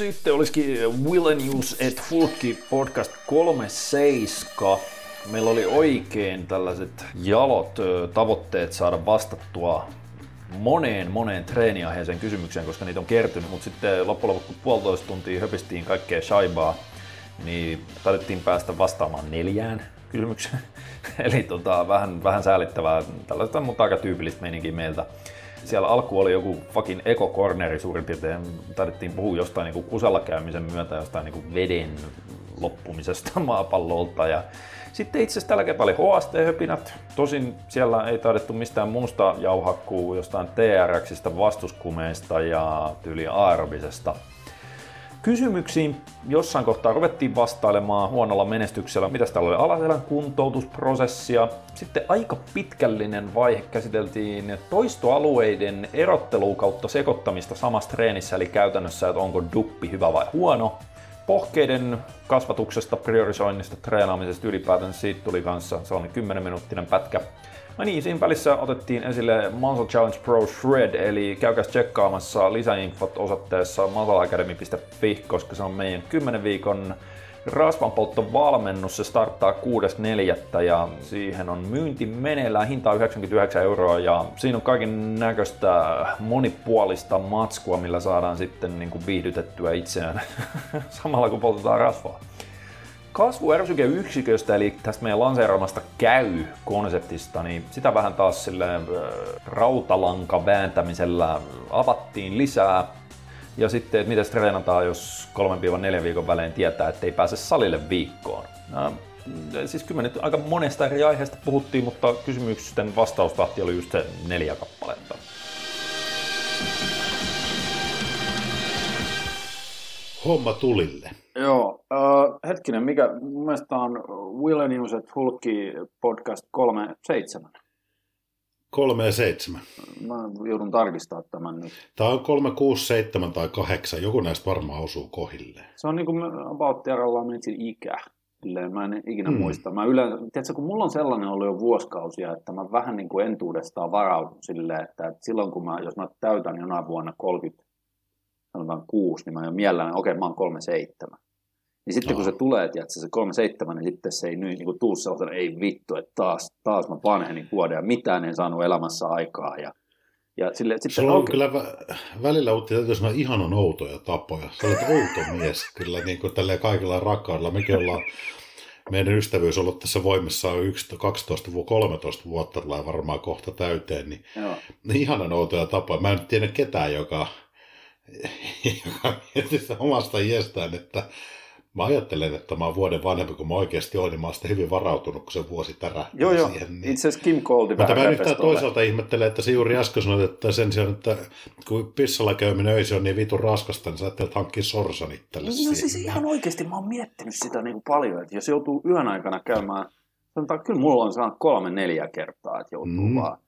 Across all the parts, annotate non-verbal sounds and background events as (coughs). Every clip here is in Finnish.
Sitten olisikin Will News et Fulki podcast 37. Meillä oli oikein tällaiset jalot tavoitteet saada vastattua moneen moneen treeniaiheeseen kysymykseen, koska niitä on kertynyt, mutta sitten loppujen lopuksi puolitoista tuntia höpistiin kaikkea shaibaa, niin taidettiin päästä vastaamaan neljään kysymykseen. (laughs) Eli tota, vähän, vähän säälittävää, tällaista, mutta aika tyypillistä meininkiä meiltä. Siellä alku oli joku fucking ekokorneri suurin piirtein. Taidettiin puhua jostain niin kusella käymisen myötä jostain niin veden loppumisesta (laughs) maapallolta. Ja sitten itse asiassa tällä kertaa oli HST-höpinät. Tosin siellä ei taidettu mistään muusta jauhakkuu jostain TRXistä, vastuskumeista ja tyyli aerobisesta kysymyksiin jossain kohtaa ruvettiin vastailemaan huonolla menestyksellä, mitä täällä oli alaselän kuntoutusprosessia. Sitten aika pitkällinen vaihe käsiteltiin toistoalueiden erottelu kautta sekoittamista samassa treenissä, eli käytännössä, että onko duppi hyvä vai huono. Pohkeiden kasvatuksesta, priorisoinnista, treenaamisesta ylipäätään siitä tuli kanssa sellainen 10 minuuttinen pätkä. No niin, siinä välissä otettiin esille Muscle Challenge Pro Shred, eli käykää tsekkaamassa lisäinfot osoitteessa muscleacademy.fi, koska se on meidän 10 viikon rasvanpolttovalmennus. Se starttaa 6.4. ja siihen on myynti meneillään, hinta 99 euroa ja siinä on kaiken näköistä monipuolista matskua, millä saadaan sitten niin kuin viihdytettyä itseään (laughs) samalla kun poltetaan rasvaa kasvuärsykeyksiköstä, eli tästä meidän lanseeraamasta käy-konseptista, niin sitä vähän taas sille rautalanka vääntämisellä avattiin lisää. Ja sitten, että miten treenataan, jos 3-4 viikon välein tietää, että ei pääse salille viikkoon. No, siis kyllä nyt aika monesta eri aiheesta puhuttiin, mutta kysymysten vastaustahti oli just se neljä kappaletta. Homma tulille. Joo, äh, hetkinen, mikä, mun mielestä on Will Newset Hulkki podcast 37. 3 ja 7. Mä joudun tarkistamaan tämän nyt. Tämä on 3, 6, 7 tai 8. Joku näistä varmaan osuu kohille. Se on niin kuin about Terralla ikä. Silleen, mä en ikinä mm. muista. Mä yleensä, tiedätkö, kun mulla on sellainen ollut jo vuosikausia, että mä vähän niin kuin entuudestaan varaudun silleen, että, että silloin kun mä, jos mä täytän jonain vuonna 30, sanotaan 6, niin mä jo mielellään, okei, okay, mä oon 37. Niin sitten kun se tulee, tiedätkö, se 37, niin sitten se ei nyt niin tuu sellaisen, ei vittu, että taas, taas mä vanhenin vuoden ja mitään en saanut elämässä aikaa. Ja, ja sille, sitten, Sulla on okay. kyllä vä- välillä Utti täytyy sanoa ihanan outoja tapoja. Sä olet outo (laughs) mies kyllä niin kuin tällä kaikilla rakkaudella. Mekin ollaan meidän ystävyys on ollut tässä voimassa 11, 12, 13 vuotta, tulee varmaan kohta täyteen, niin, Joo. ihanan outoja tapoja. Mä en tiedä ketään, joka, (laughs) joka miettii omasta iästään, että Mä ajattelen, että mä oon vuoden vanhempi kuin mä oikeasti olen, niin mä oon sitten hyvin varautunut, kun se vuosi tärähti Joo, joo. Siihen, niin... Itse asiassa Kim Coldy Mutta mä yhtään toisaalta ihmettelen, että se juuri äsken sanoit, että sen sijaan, että kun pissalla käyminen öisin on niin vitun raskasta, niin sä ajattelet hankkia sorsan itselle No siis ihan oikeasti mä oon miettinyt sitä niin kuin paljon, että jos joutuu yön aikana käymään, sanotaan, kyllä mulla on saanut kolme neljä kertaa, että joutuu mm. vaan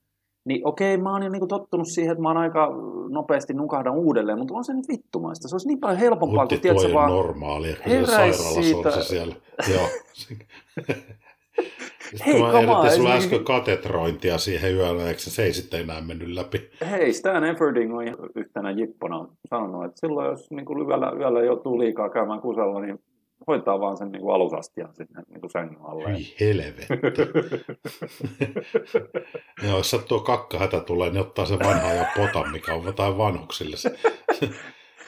niin okei, mä oon jo niinku tottunut siihen, että mä oon aika nopeasti nukahdan uudelleen, mutta on se nyt vittumaista. Se olisi niin paljon helpompaa, kun tiedät, se vaan normaali, heräisi siitä. Se siellä. Joo. (laughs) Hei, mä ehdotin sulla äsken katetrointia siihen yöllä, eikö se ei sitten enää mennyt läpi? Hei, Stan Efferding on yhtenä jippona sanonut, että silloin jos niin kuin yöllä, yöllä joutuu liikaa käymään kusella, niin hoitaa vaan sen niin alusastian sinne niin kuin sängyn alle. Hyi helvetti. ja jos sattuu kakkahätä tulee, niin ottaa se vanha ja potan, mikä on jotain vanhuksille.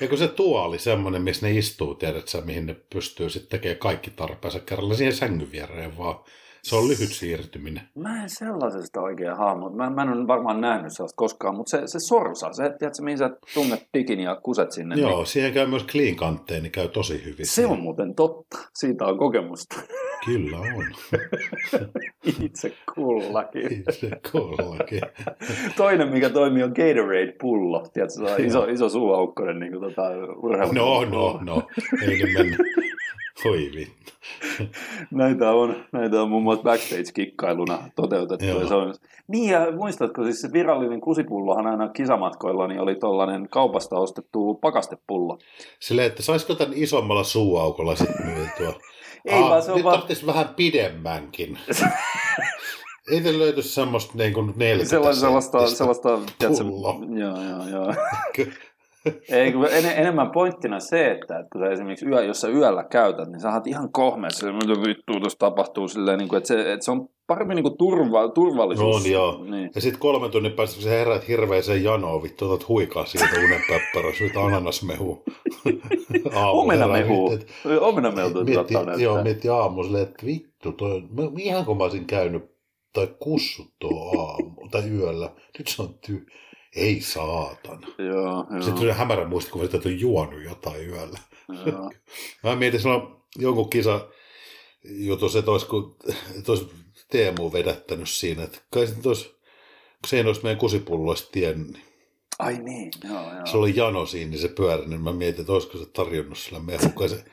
Ja kun se tuoli semmoinen, missä ne istuu, tiedät sä, mihin ne pystyy sitten tekemään kaikki tarpeensa kerralla siihen sängyn viereen vaan se on lyhyt siirtyminen. Mä en sellaisesta oikein hahmo. Mä, mä en ole varmaan nähnyt sellaista koskaan, mutta se, se sorsa, se, tiedätkö, mihin sä tunnet dikin ja kuset sinne. Joo, niin... siihen käy myös clean kantteen, niin käy tosi hyvin. Se on muuten totta. Siitä on kokemusta. Kyllä on. (laughs) Itse kullakin. Itse kullakin. (laughs) Toinen, mikä toimii, on Gatorade-pullo. Tiedätkö, se on iso, iso suuaukkonen niin kuin tota, urheilu. No, no, no. Ei mennä. Oi vittu. näitä, on, näitä on muun muassa backstage-kikkailuna toteutettu. Ja se on, niin ja muistatko, siis se virallinen kusipullohan aina kisamatkoilla niin oli tuollainen kaupasta ostettu pakastepullo. Silleen, että saisiko tämän isommalla suuaukolla sitten myytyä? (laughs) Ei Aa, vaan se on vaan... vähän pidemmänkin. (laughs) Ei te löytyisi semmoista niin kuin Sellaista, sellaista, sellaista, pullo. Joo, joo, joo. (laughs) Ei, kun en, enemmän pointtina se, että, että kun sä esimerkiksi yö, jos sä yöllä käytät, niin sä oot ihan kohmeessa, mitä vittua tuossa tapahtuu silleen, niin kuin, että, se, että se on paremmin niin kuin turva, turvallisuus. On joo. Niin. Ja sitten kolmen tunnin päästä, kun sä herät hirveeseen janoon, vittu, otat huikaa siitä unenpäppärä, syytä ananasmehu. (laughs) Omenamehu. Omenamehu mietti, Joo, mietti aamu silleen, että vittu, toi, ihan kun mä olisin käynyt tai kussuttua aamu tai yöllä, nyt se on tyy ei saatana. Joo, joo. Sitten tuli hämärä muistikuva, että on juonut jotain yöllä. Joo. (laughs) Mä mietin, että on jonkun kisa jutus, että olisi, kun, että olisi Teemu vedättänyt siinä, että kai sitten olisi, se ei olisi meidän kusipulloista tiennyt, niin Ai niin, joo, joo. Se oli jano siinä, niin se pyöri, niin mä mietin, että olisiko se tarjonnut sillä mehukaan. Se,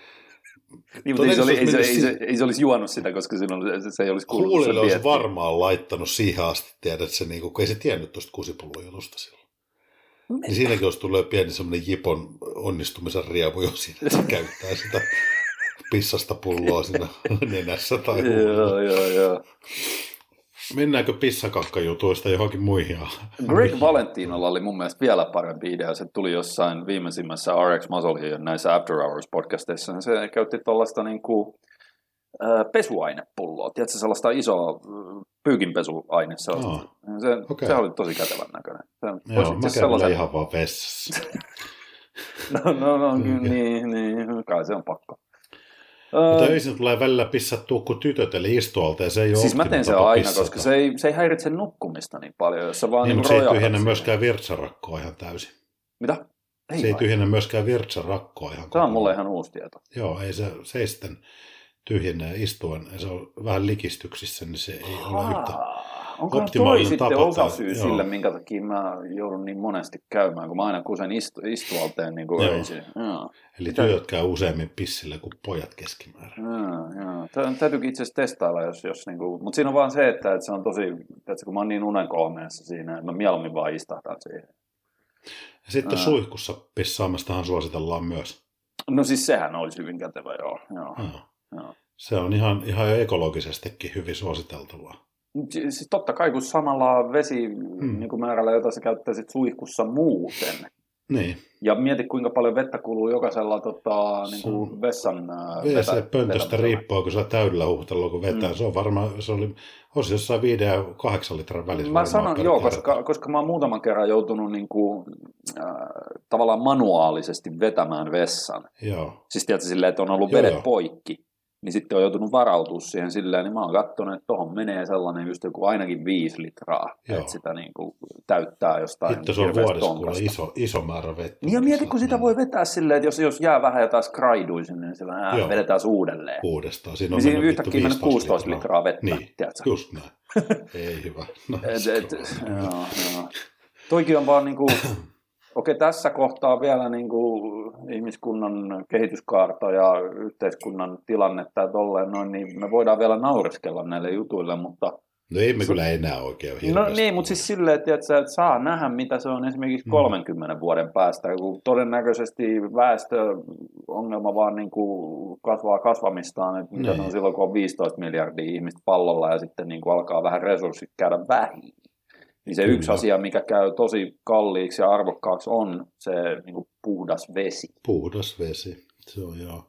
niin, mutta ei se, oli, ei, se, ei, se, ei se olisi juonut sitä, koska se, se, ei olisi kuullut Kuulille olisi varmaan laittanut siihen asti, tiedät, että se, niin kuin, kun ei se tiennyt tuosta kusipullon jutusta silloin. Niin siinäkin olisi tullut pieni semmoinen Jipon onnistumisen riemu, jos siinä se (laughs) käyttää sitä pissasta pulloa siinä nenässä tai Joo, joo, joo. Mennäänkö pissakakkajutuista johonkin muihin? Greg Valentinolla oli mun mielestä vielä parempi idea. Se tuli jossain viimeisimmässä RX Muscle näissä After Hours podcasteissa. Se käytti tuollaista niin kuin, äh, pesuainepulloa. Tiedätkö, sellaista isoa pyykinpesuaine. Se, oh, se, okay. se oli tosi kätevän näköinen. Se, Joo, mä sellaisen... ihan vaan vessassa. (laughs) no, no, no (laughs) niin, niin, kai se on pakko. Mutta öö, se tulee välillä pissattua kuin tytöt, eli istualta, ja se ei ole Siis mä teen se aina, pissata. koska se ei, se ei häiritse nukkumista niin paljon, jos sä vaan niin, niin mutta se ei tyhjennä myöskään virtsarakkoa ihan täysin. Mitä? Ei se vai? ei tyhjennä myöskään virtsarakkoa ihan Se on mulle ihan uusi tieto. Joo, ei se, se ei sitten tyhjennä istuen, ja se on vähän likistyksissä, niin se ei Haa. ole yhtä Onko toi sitten tapa, osa syy joo. sille, minkä takia mä joudun niin monesti käymään, kun mä aina kusen istu, istualteen niin kuin joo. öisin. Joo. Eli Sitä... työt käy useammin pissillä kuin pojat keskimäärin. Joo, joo. Täytyykin itse asiassa testailla, jos, jos niin kuin... mutta siinä on vaan se, että, että se on tosi, että kun mä oon niin unenkolmeessa siinä, että mä mieluummin vaan istahtan siihen. Ja sitten Ää. suihkussa pissaamastahan suositellaan myös. No siis sehän olisi hyvin kätevä, joo. joo. joo. Se on ihan, ihan ekologisestikin hyvin suositeltavaa. Siis totta kai, kun samalla vesi mm. niin kuin määrällä, jota sä käyttäisit suihkussa muuten. Niin. Ja mieti, kuinka paljon vettä kuluu jokaisella tota, niin kuin vessan vetä, pöntöstä riippuu, kun sä täydellä huhtelua, kun vetää. Mm. Se on varmaan, se oli, olisi jossain 5 ja 8 litran välissä. Mä sanon, joo, koska, koska mä oon muutaman kerran joutunut niin kuin, äh, tavallaan manuaalisesti vetämään vessan. Joo. Siis tiedätkö silleen, että on ollut joo, vedet joo. poikki niin sitten on joutunut varautua siihen silleen, niin mä oon katsonut, että tuohon menee sellainen just joku ainakin viisi litraa, Joo. että sitä niin kuin täyttää jostain Hitto se on vuodessa iso, iso määrä vettä. Niin ja mieti, kun sitä voi vetää silleen, että jos, jos jää vähän ja taas kraidui sinne, niin sillä ää, vedetään uudelleen. Uudestaan. Siinä on niin siinä yhtäkkiä mennyt 16 litraa, litraa vettä, niin, tiedätkö? just näin. (laughs) Ei hyvä. No, et, et, joo, joo. Toikin on vaan niin kuin, (coughs) Okei, tässä kohtaa vielä niin kuin ihmiskunnan kehityskaarta ja yhteiskunnan tilannetta ja tolleen noin, niin me voidaan vielä naureskella näille jutuille, mutta... No ei me kyllä enää oikein No niin, mutta siis silleen, että, että saa nähdä, mitä se on esimerkiksi 30 mm. vuoden päästä, kun todennäköisesti väestöongelma vaan niin kuin kasvaa kasvamistaan, että mitä niin. on silloin, kun on 15 miljardia ihmistä pallolla ja sitten niin kuin alkaa vähän resurssit käydä vähin. Niin se Kyllä. yksi asia, mikä käy tosi kalliiksi ja arvokkaaksi on se niin kuin puhdas vesi. Puhdas vesi, se on joo.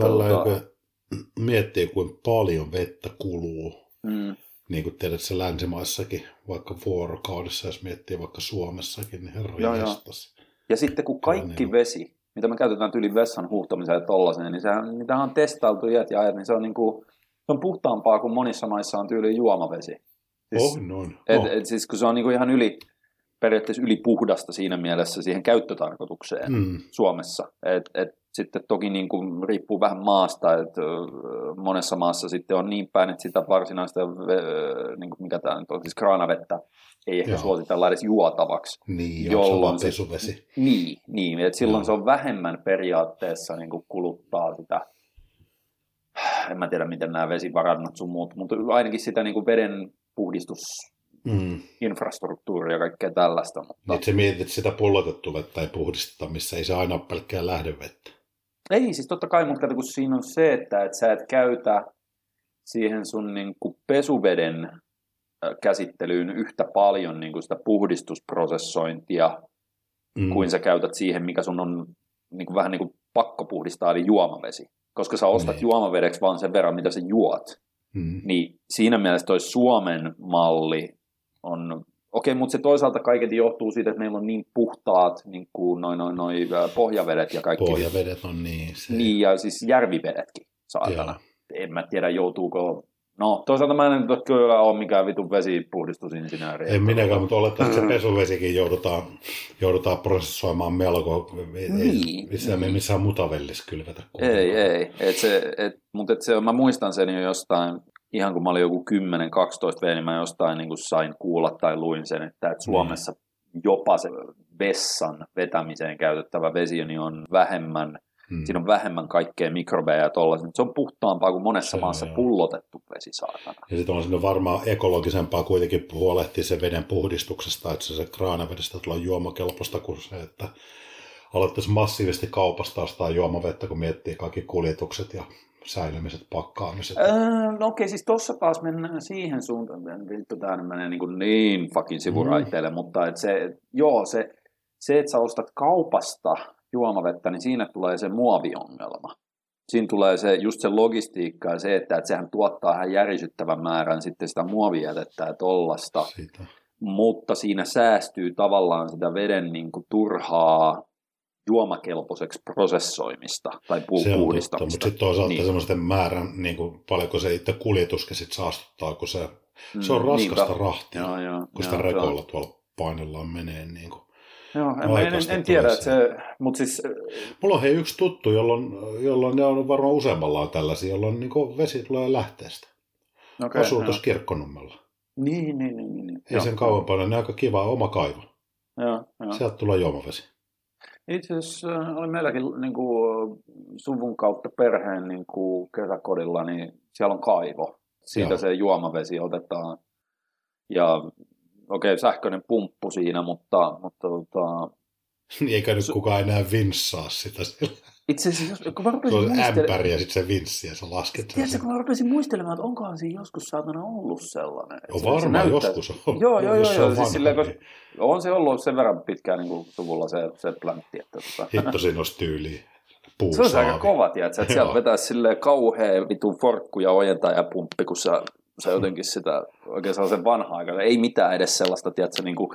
Tuota... miettii, kuinka paljon vettä kuluu. Mm. Niin kuin tiedät se länsimaissakin, vaikka vuorokaudessa, jos miettii vaikka Suomessakin, niin herra joo, joo. Ja sitten kun kaikki niin... vesi, mitä me käytetään yli vessan huuhtamiseen ja tollaiseen, niin sehän, mitä on testailtu iät ja ajat, niin se on, niin kuin, se on puhtaampaa kuin monissa maissa on tyyli juomavesi. Siis, oh, noin. Et, et, siis kun se on niinku ihan yli, periaatteessa yli puhdasta siinä mielessä siihen käyttötarkoitukseen mm. Suomessa. Et, et, sitten toki niin kuin riippuu vähän maasta, että monessa maassa sitten on niin päin, että sitä varsinaista, niin kuin mikä tämä nyt on, siis kraanavettä, ei ehkä Joo. suositella edes juotavaksi. Niin, jolloin se, pesuvesi. Niin, niin että silloin Joo. se on vähemmän periaatteessa niin kuin kuluttaa sitä, en mä tiedä miten nämä vesivarannot sun muut, mutta ainakin sitä niin kuin veden puhdistusinfrastruktuuria mm. ja kaikkea tällaista. Mutta... Niin, se mietit sitä pullotettu vettä ei puhdisteta, missä ei se aina ole pelkkää lähdevettä. Ei, siis totta kai, mutta kun siinä on se, että, että sä et käytä siihen sun niin kuin pesuveden käsittelyyn yhtä paljon niin kuin sitä puhdistusprosessointia mm. kuin sä käytät siihen, mikä sun on niin kuin, vähän niin kuin pakko puhdistaa, eli juomavesi. Koska sä ostat niin. juomavedeksi vaan sen verran, mitä sä juot. Mm. Niin siinä mielessä toi Suomen malli on Okei, mutta se toisaalta kaiketi johtuu siitä, että meillä on niin puhtaat niin kuin noin, noin, noin pohjavedet ja kaikki. Pohjavedet on niin. Se... Niin, ja siis järvivedetkin, saatana. Joo. En mä tiedä, joutuuko No, toisaalta mä en nyt kyllä ole mikään vitun vesipuhdistusinsinööri. En minäkään, mutta oletaan, että se mm. pesuvesikin joudutaan, joudutaan prosessoimaan melko. Niin. Missä me missään mutavellis kylvetä. Ei, ei. Et se, et, mutta et se, mä muistan sen jo jostain, ihan kun mä olin joku 10-12 V, niin mä jostain niin kuin sain kuulla tai luin sen, että, että Suomessa niin. jopa se vessan vetämiseen käytettävä vesi niin on vähemmän Hmm. Siinä on vähemmän kaikkea mikrobeja ja tollaista. Se on puhtaampaa kuin monessa se maassa on, pullotettu vesi saatana. Ja sitten on sinne varmaan ekologisempaa kuitenkin huolehtia sen veden puhdistuksesta, että se, se kraanavedestä tulee juomakelpoista kuin se, että alettaisiin massiivisesti kaupasta ostaa juomavettä, kun miettii kaikki kuljetukset ja säilymiset, pakkaamiset. Öö, no okei, siis tuossa taas mennään siihen suuntaan, vittu tämä menee niin, kuin niin fucking sivuraiteille, mm. mutta et se, joo, se, se, että sä ostat kaupasta juomavettä, niin siinä tulee se muoviongelma. Siinä tulee se, just se logistiikka ja se, että, että sehän tuottaa ihan järisyttävän määrän sitten sitä muovijätettä ja tollasta. Siitä. Mutta siinä säästyy tavallaan sitä veden niin kuin turhaa juomakelpoiseksi prosessoimista tai pu- se on puhdistamista. Totta, mutta sitten toisaalta niin. semmoisten määrän, niin kuin paljonko se itse kuljetuskin sit saastuttaa, kun se, se on mm, raskasta niinpä. rahtia, joo, joo, kun sitä joo, rekoilla tuolla painellaan menee. Niin kuin. Joo, en, en, en tiedä, että se, mutta siis... Mulla on hei yksi tuttu, jolloin, jolloin ne on varmaan useammalla on tällaisia, jolloin niin vesi tulee lähteestä. Okay, Asuu tuossa kirkkonummella. Niin, niin, niin. niin. Ei joo. sen kauempana, ne aika kiva oma kaivo. Joo, joo. Sieltä tulee juomavesi. Itse asiassa oli meilläkin niin kuin, suvun kautta perheen niin kuin, kesäkodilla, niin siellä on kaivo. Siitä joo. se juomavesi otetaan. Ja okei, okay, sähköinen pumppu siinä, mutta... mutta tota... Niin eikä nyt kukaan enää vinssaa sitä sillä. Itse asiassa, kun mä rupesin muistelemaan... ämpäri ja sitten se vinssi ja sä lasket. Tiedätkö, kun mä rupesin muistelemaan, että onkohan siinä joskus saatana ollut sellainen. On varmaan näyttää... joskus on. Joo, joo, joo. joo. Siis silleen, koska on se ollut sen verran pitkään niin kuin suvulla se, se pläntti. Että, tota... Hitto siinä olisi tyyliin. Se on aika kova, tiedätkö, että sieltä vetää silleen kauhean vitun forkku ja ojentaa ja pumppi, kun sä se jotenkin sitä oikein sellaisen vanha aika. Ei mitään edes sellaista, tiedätkö, niin kuin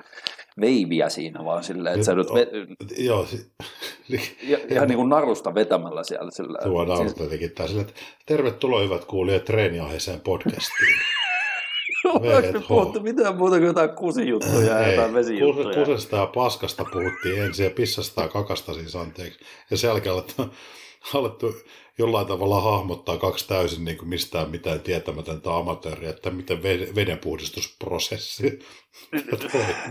veiviä siinä, vaan silleen, että sä nyt... Ve- joo, (laughs) ja, ihan niin kuin narusta vetämällä siellä. Sillä, Tuo narusta siis... jotenkin sille, että tervetuloa hyvät kuulijat treeniaiheeseen podcastiin. (laughs) Onko puhuttu mitään muuta kuin jotain kusijuttuja ja jotain vesijuttuja? Kusesta ja paskasta puhuttiin ensin ja pissasta ja kakasta siis anteeksi. Ja sen jälkeen alettu jollain tavalla hahmottaa kaksi täysin niin kuin mistään mitään tietämätöntä amatööriä, että miten vedenpuhdistusprosessi (laughs)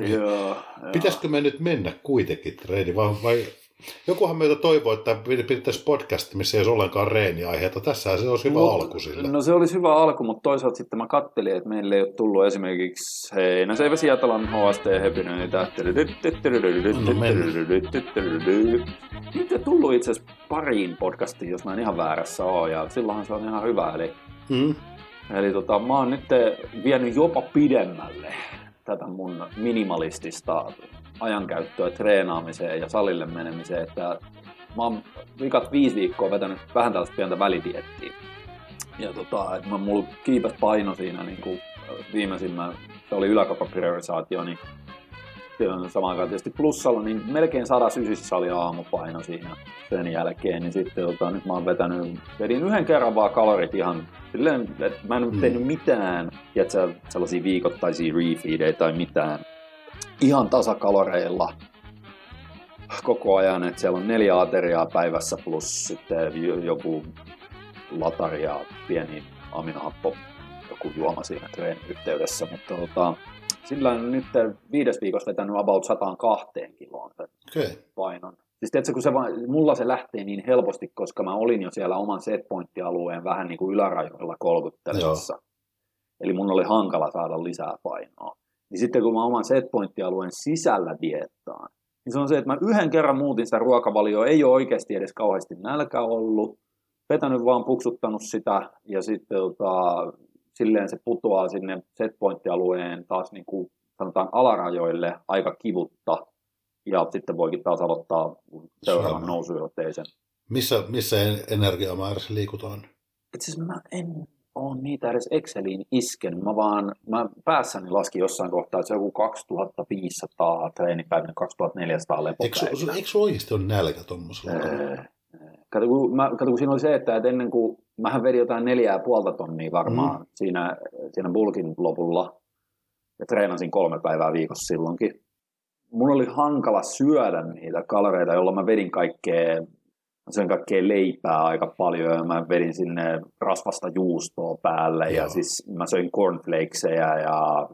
(laughs) Pitäisikö me nyt mennä kuitenkin treeni vai, vai Jokuhan meitä toivoo, että pidettäisiin podcast, missä ei olisi ollenkaan reeniaiheita. Tässä se olisi hyvä no, alku sille. No se olisi hyvä alku, mutta toisaalta sitten mä kattelin, että meille ei ole tullut esimerkiksi Heinäseivä Sietalan HST Hepinöitä. Niitä tullut itse asiassa pariin podcastiin, jos mä en ihan väärässä ole, ja silloinhan se on ihan hyvä. Eli, mm. eli tota, mä oon nyt vienyt jopa pidemmälle tätä mun minimalistista ajankäyttöä treenaamiseen ja salille menemiseen, että mä oon vikat viisi viikkoa vetänyt vähän tällaista pientä välidiettiä. Ja tota, että mä mulla kiipäs paino siinä niin kuin viimeisimmän, se oli yläkapapriorisaatio, niin samaan aikaan. Tietysti plussalla, niin melkein sada sysissä oli aamupaino siinä sen jälkeen, niin sitten tota, nyt mä oon vetänyt, vedin yhden kerran vaan kalorit ihan silleen, että mä en mm. tehnyt mitään, tiedätkö, sellaisia viikoittaisia refeedejä tai mitään, ihan tasakaloreilla koko ajan, että siellä on neljä ateriaa päivässä plus sitten joku latari ja pieni aminohappo, joku juoma siinä treenin yhteydessä, mutta tota, sillä on nyt viides viikosta vetänyt about 102 kiloon okay. painon. Siis tiedätkö, kun se vaan, mulla se lähtee niin helposti, koska mä olin jo siellä oman setpointti-alueen vähän niin kuin ylärajoilla kolkuttelemassa. Eli mun oli hankala saada lisää painoa. Niin sitten kun mä oman setpointti-alueen sisällä diettaan, niin se on se, että mä yhden kerran muutin sitä ruokavalioa, ei ole oikeasti edes kauheasti nälkä ollut, vetänyt vaan puksuttanut sitä ja sitten tota, silleen se putoaa sinne setpointti-alueen taas niin kuin sanotaan alarajoille aika kivutta. ja sitten voikin taas aloittaa seuraavan nousujohteisen. Missä, missä energiamäärässä liikutaan? Itse asiassa mä en ole niitä edes Exceliin iskenyt. Mä vaan, mä päässäni laskin jossain kohtaa, että se on joku 2500 treenipäivänä, 2400 lepopäivänä. Eikö, eikö oikeasti ole nälkä tuommoisella? Öö, kato, kun, mä, kato, kun siinä oli se, että, että ennen kuin, mähän vedin jotain neljää puolta tonnia varmaan mm. siinä, siinä bulkin lopulla, ja treenasin kolme päivää viikossa silloinkin. Mun oli hankala syödä niitä kaloreita, jolloin mä vedin kaikkea mä söin kaikkea leipää aika paljon ja mä vedin sinne rasvasta juustoa päälle Joo. ja siis mä söin cornflakeseja ja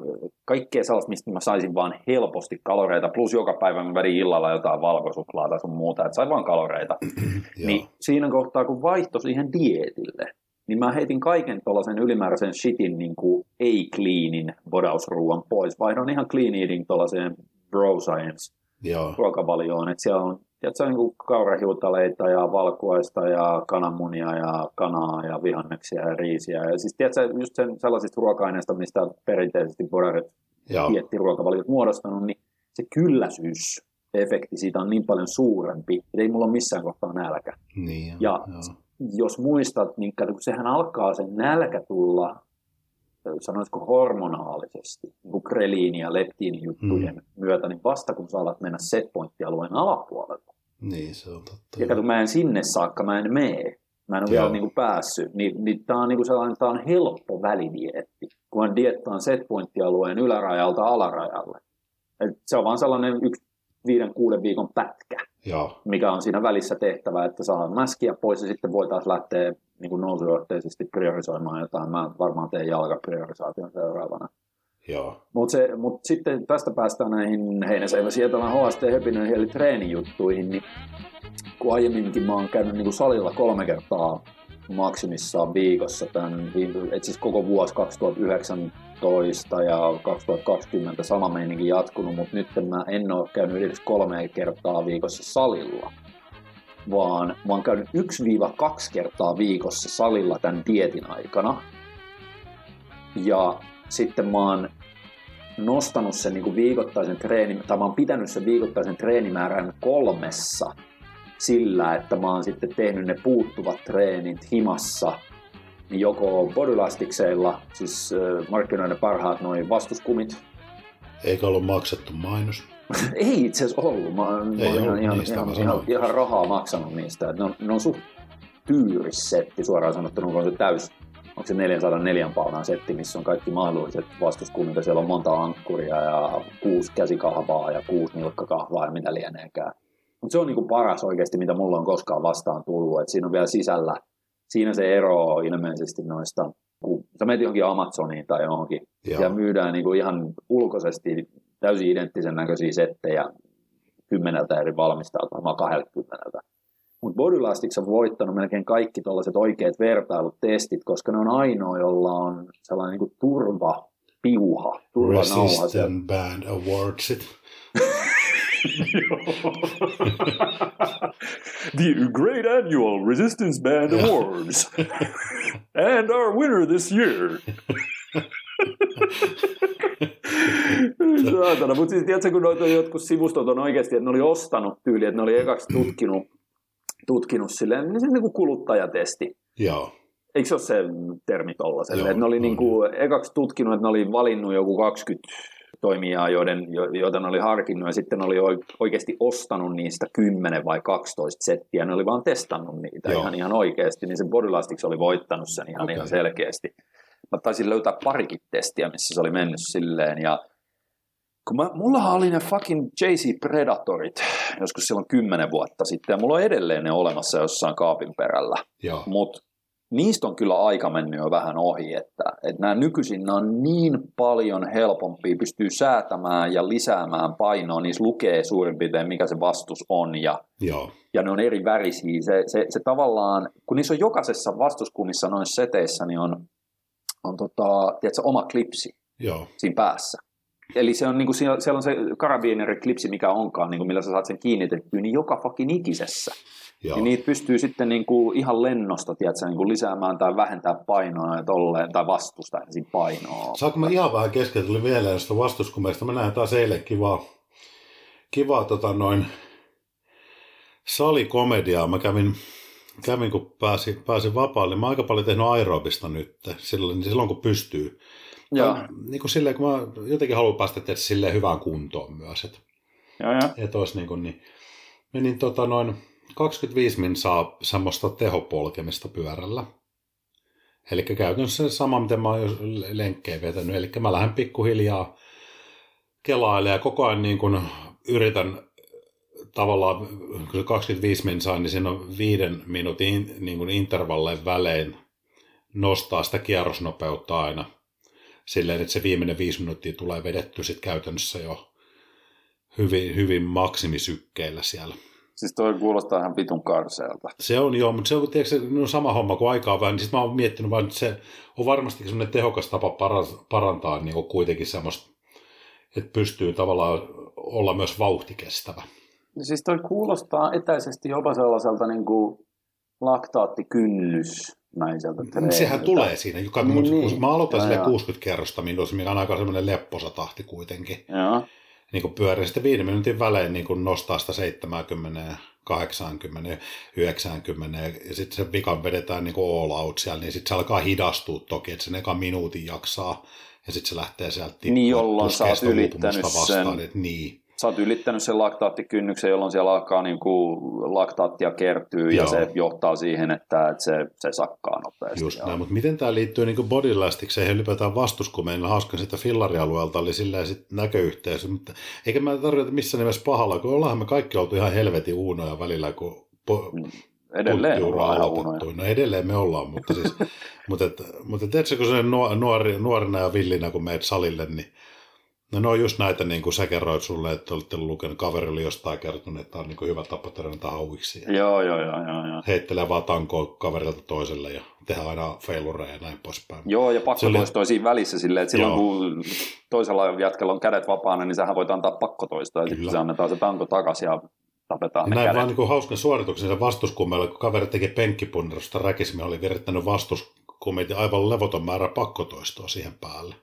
kaikkea sellaista, mistä mä saisin vaan helposti kaloreita, plus joka päivä mä vedin illalla jotain valkosuklaata tai sun muuta, että sain vaan kaloreita. (clears throat) niin siinä kohtaa, kun vaihtoi siihen dietille, niin mä heitin kaiken tuollaisen ylimääräisen shitin niin kuin ei-cleanin bodausruuan pois. Vaihdon ihan clean eating tuollaiseen bro science Joo. ruokavalioon, että siellä on tiedätkö, niin kuin kaurahiutaleita ja valkuaista ja kananmunia ja kanaa ja vihanneksia ja riisiä. Ja siis tiedätkö, just sen, sellaisista ruoka-aineista, mistä perinteisesti bodarit ruokavaliot muodostanut, niin se kylläisyys efekti siitä on niin paljon suurempi, että ei mulla ole missään kohtaa nälkä. Niin, ja joo. jos muistat, niin sehän alkaa sen nälkä tulla sanoisiko hormonaalisesti, niin kuin kreliini- ja leptiinijuttujen mm. myötä, niin vasta kun sä alat mennä setpointtialueen alapuolelle. Niin, se on totta. Ja kato, mä en sinne saakka, mä en mene. Mä en ole vielä niin kuin päässyt. Niin, niin tämä on niin kuin sellainen, tää on helppo välidietti, kun diettaan setpointtialueen ylärajalta alarajalle. Et se on vaan sellainen yksi viiden, kuuden viikon pätkä, Joo. mikä on siinä välissä tehtävä, että saa mäskiä pois ja sitten voitaisiin lähteä niin kuin nousujohteisesti priorisoimaan jotain. Mä varmaan teen jalkapriorisaation seuraavana. Mutta mut sitten tästä päästään näihin Heinäseivä Sietalän HST Höpinöihin eli treenijuttuihin, niin kun aiemminkin mä oon käynyt niin kuin salilla kolme kertaa maksimissaan viikossa tämän, et siis koko vuosi 2019 ja 2020 sama meininki jatkunut, mutta nyt mä en ole käynyt edes kolme kertaa viikossa salilla, vaan mä oon käynyt 1-2 kertaa viikossa salilla tämän dietin aikana. Ja sitten mä oon nostanut sen niin kuin viikoittaisen treeni, tai mä oon pitänyt sen viikoittaisen treenimäärän kolmessa sillä, että mä oon sitten tehnyt ne puuttuvat treenit himassa, niin joko bodylastikseilla, siis markkinoiden parhaat noin vastuskumit. Eikä ollut maksettu mainos? (laughs) Ei itse asiassa ollut. Mä, oon ihan, ihan, ihan, ihan, ihan, rahaa maksanut niistä. Ne on, ne on suht tyyrissetti suoraan sanottuna, kun on se täys onko se 404 paunan setti, missä on kaikki mahdolliset vastuskunnat, siellä on monta ankkuria ja kuusi käsikahvaa ja kuusi nilkkakahvaa ja mitä lieneekään. Mutta se on niinku paras oikeasti, mitä mulla on koskaan vastaan tullut, että siinä on vielä sisällä, siinä se ero ilmeisesti noista, kun sä menet johonkin Amazoniin tai johonkin, Joo. ja myydään niinku ihan ulkoisesti täysin identtisen näköisiä settejä kymmeneltä eri valmistajalta, varmaan 20 mutta Bodylastics on voittanut melkein kaikki tällaiset oikeat vertailutestit, koska ne on ainoa, jolla on sellainen niin kuin turva, piuha, turvanauha. Resistant Band Awardsit. (laughs) (laughs) the Great Annual Resistance Band. Awards. (laughs) and our winner this year. (laughs) Saatana, mutta siis tiedätkö, kun noita jotkut sivustot on oikeasti, että ne oli ostanut tyyli, että ne oli ekaksi tutkinut tutkinut silleen, niin se niin kuin kuluttajatesti. Joo. Eikö se ole se termi tollaiselle? Että ne oli niin kuin, ekaksi tutkinut, että ne oli valinnut joku 20 toimijaa, joiden, joita ne oli harkinnut, ja sitten oli oikeasti ostanut niistä 10 vai 12 settiä, ne oli vaan testannut niitä Joo. ihan, ihan oikeasti, niin se Bodylastics oli voittanut sen ihan, okay. ihan selkeästi. Mä taisin löytää parikin testiä, missä se oli mennyt silleen, ja kun mä, mullahan oli ne fucking JC Predatorit joskus silloin kymmenen vuotta sitten, ja mulla on edelleen ne olemassa jossain kaapin perällä. Mutta niistä on kyllä aika mennyt jo vähän ohi, että, että nämä nykyisin on niin paljon helpompia, pystyy säätämään ja lisäämään painoa, niissä lukee suurin piirtein mikä se vastus on, ja, Joo. ja ne on eri värisiä. Se, se, se tavallaan, kun niissä on jokaisessa vastuskunnissa noissa seteissä, niin on, on tota, tiedätkö, oma klipsi Joo. siinä päässä. Eli se on, niin kuin, siellä on se karabineriklipsi, mikä onkaan, niin kuin, millä sä saat sen kiinnitettyä, niin joka fucking ikisessä. Joo. Niin niitä pystyy sitten niin kuin ihan lennosta tiedätkö, niin kuin lisäämään tai vähentää painoa ja tolleen, tai vastusta siinä painoa. Saanko mä ihan vähän kesken, tuli vielä josta vastuskumeesta. Mä näen taas eilen kivaa, kivaa tota, noin salikomediaa. Mä kävin, kävin kun pääsin, pääsin vapaalle. Mä oon aika paljon tehnyt aerobista nyt, silloin, silloin kun pystyy. Joo. Tai, niin kuin silleen, kun mä jotenkin haluan päästä tehdä silleen hyvään kuntoon myös. Että, Joo, joo. et olisi niin, kuin, niin menin tota noin 25 min saa semmoista tehopolkemista pyörällä. Eli käytännössä se sama, mitä mä oon lenkkejä vetänyt. Eli mä lähden pikkuhiljaa kelailemaan ja koko ajan niin kun yritän tavallaan, kun se 25 min saa, niin siinä on viiden minuutin niin kuin intervalleen välein nostaa sitä kierrosnopeutta aina. Silleen, että se viimeinen viisi minuuttia tulee vedetty sitten käytännössä jo hyvin, hyvin maksimisykkeillä siellä. Siis toi kuulostaa ihan vitun karseelta. Se on joo, mutta se on tiedätkö, no sama homma kuin aikaa vähän, niin sitten mä oon miettinyt vaan, että se on varmasti semmoinen tehokas tapa parantaa niin kuin kuitenkin semmoista, että pystyy tavallaan olla myös vauhtikestävä. Siis toi kuulostaa etäisesti jopa sellaiselta niin kuin laktaattikynnysmäiseltä treeniltä. Sehän tulee siinä. Joka, niin, niin. Mä aloitan sille 60 kerrosta minuutissa, mikä on aika semmoinen lepposa tahti kuitenkin. Joo. Niin kuin pyörii sitten viiden minuutin välein niin kuin nostaa sitä 70, 80, 90 ja sitten se vikan vedetään niin kuin all out siellä, niin sitten se alkaa hidastua toki, että sen eka minuutin jaksaa ja sitten se lähtee sieltä Niin, jolloin sä oot ylittänyt vastaan, sen. Että niin sä oot ylittänyt sen laktaattikynnyksen, jolloin siellä alkaa niin kuin laktaattia kertyy Joo. ja se johtaa siihen, että, että se, se sakkaa nopeasti. Just näin, mutta miten tämä liittyy niin bodylastikseen ja ylipäätään vastuskumeen? Hauska sitä fillarialueelta oli sillä sit näköyhteys, mutta eikä mä tarvitse missään nimessä pahalla, kun ollaan me kaikki oltu ihan helvetin uunoja välillä, kun po- mm. Edelleen ollaan. No edelleen me ollaan, mutta siis, (laughs) mutta, et, mutta tiedätkö, kun se nuori, nuorena ja villinä, kun meet salille, niin No ne on just näitä, niin kuin sä kerroit sulle, että olette lukenut, kaveri oli jostain kertonut, että on niin kuin hyvä tapa törmätä hauiksi. Joo, joo, joo, joo, joo. Heittelee vaan tankoa kaverilta toiselle ja tehdään aina feilureja ja näin poispäin. Joo, ja pakko oli... siinä välissä silleen, että silloin joo. kun toisella jatkella on kädet vapaana, niin sähän voit antaa pakkotoistoa, ja sitten se annetaan se tanko takaisin ja tapetaan ja ne näin kädet. vaan niin hauskan suorituksen se vastuskummella, kun kaveri teki penkkipunnerusta räkismi, oli virittänyt vastuskummit aivan levoton määrä pakkotoistoa siihen päälle.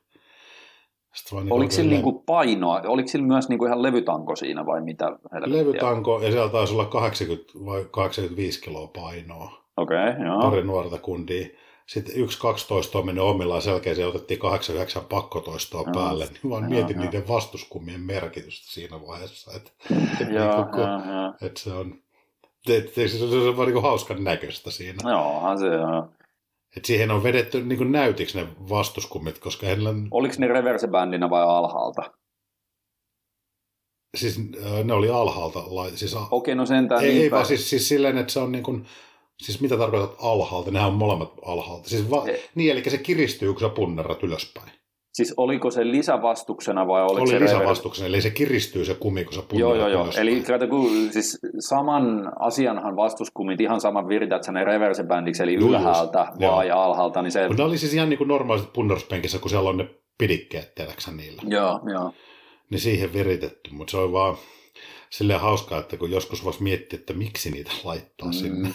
Niin oliko sillä niin kuin painoa, oliko sillä myös niin kuin ihan levytanko siinä vai mitä? Helvettiä? Levytanko ja siellä taisi olla 80 vai 85 kiloa painoa. Okei, okay, joo. Pari nuorta kundia. Sitten yksi 12 on mennyt omillaan selkeästi ja otettiin 89 pakkotoistoa joo. päälle. Niin vaan joo, mietin joo. niiden vastuskummien merkitystä siinä vaiheessa. Että, (laughs) joo, niin kuin, joo, joo. että se on, että se on vaan niin hauskan näköistä siinä. Joo, se on. Et siihen on vedetty niin näytiksi ne vastuskummit, koska heillä on... Oliko ne reversebändinä vai alhaalta? Siis ne oli alhaalta. Siis, Okei, no sentään Ei, ei vaan siis, siis silleen, että se on niin kuin, Siis mitä tarkoitat alhaalta? Nehän on molemmat alhaalta. Siis va- niin, eli se kiristyy, kun sä punnerrat ylöspäin. Siis oliko se lisävastuksena vai oliko Oli se lisävastuksena, eli se kiristyy se kumi, kun sä Joo, joo, joo. Eli kato, kun, siis saman asianhan vastuskumit ihan saman virität sä ne reversebändiksi, eli joo, ylhäältä just, vaan ja alhaalta. Niin se... Mutta ne oli siis ihan niin kuin normaalisti punneruspenkissä, kun siellä on ne pidikkeet, tiedäksä niillä. Joo, joo. Niin siihen viritetty, mutta se on vaan silleen hauskaa, että kun joskus voisi miettiä, että miksi niitä laittaa mm. sinne.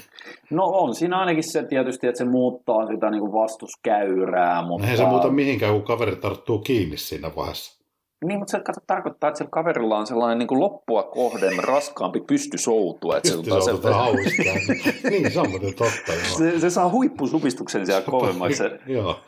No on siinä ainakin se tietysti, että se muuttaa sitä niin kuin vastuskäyrää. Mutta... No eihän se muuta mihinkään, kun kaveri tarttuu kiinni siinä vaiheessa. Niin, mutta se kato, tarkoittaa, että sillä kaverilla on sellainen niin kuin loppua kohden raskaampi pystysoutu. Että pystysoutu se, tai hauistaa. niin, se on totta. (laughs) Joo. Se, se saa huippusupistuksen siellä (laughs) kovemmaksi. joo.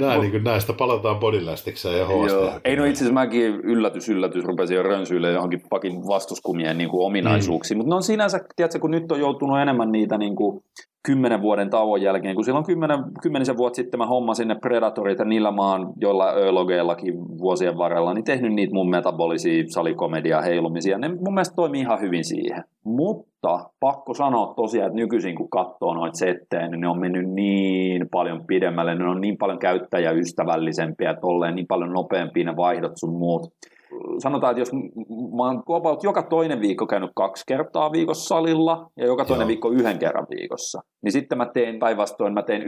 Nää, niin kuin, näistä palataan bodylastikseen ja Joo. Ei no itse asiassa mäkin yllätys, yllätys rupesin jo rönsyille johonkin pakin vastuskumien niin kuin ominaisuuksiin. Mm. Mutta ne on sinänsä, tiedätkö, kun nyt on joutunut enemmän niitä niin kuin, kymmenen vuoden tauon jälkeen, kun silloin kymmenen, kymmenisen vuotta sitten mä hommasin ne Predatorit ja niillä mä oon joilla öölogeillakin vuosien varrella, niin tehnyt niitä mun metabolisia salikomedia heilumisia. Ne mun mielestä toimii ihan hyvin siihen. Mutta pakko sanoa tosiaan, että nykyisin kun katsoo noita settejä, niin ne on mennyt niin paljon pidemmälle, ne on niin paljon käyttäjäystävällisempiä, tolleen niin paljon nopeampia ne vaihdot sun muut. Sanotaan, että jos mä oon about joka toinen viikko käynyt kaksi kertaa viikossa salilla ja joka toinen Joo. viikko yhden kerran viikossa, niin sitten mä teen päinvastoin, mä teen 1-2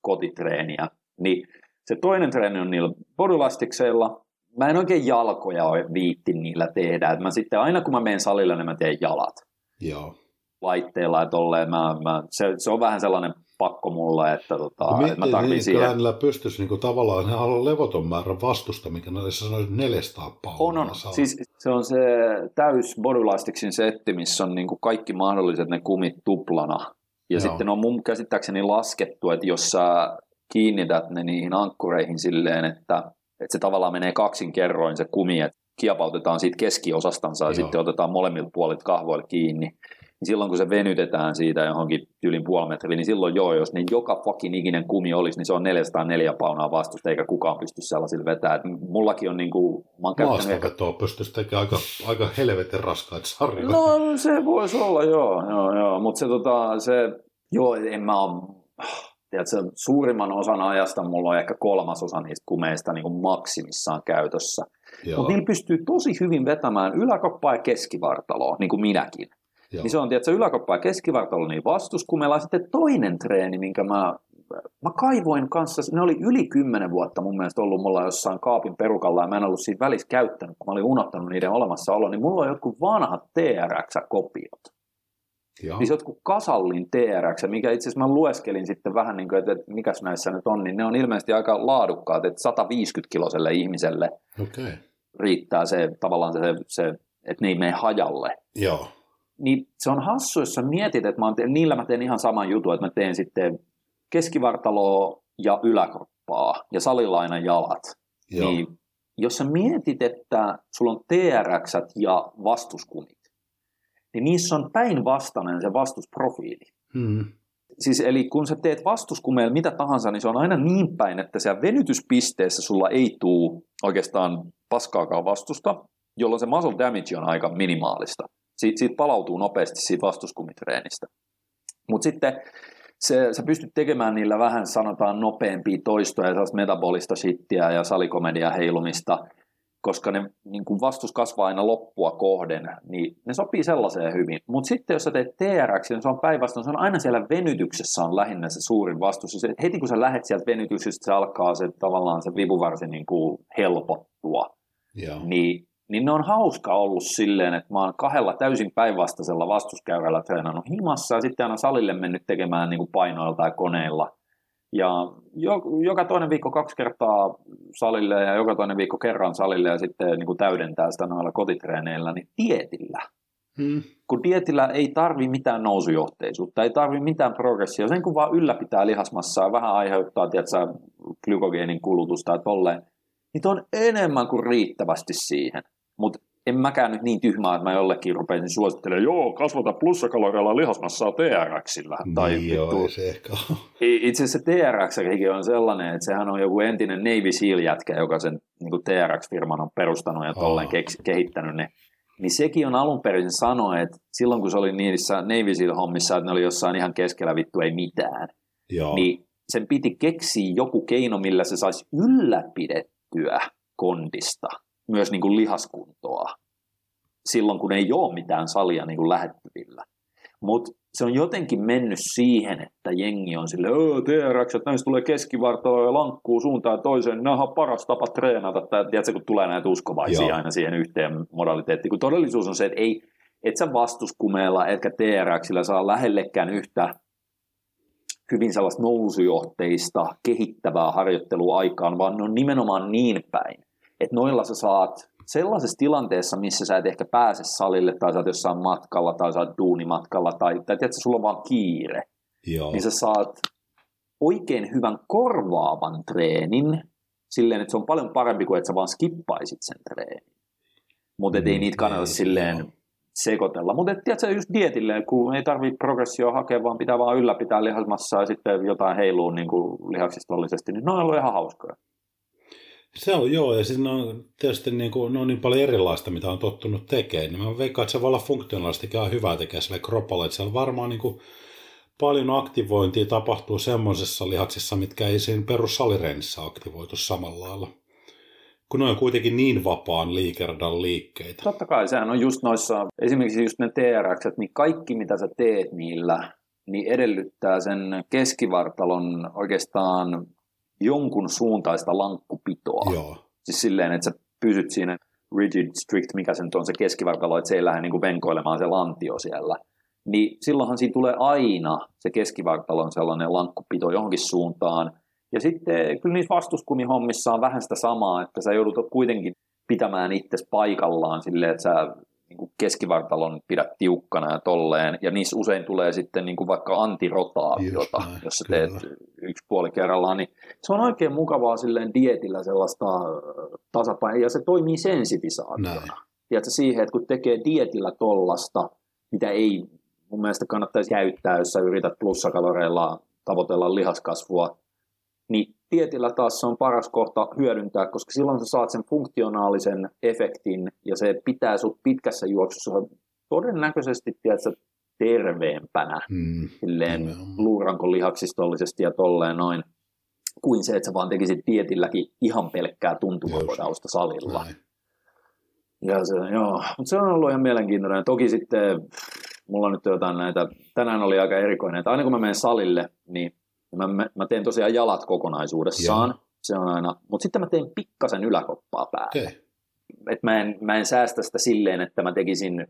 kotitreeniä, niin se toinen treeni on niillä bodylastikseilla, mä en oikein jalkoja viitti niillä tehdä, että mä sitten aina kun mä menen salille, niin mä teen jalat. Joo. Laitteilla ja tolleen, mä, mä, se, se, on vähän sellainen pakko mulle, että, tota, no, että mä tarvitsen niin, siihen. Hänellä pystyisi niin kuin, tavallaan, hän haluaa levoton määrä vastusta, mikä ne sanoisi 400 paunaa. On, on. Siis Se on se täys Bodylasticsin setti, missä on niin kuin kaikki mahdolliset ne kumit tuplana. Ja Joo. sitten on mun käsittääkseni laskettu, että jos sä kiinnität ne niihin ankkureihin silleen, että, että se tavallaan menee kaksin kerroin se kumi, että kiepautetaan siitä keskiosastansa ja Joo. sitten otetaan molemmilta puolit kahvoille kiinni, niin silloin kun se venytetään siitä johonkin tyylin puoli metriä, niin silloin joo, jos niin joka fucking ikinen kumi olisi, niin se on 404 paunaa vastusta, eikä kukaan pysty sellaisilla vetää. Et mullakin on niin kuin, mä oon käyttänyt ehkä... pystyisi tekemään aika, aika helvetin raskaita sarjoja. No se voisi olla, joo, joo, joo. mutta se, tota, se, joo, en mä ole, tiedätkö, suurimman osan ajasta mulla on ehkä kolmas osa niistä kumeista niin kuin maksimissaan käytössä. Mutta niillä pystyy tosi hyvin vetämään yläkoppaa ja keskivartaloa, niin kuin minäkin. Joo. Niin se on, tiedätkö, yläkoppa ja keskivartalo niin vastuskumella. Sitten toinen treeni, minkä mä, mä kaivoin kanssa, ne oli yli kymmenen vuotta mun mielestä ollut mulla jossain kaapin perukalla, ja mä en ollut siinä välissä käyttänyt, kun mä olin unohtanut niiden olemassaolo, niin mulla on jotkut vanhat TRX-kopiot. Joo. Niin se jotkut kasallin TRX, mikä itse asiassa mä lueskelin sitten vähän niin kuin, että, että mikäs näissä nyt on, niin ne on ilmeisesti aika laadukkaat, että 150 kiloselle ihmiselle okay. Riittää se tavallaan se, se, että ne ei mene hajalle. Joo niin se on hassu, jos sä mietit, että mä teen, niillä mä teen ihan saman jutun, että mä teen sitten keskivartaloa ja yläkroppaa ja salilainan jalat. Joo. Niin jos sä mietit, että sulla on TRX ja vastuskumit, niin niissä on päinvastainen se vastusprofiili. Hmm. Siis eli kun sä teet vastuskumeella mitä tahansa, niin se on aina niin päin, että siellä venytyspisteessä sulla ei tule oikeastaan paskaakaan vastusta, jolloin se muscle damage on aika minimaalista siitä, siitä palautuu nopeasti siitä vastuskumitreenistä. Mutta sitten se, sä pystyt tekemään niillä vähän, sanotaan, nopeampia toistoja, sellaista metabolista shittiä ja salikomedia heilumista, koska ne niin kun vastus kasvaa aina loppua kohden, niin ne sopii sellaiseen hyvin. Mutta sitten jos sä teet TRX, niin se on päinvastoin, se on aina siellä venytyksessä on lähinnä se suurin vastus. Se, heti kun sä lähdet sieltä venytyksestä, se alkaa se tavallaan se vipuvarsi niin kuin helpottua. Yeah. Niin niin ne on hauska ollut silleen, että mä oon kahdella täysin päinvastaisella vastuskäyrällä treenannut himassa ja sitten aina salille mennyt tekemään niin kuin painoilla tai koneilla. Ja jo, joka toinen viikko kaksi kertaa salille ja joka toinen viikko kerran salille ja sitten niin kuin täydentää sitä noilla kotitreeneillä, niin dietillä. Hmm. Kun dietillä ei tarvi mitään nousujohteisuutta, ei tarvi mitään progressia, sen kun vaan ylläpitää lihasmassaa ja vähän aiheuttaa tiedätkö, glykogeenin kulutusta ja tolleen, niin on enemmän kuin riittävästi siihen. Mutta en mäkään nyt niin tyhmää, että mä jollekin rupeaisin suosittelemaan, joo, kasvata plussakaloreilla lihasmassaa TRXillä. Niin tai joo, vittu, se ehkä Itse asiassa TRX on sellainen, että sehän on joku entinen Navy Seal-jätkä, joka sen niin TRX-firman on perustanut ja tolleen oh. kehittänyt ne. Niin sekin on alun perin sanoa, että silloin kun se oli niissä Navy Seal-hommissa, että ne oli jossain ihan keskellä vittu ei mitään, joo. niin sen piti keksiä joku keino, millä se saisi ylläpidettyä kondista – myös niin kuin lihaskuntoa silloin, kun ei ole mitään salia niin kuin lähettyvillä. Mutta se on jotenkin mennyt siihen, että jengi on sille, öö, TRX, että näistä tulee keskivartalo ja lankkuu suuntaan toiseen, nämä on paras tapa treenata. Tai, tiedätkö, kun tulee näitä uskovaisia Joo. aina siihen yhteen modaliteettiin, kun todellisuus on se, että ei, et sä vastuskumeella etkä TRXillä saa lähellekään yhtä hyvin sellaista nousujohteista, kehittävää harjoittelua aikaan, vaan ne on nimenomaan niin päin, että noilla sä saat sellaisessa tilanteessa, missä sä et ehkä pääse salille tai sä oot jossain matkalla tai sä oot duunimatkalla tai, tai tiedätkö, sulla on vaan kiire, Joo. niin sä saat oikein hyvän korvaavan treenin silleen, että se on paljon parempi kuin että sä vaan skippaisit sen treenin. Mutta mm, ei niitä kannata ei, silleen joo. sekoitella. Mutta tiedätkö, just dietille, kun ei tarvitse progressio hakea, vaan pitää vaan ylläpitää lihasmassaa ja sitten jotain heiluu niin kuin lihaksistollisesti, niin ne on ollut ihan hauskoja. Se on joo, ja ne on tietysti niin, kuin, ne on niin paljon erilaista, mitä on tottunut tekemään. Niin mä veikkaan, että se voi olla funktionaalisesti ihan hyvää tekee sille kropalle, että siellä varmaan niin kuin, paljon aktivointia tapahtuu semmoisessa lihaksissa, mitkä ei siinä perussalireenissä aktivoitu samalla lailla. Kun ne on kuitenkin niin vapaan liikeradan liikkeitä. Totta kai, sehän on just noissa, esimerkiksi just ne TRX, niin kaikki mitä sä teet niillä, niin edellyttää sen keskivartalon oikeastaan jonkun suuntaista lankkupitoa. Joo. Siis silleen, että sä pysyt siinä rigid, strict, mikä se nyt on se keskivartalo, että se ei lähde niin kuin venkoilemaan se lantio siellä. Niin silloinhan siinä tulee aina se keskivartalon sellainen lankkupito johonkin suuntaan. Ja sitten kyllä niissä vastuskumihommissa on vähän sitä samaa, että sä joudut kuitenkin pitämään itse paikallaan silleen, että sä niin kuin keskivartalon pidät tiukkana ja tolleen, ja niissä usein tulee sitten niin kuin vaikka antirotaatiota, näin, jos sä teet kyllä. yksi puoli kerrallaan, niin se on oikein mukavaa silleen dietillä sellaista tasapainoa, ja se toimii sensitisaationa. Tiedätkö, siihen, että kun tekee dietillä tollasta, mitä ei mun mielestä kannattaisi käyttää, jos sä yrität plussakaloreilla tavoitella lihaskasvua, niin tietillä taas se on paras kohta hyödyntää, koska silloin sä saat sen funktionaalisen efektin ja se pitää sut pitkässä juoksussa todennäköisesti tiedätkö, terveempänä, mm, silleen luuranko ja tolleen noin, kuin se, että sä vaan tekisit tietilläkin ihan pelkkää tuntumapodausta salilla. Näin. Ja se, joo, mutta se on ollut ihan mielenkiintoinen. Toki sitten mulla on nyt jotain näitä, tänään oli aika erikoinen, että aina kun mä menen salille, niin Mä, mä, mä teen tosiaan jalat kokonaisuudessaan, Joo. se on aina, mutta sitten mä teen pikkasen yläkoppaa päälle. Okay. Et mä, en, mä en säästä sitä silleen, että mä tekisin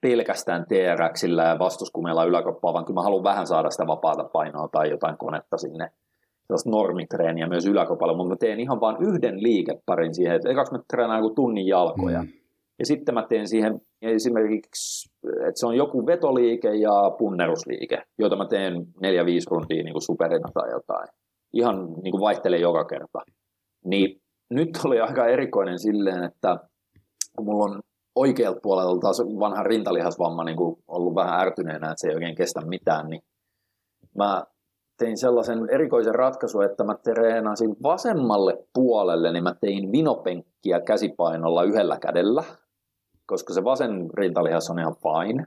pelkästään TRXillä ja vastuskumeella yläkoppaa, vaan kyllä mä haluan vähän saada sitä vapaata painoa tai jotain konetta sinne sellaista normitreeniä myös yläkopalle, mutta mä teen ihan vain yhden liikeparin siihen, että ekaksi mä treenaan joku tunnin jalkoja, mm. Ja sitten mä teen siihen esimerkiksi, että se on joku vetoliike ja punnerusliike, joita mä teen neljä 5 rundia niin kuin superina tai jotain. Ihan niin kuin vaihtelee joka kerta. Niin nyt oli aika erikoinen silleen, että kun mulla on oikealta puolelta taas vanha rintalihasvamma niin kuin ollut vähän ärtyneenä, että se ei oikein kestä mitään, niin mä tein sellaisen erikoisen ratkaisun, että mä treenasin vasemmalle puolelle, niin mä tein vinopenkkiä käsipainolla yhdellä kädellä, koska se vasen rintalihas on ihan fine.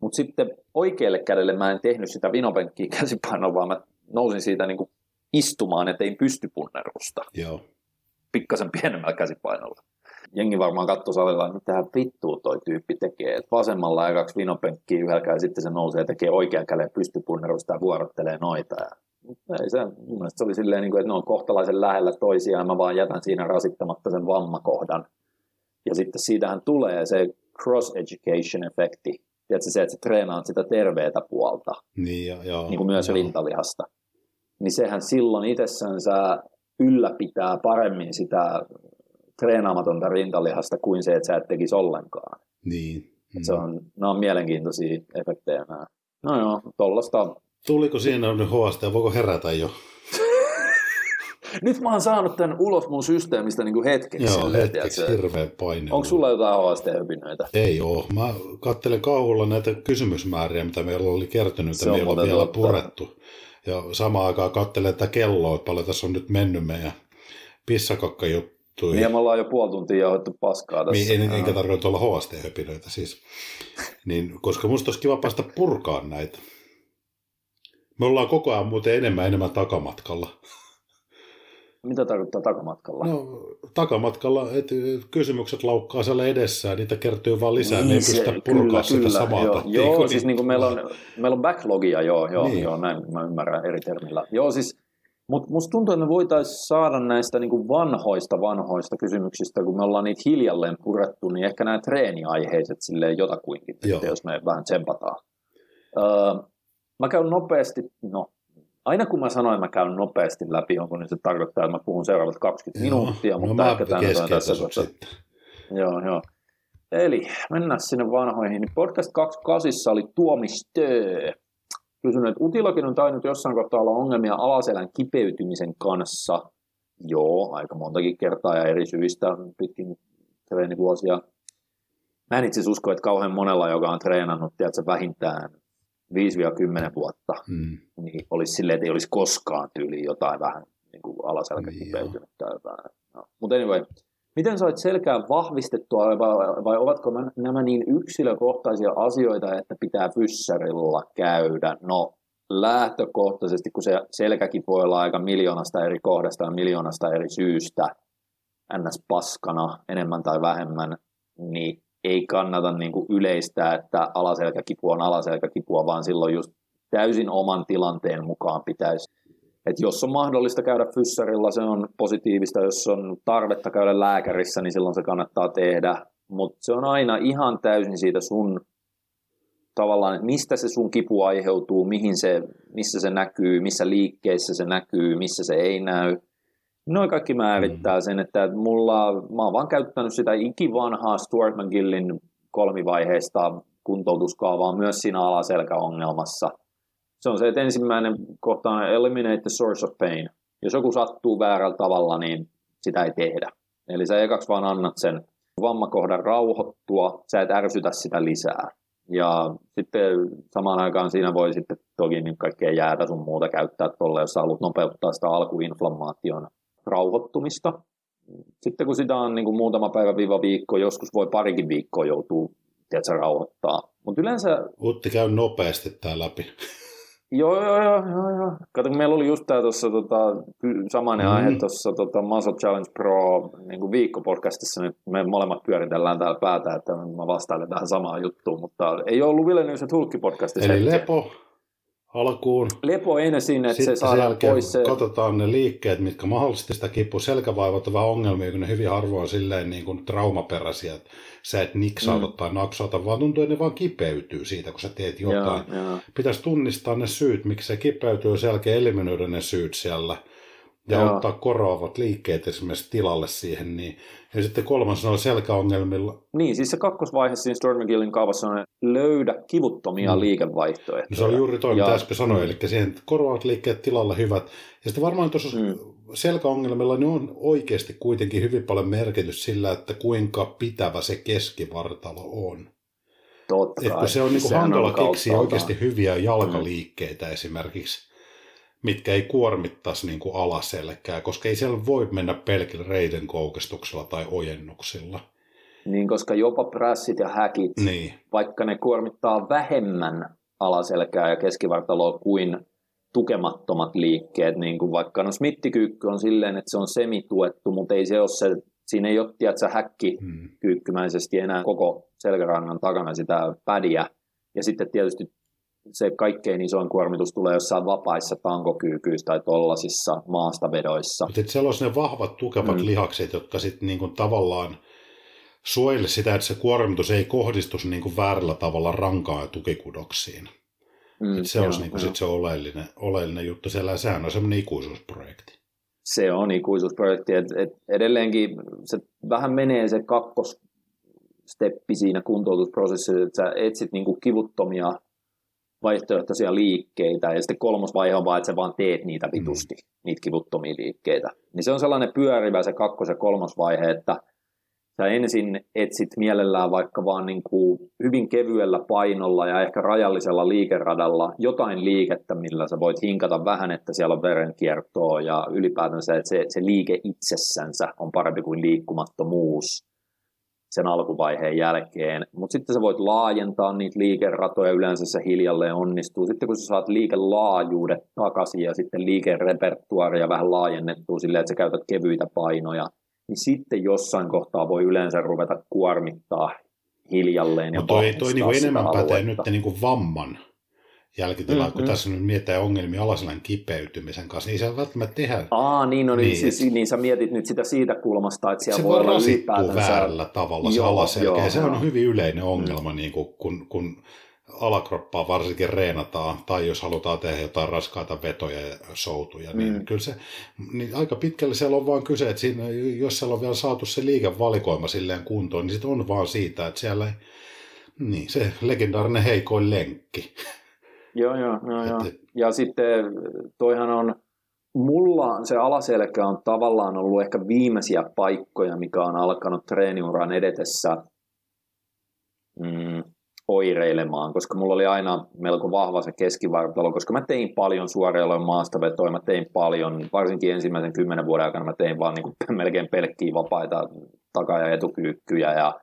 Mutta sitten oikealle kädelle mä en tehnyt sitä vinopenkkiä (laughs) käsipainoa, vaan mä nousin siitä niin kuin istumaan ja tein pystypunnerusta. Joo. Pikkasen pienemmällä käsipainolla. Jengi varmaan katsoi salilla, että mitä vittua toi tyyppi tekee. Et vasemmalla ja kaksi vinopenkkiä yhdellä ja sitten se nousee ja tekee oikean käden pystypunnerusta ja vuorottelee noita. Ja ei se, mun se oli silleen, niin kuin, että ne on kohtalaisen lähellä toisiaan ja mä vaan jätän siinä rasittamatta sen vammakohdan ja sitten siitähän tulee se cross-education-efekti. Tiedätkö se, että sä treenaat sitä terveetä puolta, niin, ja, ja, niin kuin myös ja. rintalihasta. Niin sehän silloin itsessänsä ylläpitää paremmin sitä treenaamatonta rintalihasta kuin se, että sä et tekisi ollenkaan. Niin. Mm. Se on, nämä on mielenkiintoisia efektejä nämä. No joo, tollasta. Tuliko siinä nyt HST, voiko herätä jo? Nyt mä oon saanut tämän ulos mun systeemistä niin kuin hetkeksi. Joo, silleen, hetkeksi hirveä paine. Onko sulla jotain HST-höpinöitä? Ei oo. Mä katselen kauhulla näitä kysymysmääriä, mitä meillä oli kertynyt, että meillä on vielä totta. purettu. Ja samaan aikaan katselen tätä kelloa, että paljon tässä on nyt mennyt meidän pissakakka juttu. Niin ja me ollaan jo puoli tuntia jauhettu paskaa tässä. Niin, en, enkä tarkoita olla HST-höpinöitä siis. niin, koska musta olisi kiva päästä purkaan näitä. Me ollaan koko ajan muuten enemmän enemmän takamatkalla. Mitä tarkoittaa takamatkalla? No, takamatkalla, että kysymykset laukkaa siellä edessä ja niitä kertyy vaan lisää, niin, me ei pystytä purkaa sitä kyllä, samaa Joo, joo niin, siis niin kuin meillä, on, meillä on backlogia, joo, joo, niin. joo näin mä ymmärrän eri termillä. Joo, siis, mutta musta tuntuu, että me voitaisiin saada näistä niin kuin vanhoista vanhoista kysymyksistä, kun me ollaan niitä hiljalleen purettu, niin ehkä nämä treeniaiheiset silleen jotakuinkin, jos me vähän tsempataan. Öö, mä käyn nopeasti, no aina kun mä sanoin, että mä käyn nopeasti läpi jonkun, niin se tarkoittaa, että mä puhun seuraavat 20 joo, minuuttia, mutta no, ehkä tämän tässä sitten. Joo, joo. Eli mennään sinne vanhoihin. Podcast 28 oli Tuomistö. Kysyn, että Utilakin on tainnut jossain kohtaa olla ongelmia alaselän kipeytymisen kanssa. Joo, aika montakin kertaa ja eri syistä pitkin treenivuosia. Mä en itse usko, että kauhean monella, joka on treenannut, tiedätkö, vähintään 5-10 vuotta, mm. niin olisi silleen, että ei olisi koskaan tyyli jotain vähän niin kuin alaselkä kipeytynyt tai jotain. No. Mutta anyway, miten sait selkää vahvistettua vai, vai ovatko nämä niin yksilökohtaisia asioita, että pitää fyssarilla käydä? No lähtökohtaisesti, kun se selkäkipu voi olla aika miljoonasta eri kohdasta ja miljoonasta eri syystä, ns. paskana enemmän tai vähemmän, niin ei kannata niin kuin yleistää, että alaselkäkipu on alaselkäkipua, vaan silloin just täysin oman tilanteen mukaan pitäisi. Et jos on mahdollista käydä fyssarilla, se on positiivista. Jos on tarvetta käydä lääkärissä, niin silloin se kannattaa tehdä. Mutta se on aina ihan täysin siitä sun tavallaan, että mistä se sun kipu aiheutuu, mihin se, missä se näkyy, missä liikkeissä se näkyy, missä se ei näy. Noin kaikki määrittää mm. sen, että mulla, mä oon vaan käyttänyt sitä ikivanhaa Stuart McGillin kolmivaiheista kuntoutuskaavaa myös siinä alaselkäongelmassa. Se on se, että ensimmäinen kohta on eliminate the source of pain. Jos joku sattuu väärällä tavalla, niin sitä ei tehdä. Eli sä ekaksi vaan annat sen vammakohdan rauhoittua, sä et ärsytä sitä lisää. Ja sitten samaan aikaan siinä voi sitten toki niin kaikkea jäätä sun muuta käyttää tuolle, jos haluat nopeuttaa sitä alkuinflammaation rauhoittumista. Sitten kun sitä on niin kuin muutama päivä viiva viikko, joskus voi parikin viikkoa joutuu tiedätkö, rauhoittaa. Mutta yleensä... Utti käy nopeasti tämä läpi. Joo, joo, joo, joo, joo. Kato, kun meillä oli just tämä tuossa tota, samainen mm. aihe tuossa tota, Muscle Challenge Pro niin kuin viikkopodcastissa, nyt me molemmat pyöritellään täällä päätä, että mä vastailen tähän samaan juttuun, mutta ei ole ollut Ville Nyyset Hulkki-podcastissa. Eli lepo, alkuun. Lepo ensin, että Sitten se saadaan pois se... katsotaan ne liikkeet, mitkä mahdollisesti sitä kipua selkävaivottavaa ongelmia, kun ne hyvin harvoin silleen niin kuin traumaperäisiä, että sä et niksauta mm. tai naksauta, vaan tuntuu, että ne vaan kipeytyy siitä, kun sä teet jotain. Joo, joo. Pitäisi tunnistaa ne syyt, miksi se kipeytyy, ja sen eliminoida ne syyt siellä ja Joo. ottaa korvaavat liikkeet esimerkiksi tilalle siihen. Niin. Ja sitten kolmas on selkäongelmilla. Niin, siis se kakkosvaihe siinä Storm McGillin kaavassa on löydä kivuttomia mm. liikevaihtoehtoja. No se oli juuri toi, ja... mitä äsken sanoin, eli siihen korvaavat liikkeet tilalle hyvät. Ja sitten varmaan tuossa mm. selkäongelmilla niin on oikeasti kuitenkin hyvin paljon merkitys sillä, että kuinka pitävä se keskivartalo on. Totta että kai. se on niin hankala keksiä oikeasti hyviä jalkaliikkeitä mm. esimerkiksi mitkä ei kuormittaisi niin kuin alaselkää, koska ei siellä voi mennä pelkillä reiden koukistuksella tai ojennuksilla. Niin, koska jopa prässit ja häkit, niin. vaikka ne kuormittaa vähemmän alaselkää ja keskivartaloa kuin tukemattomat liikkeet, niin kuin vaikka no smittikyykky on silleen, että se on semituettu, mutta ei se ole se, siinä ei ole, tiedätkö, häkki hmm. kyykkymäisesti enää koko selkärangan takana sitä pädiä. Ja sitten tietysti se kaikkein isoin kuormitus tulee jossain vapaissa tankokyykyissä tai tollasissa maastavedoissa. Mutta siellä olisi ne vahvat tukevat mm. lihakset, jotka sitten niinku tavallaan suojele sitä, että se kuormitus ei kohdistuisi niinku väärällä tavalla rankaan ja tukikudoksiin. Mm, se joo, olisi niinku sit se oleellinen, oleellinen juttu siellä, sehän on semmoinen ikuisuusprojekti. Se on ikuisuusprojekti, että et edelleenkin se vähän menee se kakkos steppi siinä kuntoutusprosessissa, että sä etsit niinku kivuttomia vaihtoehtoisia liikkeitä, ja sitten kolmas vaihe on vaan, että sä vaan teet niitä vitusti, mm. niitä kivuttomia liikkeitä. Niin se on sellainen pyörivä se kakkos- ja kolmas vaihe, että sä ensin etsit mielellään vaikka vaan niin kuin hyvin kevyellä painolla ja ehkä rajallisella liikeradalla jotain liikettä, millä sä voit hinkata vähän, että siellä on verenkiertoa ja ylipäätänsä, että se, se liike itsessänsä on parempi kuin liikkumattomuus sen alkuvaiheen jälkeen. Mutta sitten sä voit laajentaa niitä liikeratoja, yleensä se hiljalleen onnistuu. Sitten kun sä saat liikelaajuudet takaisin ja sitten liikerepertuaaria vähän laajennettua silleen, että sä käytät kevyitä painoja, niin sitten jossain kohtaa voi yleensä ruveta kuormittaa hiljalleen. Ja Mutta toi, toi niinku enemmän pätee nyt niinku vamman jälkitilaa, mm-hmm. kun tässä nyt mietitään ongelmia alaselän kipeytymisen kanssa, niin se on välttämättä tehdä. Aa, niin, no, niin, niin, siis, niin sä mietit nyt sitä siitä kulmasta, että siellä se voi olla ylipäätänsä... väärällä tavalla se alaselkä, joo, se on hyvin yleinen ongelma, mm. niin kuin, kun, kun alakroppaa varsinkin reenataan, tai jos halutaan tehdä jotain raskaita vetoja ja soutuja, niin mm. kyllä se, niin aika pitkälle siellä on vaan kyse, että siinä, jos siellä on vielä saatu se liikevalikoima silleen kuntoon, niin sitten on vaan siitä, että siellä niin se legendaarinen heikoin lenkki. Joo, joo, joo, joo. Ja sitten toihan on, mulla se alaselkä on tavallaan ollut ehkä viimeisiä paikkoja, mikä on alkanut treeniuran edetessä mm, oireilemaan, koska mulla oli aina melko vahva se keskivartalo, koska mä tein paljon suoreilla maastavetoja, mä tein paljon, varsinkin ensimmäisen kymmenen vuoden aikana mä tein vaan niin kuin (laughs) melkein pelkkiä vapaita taka- ja etukyykkyjä, ja,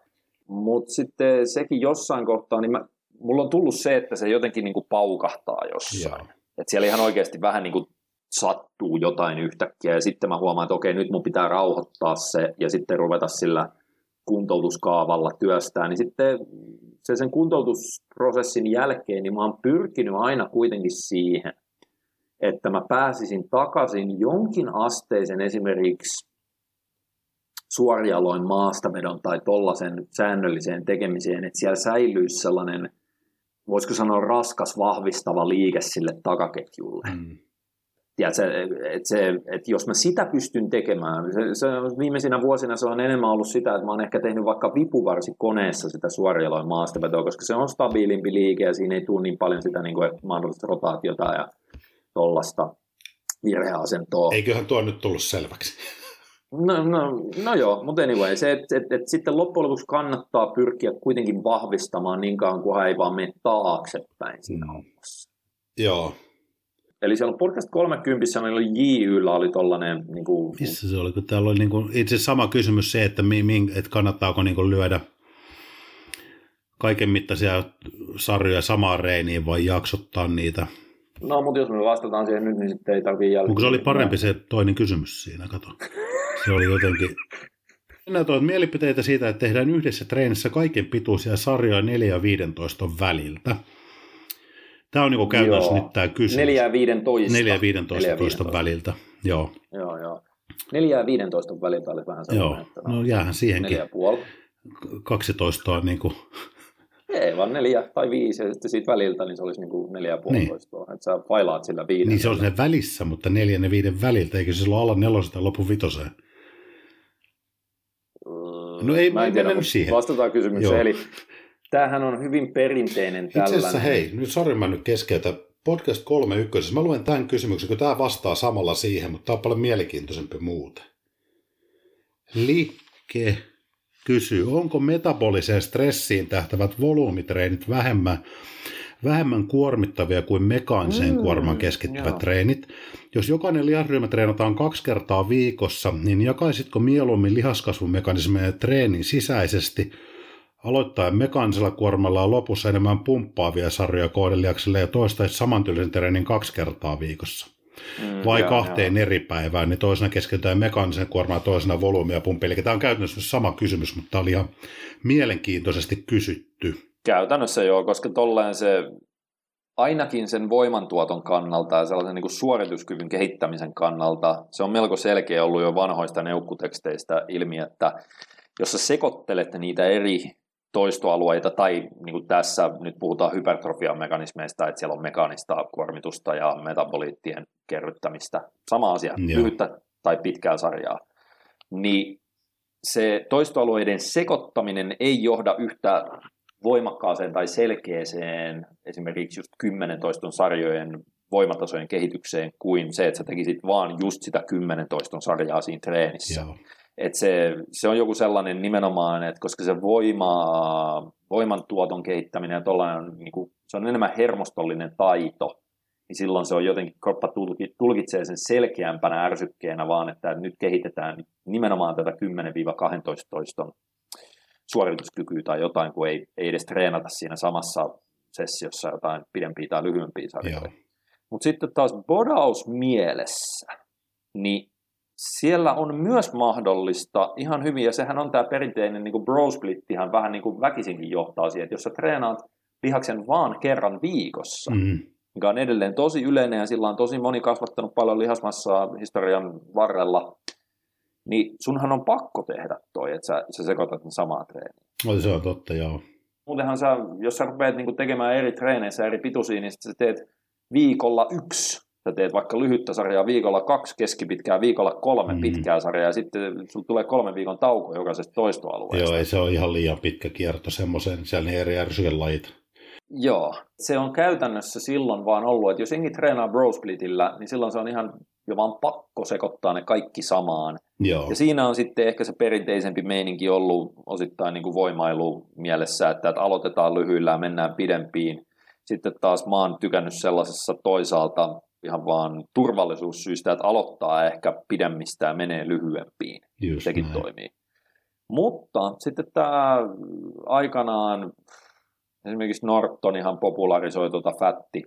mutta sitten sekin jossain kohtaa, niin mä mulla on tullut se, että se jotenkin niin kuin paukahtaa jossain. Että siellä ihan oikeasti vähän niin kuin sattuu jotain yhtäkkiä ja sitten mä huomaan, että okei, nyt mun pitää rauhoittaa se ja sitten ruveta sillä kuntoutuskaavalla työstää, niin sitten se sen kuntoutusprosessin jälkeen, niin mä oon pyrkinyt aina kuitenkin siihen, että mä pääsisin takaisin jonkin asteisen esimerkiksi suorialoin maastavedon tai tollaisen säännölliseen tekemiseen, että siellä säilyisi sellainen – voisiko sanoa raskas vahvistava liike sille takaketjulle. Mm. tiedätkö, että, se, että jos mä sitä pystyn tekemään, se, se, viimeisinä vuosina se on enemmän ollut sitä, että mä oon ehkä tehnyt vaikka vipuvarsikoneessa sitä suorialoin maastopetoa, koska se on stabiilimpi liike ja siinä ei tule niin paljon sitä niin kuin, mahdollista rotaatiota ja tollasta virheasentoa. Eiköhän tuo nyt tullut selväksi. No, no, no joo, mutta anyway, se, että et, et sitten loppujen lopuksi kannattaa pyrkiä kuitenkin vahvistamaan niin kauan, kuin hän ei vaan mene taaksepäin siinä mm. hommassa. Joo. Eli siellä on podcast 30, meillä oli JYllä oli tollainen... Niin kuin... Missä se oli, kun täällä oli niin kuin, itse sama kysymys se, että, mi, mi, että kannattaako niin kuin lyödä kaiken mittaisia sarjoja samaan reiniin vai jaksottaa niitä – No, mutta jos me vastataan siihen nyt, niin sitten ei tarvitse jälkeen. Mutta se oli parempi se toinen kysymys siinä, kato. (laughs) Se oli jotenkin... Minä toin mielipiteitä siitä, että tehdään yhdessä treenissä kaiken pituisia sarjoja 4 ja 15 väliltä. Tämä on niin käytännössä nyt tämä kysymys. 4 ja 15. 4 ja 15, 4 15. väliltä, joo. Joo, joo. 4 ja 15 väliltä oli vähän sellainen. Joo, että no, no jäähän siihenkin. 4,5. 12 on niin kuin ei, vaan neljä tai viisi, ja sitten siitä väliltä niin se olisi niin kuin neljä ja puolitoista. Niin. Että sä failaat sillä viiden. Niin se on ne välissä, mutta neljän ja viiden väliltä, eikö se ole alla nelosesta ja lopun vitoseen? No ei, mä en tiedä, siihen. Vastataan kysymykseen. Joo. Eli tämähän on hyvin perinteinen tällainen. Itse asiassa hei, nyt sori mä nyt keskeytä. Podcast 31. Mä luen tämän kysymyksen, kun tämä vastaa samalla siihen, mutta tämä on paljon mielenkiintoisempi muuten. Liike kysyy, onko metaboliseen stressiin tähtävät volyymitreenit vähemmän, vähemmän kuormittavia kuin mekaaniseen mm, kuormaan keskittyvät joo. treenit? Jos jokainen lihasryhmä treenataan kaksi kertaa viikossa, niin jakaisitko mieluummin lihaskasvumekanismeja treenin sisäisesti aloittaen mekaanisella kuormalla ja lopussa enemmän pumppaavia sarjoja kohdeliakselle ja toistaisit samantyylisen treenin kaksi kertaa viikossa? mm, vai joo, kahteen joo. eri päivään, niin toisena keskitytään mekaanisen kuormaan ja toisena volyymia pumpi. Eli tämä on käytännössä sama kysymys, mutta tämä oli ihan mielenkiintoisesti kysytty. Käytännössä joo, koska tolleen se ainakin sen voimantuoton kannalta ja sellaisen niin kuin suorituskyvyn kehittämisen kannalta, se on melko selkeä ollut jo vanhoista neukkuteksteistä ilmi, että jos sä sekoittelet niitä eri toistoalueita, tai niin kuin tässä nyt puhutaan hypertrofian mekanismeista, että siellä on mekaanista kuormitusta ja metaboliittien kerryttämistä, sama asia, Joo. lyhyttä tai pitkää sarjaa, niin se toistoalueiden sekoittaminen ei johda yhtä voimakkaaseen tai selkeäseen esimerkiksi just 10 toiston sarjojen voimatasojen kehitykseen kuin se, että sä tekisit vaan just sitä 10 toiston sarjaa siinä treenissä. Joo. Et se, se on joku sellainen nimenomaan, että koska se voima, voimantuoton kehittäminen ja tollainen, niin kuin, se on enemmän hermostollinen taito, niin silloin se on jotenkin, kroppa tulkitsee sen selkeämpänä ärsykkeenä, vaan että nyt kehitetään nimenomaan tätä 10-12 toiston suorituskykyä tai jotain, kun ei, ei edes treenata siinä samassa sessiossa jotain pidempiä tai lyhyempiä sarjoja. Mutta sitten taas bodaus mielessä, niin siellä on myös mahdollista ihan hyvin, ja sehän on tämä perinteinen niin bro splittihan vähän niin kuin väkisinkin johtaa siihen, että jos sä treenaat lihaksen vaan kerran viikossa, mm. mikä on edelleen tosi yleinen ja sillä on tosi moni kasvattanut paljon lihasmassaa historian varrella, niin sunhan on pakko tehdä toi, että sä, sä sekoitat ne samaa treeniä. No, se on totta, joo. Muutenhan sä, jos sä rupeat niin tekemään eri treeneissä eri pituisia, niin sä teet viikolla yksi sä teet vaikka lyhyttä sarjaa viikolla kaksi keskipitkää, viikolla kolme mm. pitkää sarjaa, ja sitten sulla tulee kolmen viikon tauko jokaisesta toistoalueesta. Joo, ei se ole ihan liian pitkä kierto semmoisen, siellä ne eri lajit. Joo, se on käytännössä silloin vaan ollut, että jos jengi treenaa bro splitillä, niin silloin se on ihan jo vaan pakko sekoittaa ne kaikki samaan. Joo. Ja siinä on sitten ehkä se perinteisempi meininki ollut osittain niin kuin voimailu mielessä, että, että aloitetaan lyhyillä ja mennään pidempiin. Sitten taas mä oon tykännyt sellaisessa toisaalta ihan vaan turvallisuussyistä, että aloittaa ehkä pidemmistä ja menee lyhyempiin. Just Sekin näin. toimii. Mutta sitten tämä aikanaan, esimerkiksi Norton ihan popularisoi tuota fatti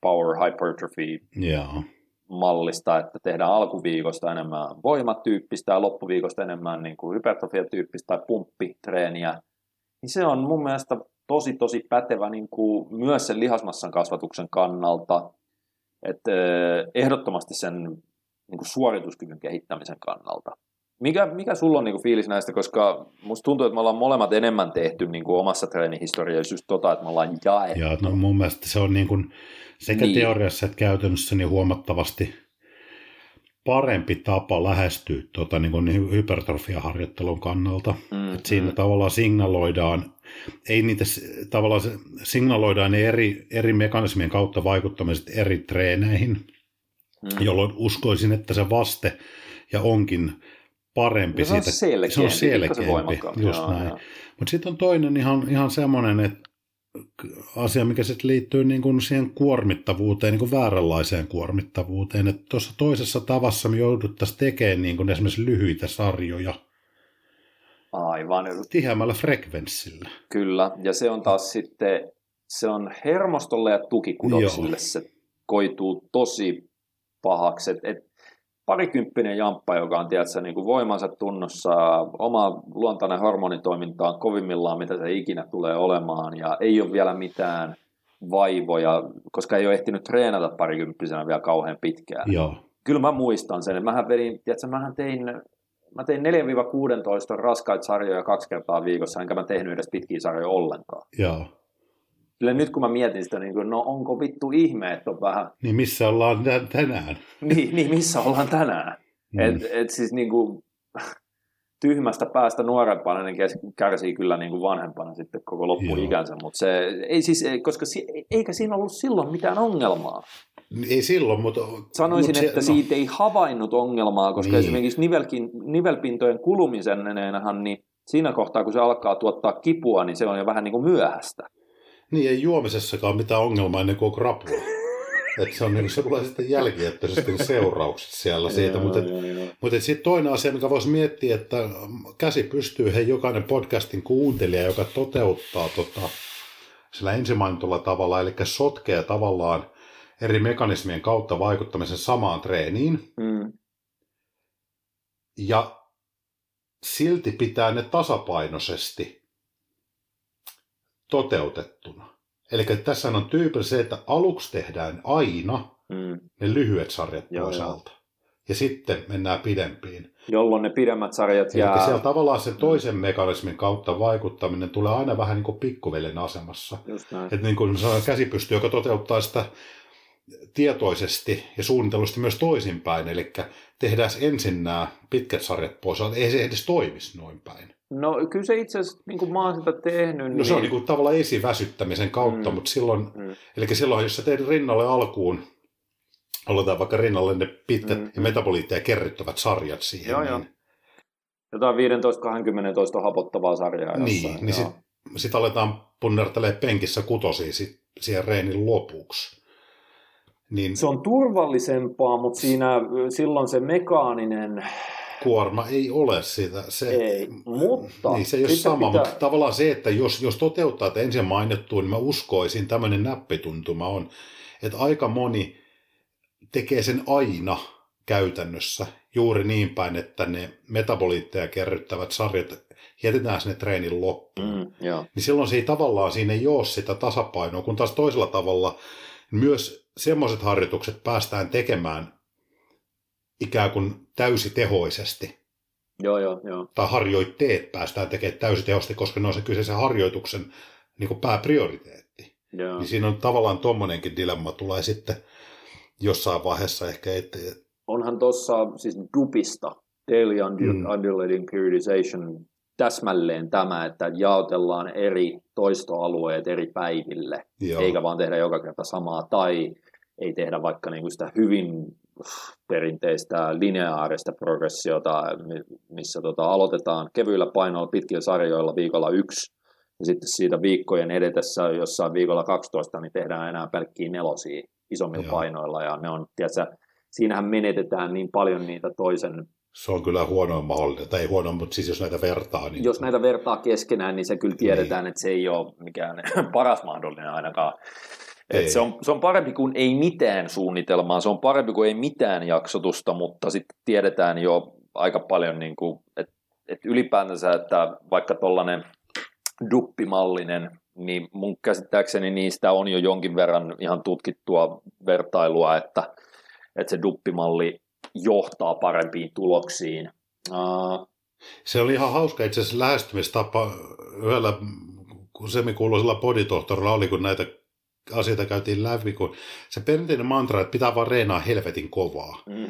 power hypertrophy yeah. Mallista, että tehdään alkuviikosta enemmän voimatyyppistä ja loppuviikosta enemmän niin kuin hypertrofiatyyppistä tai pumppitreeniä. Niin se on mun mielestä tosi tosi pätevä niin kuin myös sen lihasmassan kasvatuksen kannalta – että ehdottomasti sen niin kuin suorituskyvyn kehittämisen kannalta. Mikä, mikä sulla on niin kuin fiilis näistä, koska musta tuntuu, että me ollaan molemmat enemmän tehty niin kuin omassa treenihistoriassa just tota, että me ollaan jaettu. Joo, no mun mielestä se on niin kuin sekä niin. teoriassa että käytännössä niin huomattavasti parempi tapa lähestyä tuota, niin kuin hypertrofiaharjoittelun kannalta. Mm, että siinä mm. tavallaan signaloidaan, ei niitä tavallaan signaloidaan ne eri, eri mekanismien kautta vaikuttamiset eri treeneihin, mm. jolloin uskoisin, että se vaste ja onkin parempi se siitä. Selkeämpi, se on selkeämpi, just joo, näin. Mutta sitten on toinen ihan, ihan semmoinen, että asia, mikä sitten liittyy niin kuin siihen kuormittavuuteen, niin kuin vääränlaiseen kuormittavuuteen. Että tuossa toisessa tavassa me jouduttaisiin tekemään niin kuin esimerkiksi lyhyitä sarjoja. Aivan. Tiheämmällä frekvenssillä. Kyllä, ja se on taas sitten, se on hermostolle ja tukikudoksille Joo. se koituu tosi pahaksi. Et, et parikymppinen jamppa, joka on tiedätkö, niin kuin voimansa tunnossa, oma luontainen hormonitoiminta on kovimmillaan, mitä se ikinä tulee olemaan, ja ei ole vielä mitään vaivoja, koska ei ole ehtinyt treenata parikymppisenä vielä kauhean pitkään. Joo. Kyllä mä muistan sen, että mähän, vedin, tiedätkö, mähän tein, mä tein 4-16 raskaita sarjoja kaksi kertaa viikossa, enkä mä tehnyt edes pitkiä sarjoja ollenkaan. Joo. Kyllä nyt kun mä mietin sitä, niin kuin, no onko vittu ihme, että on vähän... Niin missä ollaan tänään? (laughs) niin, niin, missä ollaan tänään? Mm. Et, et siis niin kuin, (laughs) tyhmästä päästä nuorempana, niin kärsii kyllä niin kuin vanhempana sitten koko loppuikänsä, mutta se ei siis, koska si, eikä siinä ollut silloin mitään ongelmaa. Ei silloin, mutta... Sanoisin, mutta se, että no. siitä ei havainnut ongelmaa, koska niin. esimerkiksi nivelkin, nivelpintojen kulumisen niin siinä kohtaa, kun se alkaa tuottaa kipua, niin se on jo vähän niin kuin myöhäistä. Niin, ei juomisessakaan mitään ongelmaa ennen kuin krapula. että se, on, niin, se tulee sitten jälkijättöisesti seuraukset siellä siitä. mutta mutta sitten toinen asia, mikä voisi miettiä, että käsi pystyy he jokainen podcastin kuuntelija, joka toteuttaa tota, sillä ensimmäisellä tavalla, eli sotkee tavallaan eri mekanismien kautta vaikuttamisen samaan treeniin. Mm. Ja silti pitää ne tasapainoisesti toteutettuna. Eli tässä on tyypillistä se, että aluksi tehdään aina mm. ne lyhyet sarjat Joo, toisaalta. Jo. Ja sitten mennään pidempiin. Jolloin ne pidemmät sarjat jää... Eli siellä tavallaan sen toisen mekanismin kautta vaikuttaminen tulee aina vähän niin kuin pikkuvelen asemassa. Että niin kuin käsipysty, joka toteuttaa sitä tietoisesti ja suunnitellusti myös toisinpäin. Eli tehdään ensin nämä pitkät sarjat pois, ei se edes toimisi noin päin. No kyllä se itse asiassa, niin kuin mä oon sitä tehnyt... No niin... se on niin kuin tavallaan esiväsyttämisen kautta, mm. mutta silloin, mm. eli silloin jos sä teet rinnalle alkuun, aloitetaan vaikka rinnalle ne pitkät mm. ja metaboliitteja kerryttävät sarjat siihen. Joo, niin... joo. Jotain 15-20 hapottavaa sarjaa. Niin, jossain, niin sitten sit aletaan punnertelemaan penkissä kutosia sit siihen reenin lopuksi. Niin... Se on turvallisempaa, mutta siinä silloin se mekaaninen kuorma ei ole sitä. Se, ei, mutta... Niin, se ei ole sama, pitää... mutta tavallaan se, että jos, jos toteuttaa että ensin mainittua, niin mä uskoisin, tämmöinen näppituntuma on, että aika moni tekee sen aina käytännössä juuri niin päin, että ne metaboliitteja kerryttävät sarjat jätetään sinne treenin loppuun. Mm, niin silloin se ei tavallaan, siinä ei ole sitä tasapainoa, kun taas toisella tavalla myös semmoiset harjoitukset päästään tekemään ikään kuin täysitehoisesti. Joo, joo, joo. Tai harjoitteet päästään tekemään täysitehoisesti, koska ne on se kyseisen harjoituksen niin kuin pääprioriteetti. Joo. Niin siinä on tavallaan tuommoinenkin dilemma tulee sitten jossain vaiheessa ehkä eteen. Onhan tuossa siis DUPista, Daily Undulating mm. Periodization, täsmälleen tämä, että jaotellaan eri toistoalueet eri päiville, Joo. eikä vaan tehdä joka kerta samaa, tai ei tehdä vaikka niin kuin sitä hyvin perinteistä lineaarista progressiota, missä tota, aloitetaan kevyillä painoilla pitkillä sarjoilla viikolla yksi, ja sitten siitä viikkojen edetessä jossain viikolla 12, niin tehdään enää pelkkiä nelosia isommilla Joo. painoilla, ja ne on, tiedätkö, siinähän menetetään niin paljon niitä toisen se on kyllä huono mahdollinen, tai ei huono, mutta siis jos näitä vertaa. Niin... Jos näitä vertaa keskenään, niin se kyllä tiedetään, niin. että se ei ole mikään (laughs) paras mahdollinen ainakaan. Et se, on, se on parempi kuin ei mitään suunnitelmaa, se on parempi kuin ei mitään jaksotusta, mutta sitten tiedetään jo aika paljon, niin että et ylipäätänsä, että vaikka tuollainen duppimallinen, niin mun käsittääkseni niistä on jo jonkin verran ihan tutkittua vertailua, että, että se duppimalli johtaa parempiin tuloksiin. Uh, se oli ihan hauska itse asiassa lähestymistapa yhdellä semikuuluisella poditohtorilla oli, kun näitä asioita käytiin läpi, kun se perinteinen mantra, että pitää vaan reenaa helvetin kovaa. Mm.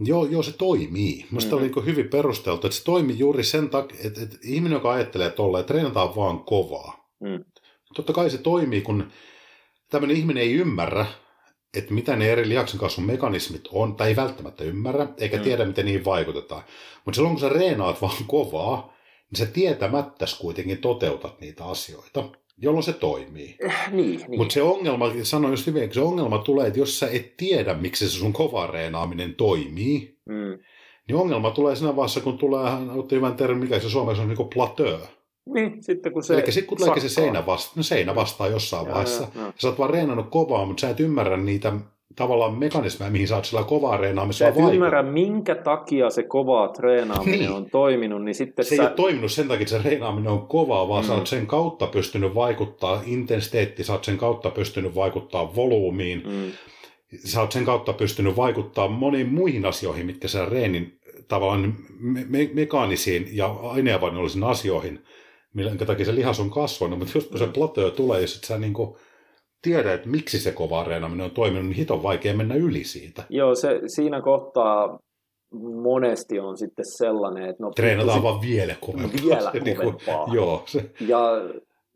Joo, joo, se toimii. Minusta mm. oli niin hyvin perusteltu, että se toimii juuri sen takia, että, että ihminen, joka ajattelee tolleen, että treenataan vaan kovaa. Mm. Totta kai se toimii, kun tämmöinen ihminen ei ymmärrä, että mitä ne eri lihaksen kasvun mekanismit on, tai ei välttämättä ymmärrä, eikä mm. tiedä, miten niihin vaikutetaan. Mutta silloin, kun sä reenaat vaan kovaa, niin sä tietämättäs kuitenkin toteutat niitä asioita, jolloin se toimii. Eh, niin, niin. Mutta se ongelma, sanoin just hyvin, se ongelma tulee, että jos sä et tiedä, miksi se sun kova reenaaminen toimii, mm. niin ongelma tulee siinä vaiheessa, kun tulee, otti hyvän termin, mikä se suomessa on, niin kuin plateau. Niin, sitten kun se Eli sitten kun tulee se seinä, vasta, no seinä vastaa jossain ja, vaiheessa. Ja, ja. Sä oot vaan reenannut kovaa, mutta sä et ymmärrä niitä tavallaan mekanismeja, mihin sä oot sillä kovaa treenaamisella Sä et ymmärrä, minkä takia se kovaa treenaaminen niin. on toiminut, niin sitten Se sä... ei ole toiminut sen takia, että se treenaaminen on kovaa, vaan mm. sä oot sen kautta pystynyt vaikuttaa intensiteetti, sä oot sen kautta pystynyt vaikuttaa volyymiin, mm. sä oot sen kautta pystynyt vaikuttaa moniin muihin asioihin, mitkä sä reenin tavallaan me- me- mekaanisiin ja aineenvainnollisina asioihin, minkä takia se lihas on kasvanut, mutta just kun se plateo tulee, jos sä niin kuin tiedä, että miksi se kova reenaaminen on toiminut, niin hiton vaikea mennä yli siitä. Joo, se, siinä kohtaa monesti on sitten sellainen, että... No, Treenataan tosi, vaan vielä kovempaa. Vielä (laughs) niin kovempaa. Kuin, joo, se. Ja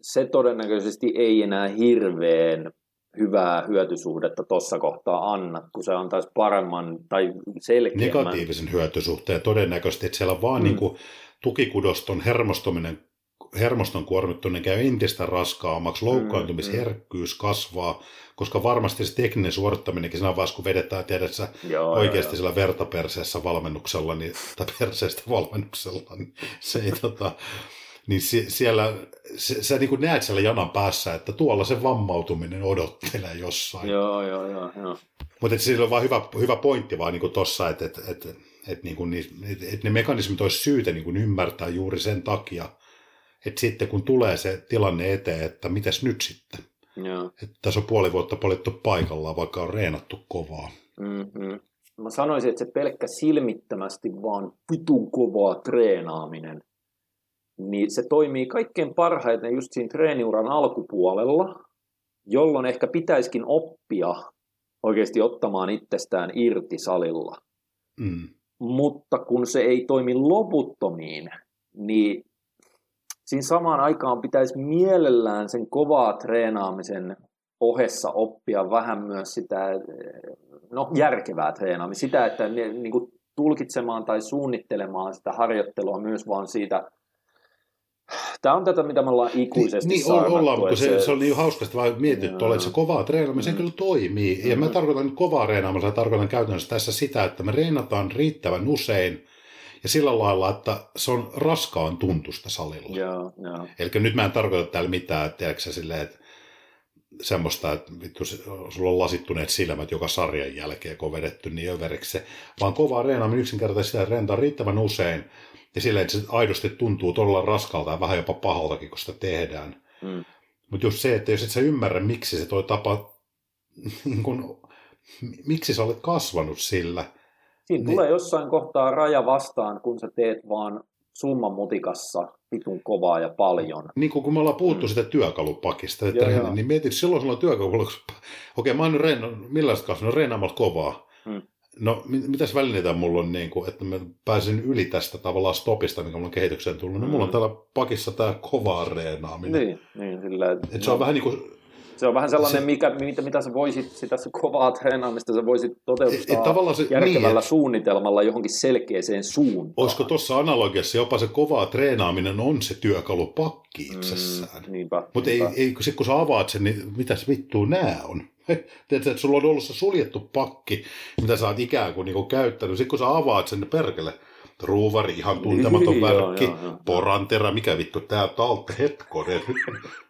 se todennäköisesti ei enää hirveän hyvää hyötysuhdetta tuossa kohtaa anna, kun se antaisi paremman tai selkeämmän... Negatiivisen hyötysuhteen todennäköisesti, että siellä vaan mm. niin kuin tukikudoston hermostuminen hermoston kuormittuminen käy entistä raskaammaksi, mm, loukkaantumisherkkyys mm. kasvaa, koska varmasti se tekninen suorittaminenkin siinä vaiheessa, kun vedetään tiedätkö, joo, oikeasti joo. sillä vertaperseessä valmennuksella, niin, tai perseestä valmennuksella, niin se ei tota, niin siellä, se, sä niin näet siellä janan päässä, että tuolla se vammautuminen odottelee jossain. Joo, joo, joo. joo. Mutta sillä on vaan hyvä, hyvä pointti vaan niin tuossa, että et, et, et, niin kuin, et, et ne mekanismit olisi syytä niin kuin ymmärtää juuri sen takia, että sitten kun tulee se tilanne eteen, että mitäs nyt sitten? Joo. Että tässä on puoli vuotta poljettu paikallaan, vaikka on reenattu kovaa. Mm-hmm. Mä sanoisin, että se pelkkä silmittömästi vaan vitun kovaa treenaaminen, niin se toimii kaikkein parhaiten just siinä treeniuran alkupuolella, jolloin ehkä pitäisikin oppia oikeasti ottamaan itsestään irti salilla. Mm. Mutta kun se ei toimi loputtomiin, niin siinä samaan aikaan pitäisi mielellään sen kovaa treenaamisen ohessa oppia vähän myös sitä no, järkevää treenaamista, sitä, että ne, niin kuin tulkitsemaan tai suunnittelemaan sitä harjoittelua myös vaan siitä Tämä on tätä, mitä me ollaan ikuisesti Niin, niin ollaan, mutta se, se, oli niin hauskasti vaan mietitty, että, että se kovaa treenaaminen, mm. se kyllä toimii. Ja mm. mä tarkoitan kovaa treenaamista, tarkoitan käytännössä tässä sitä, että me reenataan riittävän usein ja sillä lailla, että se on raskaan tuntusta salilla. Joo, joo. Eli nyt mä en tarkoita täällä mitään, että tiedätkö silleen, että semmoista, että vittu, sulla on lasittuneet silmät joka sarjan jälkeen, kun on vedetty niin överiksi vaan kovaa reenaaminen yksinkertaisesti sitä reentaa riittävän usein, ja silleen, että se aidosti tuntuu todella raskalta ja vähän jopa pahaltakin, kun sitä tehdään. Mm. Mutta just se, että jos et sä ymmärrä, miksi se toi tapa, (laughs) niin kun, miksi sä olet kasvanut sillä, Siinä niin. tulee jossain kohtaa raja vastaan, kun sä teet vaan summan mutikassa vitun kovaa ja paljon. Niin kuin kun me ollaan puhuttu mm. sitä työkalupakista, että joo, joo. niin mietit, silloin sulla on työkalupakista. Okei, mä oon reino, millaista kasvanut, reenaamalla kovaa. Mm. No, mit, mitäs välineitä mulla on, niin kuin, että mä pääsin yli tästä tavallaan stopista, mikä mulla on kehitykseen tullut. No, mm. mulla on täällä pakissa tämä kovaa reenaaminen. Niin, niin sillä, että no. se on no. vähän niin kuin se on vähän sellainen, se, mikä, mitä, mitä sä voisit, sitä kovaa treenaamista sä voisit toteuttaa et, se, järkevällä niin, suunnitelmalla johonkin selkeäseen suuntaan. Olisiko tuossa analogiassa jopa se kovaa treenaaminen on se työkalupakki mm, itsessään? Mm, Mutta ei, ei, kun, kun sä avaat sen, niin mitäs vittua nää on? (laughs) Tiedätkö, että sulla on ollut se suljettu pakki, mitä sä oot ikään kuin, niin kuin käyttänyt. Sitten kun sä avaat sen, niin perkele, ruuvari, ihan tuntematon niin, värkki, poranterä, mikä vittu tää taltte hetkonen. (laughs)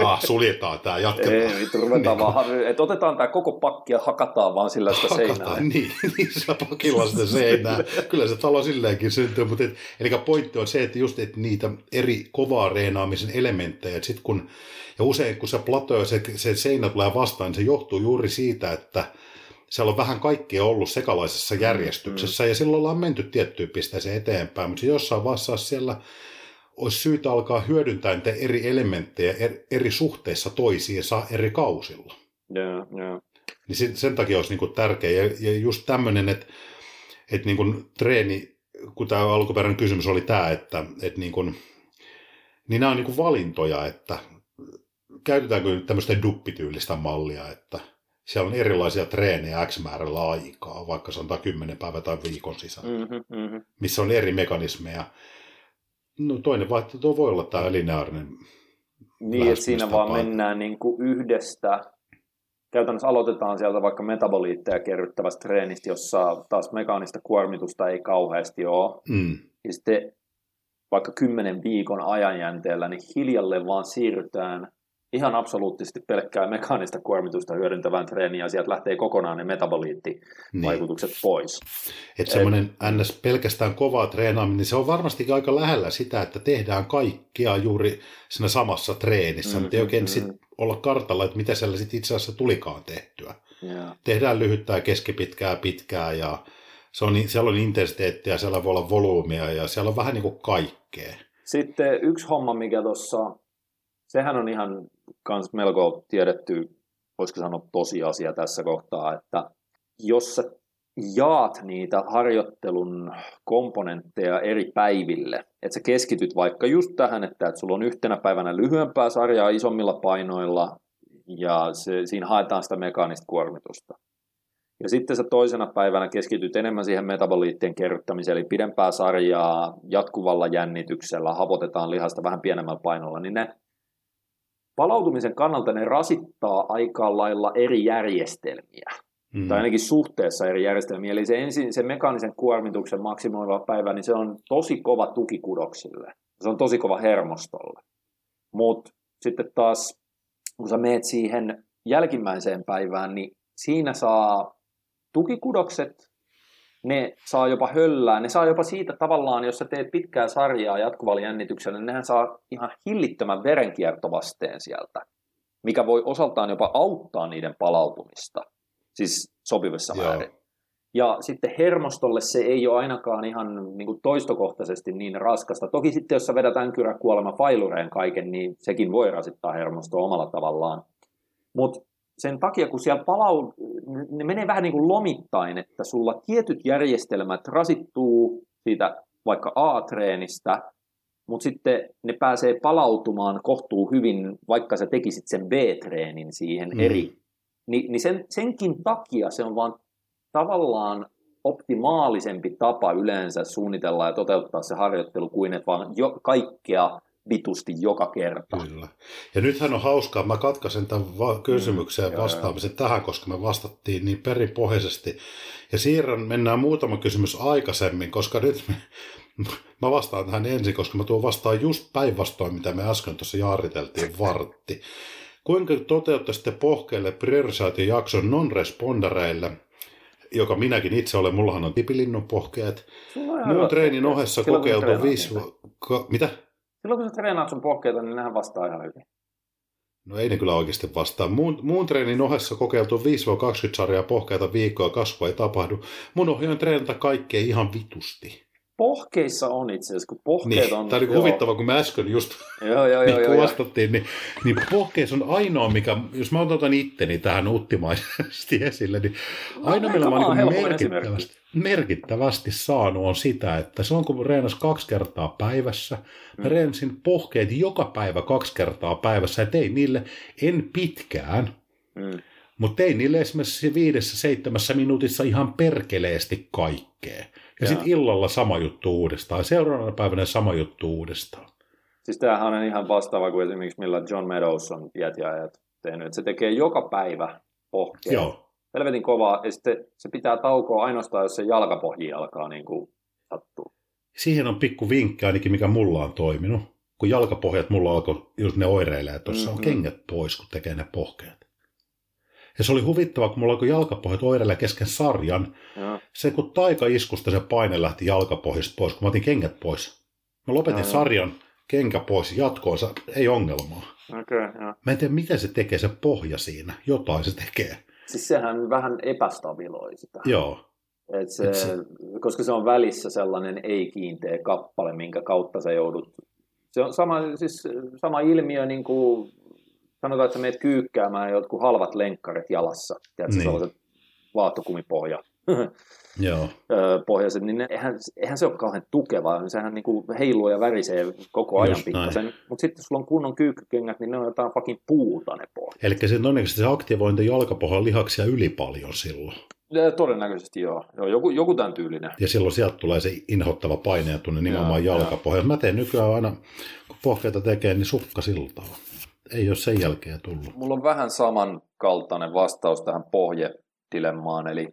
Jaa, suljetaan tämä, jatketaan. Ei, vittu, ruvetaan niin, vaan, että otetaan tämä koko pakki ja hakataan vaan sillä sitä hakataan, seinää. (laughs) Niin, niin sillä pakilla sitä seinää. Kyllä se talo silleenkin syntyy, mutta et, eli pointti on se, että just että niitä eri kovaa reenaamisen elementtejä, että sit kun, ja usein kun se plato se, se seinä tulee vastaan, niin se johtuu juuri siitä, että siellä on vähän kaikkea ollut sekalaisessa järjestyksessä, mm. ja silloin ollaan menty tiettyyn pisteeseen eteenpäin, mutta jossain vaiheessa siellä olisi syytä alkaa hyödyntää niitä eri elementtejä eri suhteissa toisiinsa eri kausilla. Yeah, yeah. Niin sen, sen takia olisi niin tärkeä. Ja, ja just tämmöinen, että että niin kuin treeni, kun tämä alkuperäinen kysymys oli tämä, että, että niin kuin, niin nämä on niin kuin valintoja, että käytetäänkö tämmöistä duppityylistä mallia, että siellä on erilaisia treenejä X määrällä aikaa, vaikka sanotaan 10 päivää tai viikon sisällä, mm-hmm, mm-hmm. missä on eri mekanismeja. No toinen vaihtoehto voi olla tämä lineaarinen Niin, että siinä vaan mennään niin kuin yhdestä, käytännössä aloitetaan sieltä vaikka metaboliitteja kerryttävästä treenistä, jossa taas mekaanista kuormitusta ei kauheasti ole. Mm. Ja sitten vaikka kymmenen viikon ajanjänteellä, niin hiljalleen vaan siirrytään ihan absoluuttisesti pelkkää mekaanista kuormitusta hyödyntävään treeniin ja sieltä lähtee kokonaan ne metaboliittivaikutukset niin. pois. Että semmoinen ns. pelkästään kovaa treenaaminen, niin se on varmasti aika lähellä sitä, että tehdään kaikkia juuri siinä samassa treenissä, mm-hmm, mutta ei oikein mm-hmm. sit olla kartalla, että mitä siellä sitten itse asiassa tulikaan tehtyä. Yeah. Tehdään lyhyttää, keskipitkää, pitkää ja se on, siellä on intensiteettiä, siellä voi olla volyymia ja siellä on vähän niin kuin kaikkea. Sitten yksi homma, mikä tuossa, sehän on ihan kans melko tiedetty, voisiko sanoa tosiasia tässä kohtaa, että jos sä jaat niitä harjoittelun komponentteja eri päiville, että sä keskityt vaikka just tähän, että, että sulla on yhtenä päivänä lyhyempää sarjaa isommilla painoilla, ja se, siinä haetaan sitä mekaanista kuormitusta. Ja sitten sä toisena päivänä keskityt enemmän siihen metaboliittien kerryttämiseen, eli pidempää sarjaa jatkuvalla jännityksellä, hapotetaan lihasta vähän pienemmällä painolla, niin ne palautumisen kannalta ne rasittaa aika lailla eri järjestelmiä. Mm. Tai ainakin suhteessa eri järjestelmiä. Eli se ensin se mekaanisen kuormituksen maksimoiva päivä, niin se on tosi kova tukikudoksille. Se on tosi kova hermostolle. Mutta sitten taas, kun sä meet siihen jälkimmäiseen päivään, niin siinä saa tukikudokset ne saa jopa höllää, ne saa jopa siitä tavallaan, jos sä teet pitkää sarjaa jatkuvalla jännityksellä, niin nehän saa ihan hillittömän verenkiertovasteen sieltä, mikä voi osaltaan jopa auttaa niiden palautumista, siis sopivassa Joo. määrin. Ja sitten hermostolle se ei ole ainakaan ihan niin kuin toistokohtaisesti niin raskasta. Toki sitten, jos sä vedät änkyrä kuolema failureen kaiken, niin sekin voi rasittaa hermostoa omalla tavallaan. Mutta sen takia, kun siellä palau, ne menee vähän niin kuin lomittain, että sulla tietyt järjestelmät rasittuu siitä vaikka A-treenistä, mutta sitten ne pääsee palautumaan kohtuu hyvin, vaikka sä tekisit sen B-treenin siihen mm. eri. Ni, niin sen, senkin takia se on vaan tavallaan optimaalisempi tapa yleensä suunnitella ja toteuttaa se harjoittelu kuin että vaan jo kaikkea vitusti joka kerta. Kyllä. Ja nythän on hauskaa, mä katkaisen tämän va- kysymykseen mm, vastaamisen joo, tähän, koska me vastattiin niin perinpohjaisesti. Ja siirrän, mennään muutama kysymys aikaisemmin, koska nyt me, mä vastaan tähän ensin, koska mä tuon vastaan just päinvastoin, mitä me äsken tuossa jaariteltiin vartti. Kuinka toteuttaisitte pohkeille priorisaatiojakson non-respondereille, joka minäkin itse olen, mullahan on tipilinnun pohkeet. Muun treenin ohessa kokeiltu viisi... Mitä? Silloin kun sä treenaat sun pohkeita, niin nehän vastaa ihan hyvin. No ei ne kyllä oikeasti vastaa. Muun, muun treenin ohessa kokeiltu 5-20 sarjaa pohkeita viikkoa, kasvua ei tapahdu. Mun ohjaan treenata kaikkea ihan vitusti. Pohkeissa on itse asiassa, kun pohkeet niin, on... Tämä oli huvittava, kun me äsken just joo, joo, niin joo, niin, niin pohkeissa on ainoa, mikä, jos mä otan itteni tähän uttimaisesti (laughs) esille, niin ainoa, millä mä olen niin merkittävästi, merkittävästi saanut on sitä, että silloin kun reenas kaksi kertaa päivässä, mä mm. reensin pohkeet joka päivä kaksi kertaa päivässä ja tein niille, en pitkään, mm. mutta tein niille esimerkiksi viidessä, seitsemässä minuutissa ihan perkeleesti kaikkea. Ja sitten illalla sama juttu uudestaan, seuraavana päivänä sama juttu uudestaan. Siis tämähän on ihan vastaava kuin esimerkiksi millä John Meadows on jätjäajat tehnyt, että se tekee joka päivä pohkeet. Joo helvetin kovaa, ja sitten se pitää taukoa ainoastaan, jos se jalkapohji alkaa niin kuin sattua. Siihen on pikku vinkki ainakin, mikä mulla on toiminut. Kun jalkapohjat mulla alkoi, just ne oireilee, tuossa mm-hmm. on kengät pois, kun tekee ne pohkeet. Ja se oli huvittava, kun mulla alkoi jalkapohjat oireilla kesken sarjan. Ja. Se kun taikaiskusta se paine lähti jalkapohjista pois, kun mä otin kengät pois. Mä lopetin ja, sarjan, kenkä pois, jatkoonsa, ei ongelmaa. Okay, ja. Mä en tiedä, miten se tekee se pohja siinä. Jotain se tekee. Siis sehän vähän epästabiloi sitä. Joo. Et se, Et se... Koska se on välissä sellainen ei-kiinteä kappale, minkä kautta sä joudut... Se on sama, siis sama ilmiö, niin kuin sanotaan, että sä meet kyykkäämään jotkut halvat lenkkarit jalassa. Tiedätkö, niin. sellaiset vaattokumipohja (laughs) Joo. pohjaiset, niin eihän, eihän se ole kauhean tukeva. Sehän niin kuin heiluu ja värisee koko ajan pikkasen. Mutta sitten jos sulla on kunnon kyykkykengät, niin ne on jotain fucking puuta ne pohjat. Eli se todennäköisesti se aktivointi jalkapohjan lihaksia yli paljon silloin. Ja todennäköisesti joo. joo joku, joku tämän tyylinen. Ja silloin sieltä tulee se inhottava paine tunne nimenomaan jalkapohjaan. Mä teen nykyään aina, kun pohkeita tekee, niin sukkasiltaa. Ei ole sen jälkeen tullut. Mulla on vähän samankaltainen vastaus tähän pohjedilemmaan, eli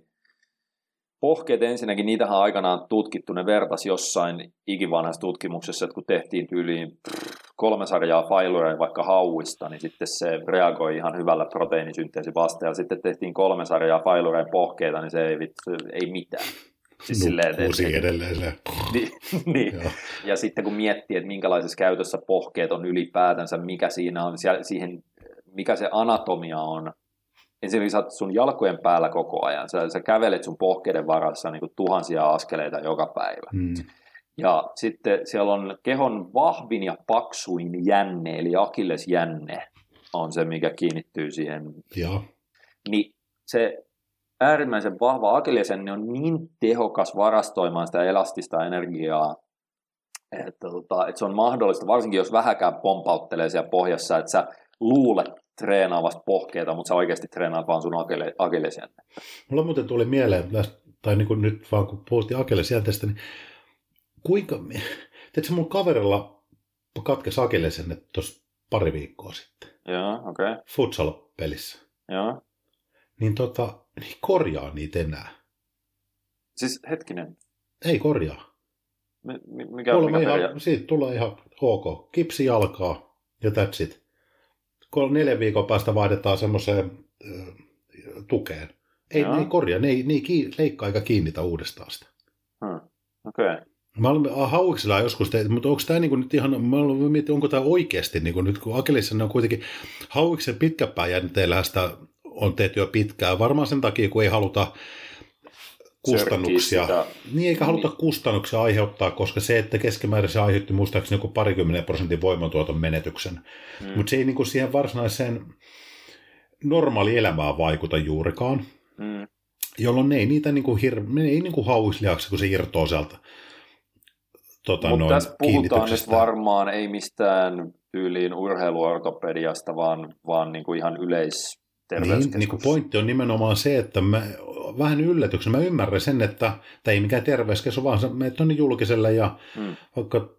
pohkeet ensinnäkin, niitähän aikanaan tutkittu, ne vertas jossain ikivanhassa tutkimuksessa, että kun tehtiin tyyliin kolme sarjaa failureja vaikka hauista, niin sitten se reagoi ihan hyvällä proteiinisynteesi vastaan, ja sitten tehtiin kolme sarjaa failureja pohkeita, niin se ei, ei mitään. Siis silleen, että, edelleen se. (laughs) Niin, niin. ja sitten kun miettii, että minkälaisessa käytössä pohkeet on ylipäätänsä, mikä siinä on, siihen, mikä se anatomia on, ensinnäkin sä oot sun jalkojen päällä koko ajan. Sä, sä kävelet sun pohkeiden varassa niin kuin tuhansia askeleita joka päivä. Mm. Ja sitten siellä on kehon vahvin ja paksuin jänne, eli akillesjänne on se, mikä kiinnittyy siihen. Ja. Niin se äärimmäisen vahva akillesjänne on niin tehokas varastoimaan sitä elastista energiaa, että, tota, että se on mahdollista, varsinkin jos vähäkään pompauttelee siellä pohjassa, että sä luulet treenaavasta pohkeita, mutta sä oikeasti treenaat vaan sun akillesjännettä. Mulla muuten tuli mieleen, tai niin kuin nyt vaan kun puhuttiin akillesjänteestä, niin kuinka, tiedätkö mun kaverilla katkesi akillesjänne tuossa pari viikkoa sitten. Joo, okei. Okay. Futsal-pelissä. Joo. Niin tota, niin korjaa niitä enää. Siis hetkinen. Ei korjaa. M- mikä, mikä ihan, siitä tulee ihan ok. Kipsi jalkaa ja that's it neljän viikon päästä vaihdetaan semmoiseen äh, tukeen. Ei, ne ei korjaa, ne ei, ne ei leikkaa eikä kiinnitä uudestaan sitä. Hmm. Okei. Okay. Mä olen hauiksella joskus tehty, mutta onko tämä niinku nyt ihan, mä olen miettinyt, onko tämä oikeasti, niinku nyt kun Akelissa ne on kuitenkin, hauiksen pitkäpäijänteellä sitä on tehty jo pitkään, varmaan sen takia, kun ei haluta kustannuksia. Niin, eikä haluta niin. kustannuksia aiheuttaa, koska se, että keskimäärin se aiheutti muistaakseni joku parikymmentä prosentin voimantuoton menetyksen. Mm. Mutta se ei niinku siihen varsinaiseen normaali elämään vaikuta juurikaan. Mm. Jolloin ne ei niitä niinku hir- ne ei niinku hauisliaksi, kun se irtoo sieltä tota, Mutta tässä puhutaan nyt varmaan ei mistään tyyliin urheiluortopediasta, vaan, vaan niinku ihan yleis niin, niin kuin pointti on nimenomaan se, että mä vähän yllätyksen. Mä ymmärrän sen, että tämä ei mikään terveyskeskus, vaan sä menet tuonne julkiselle ja hmm. vaikka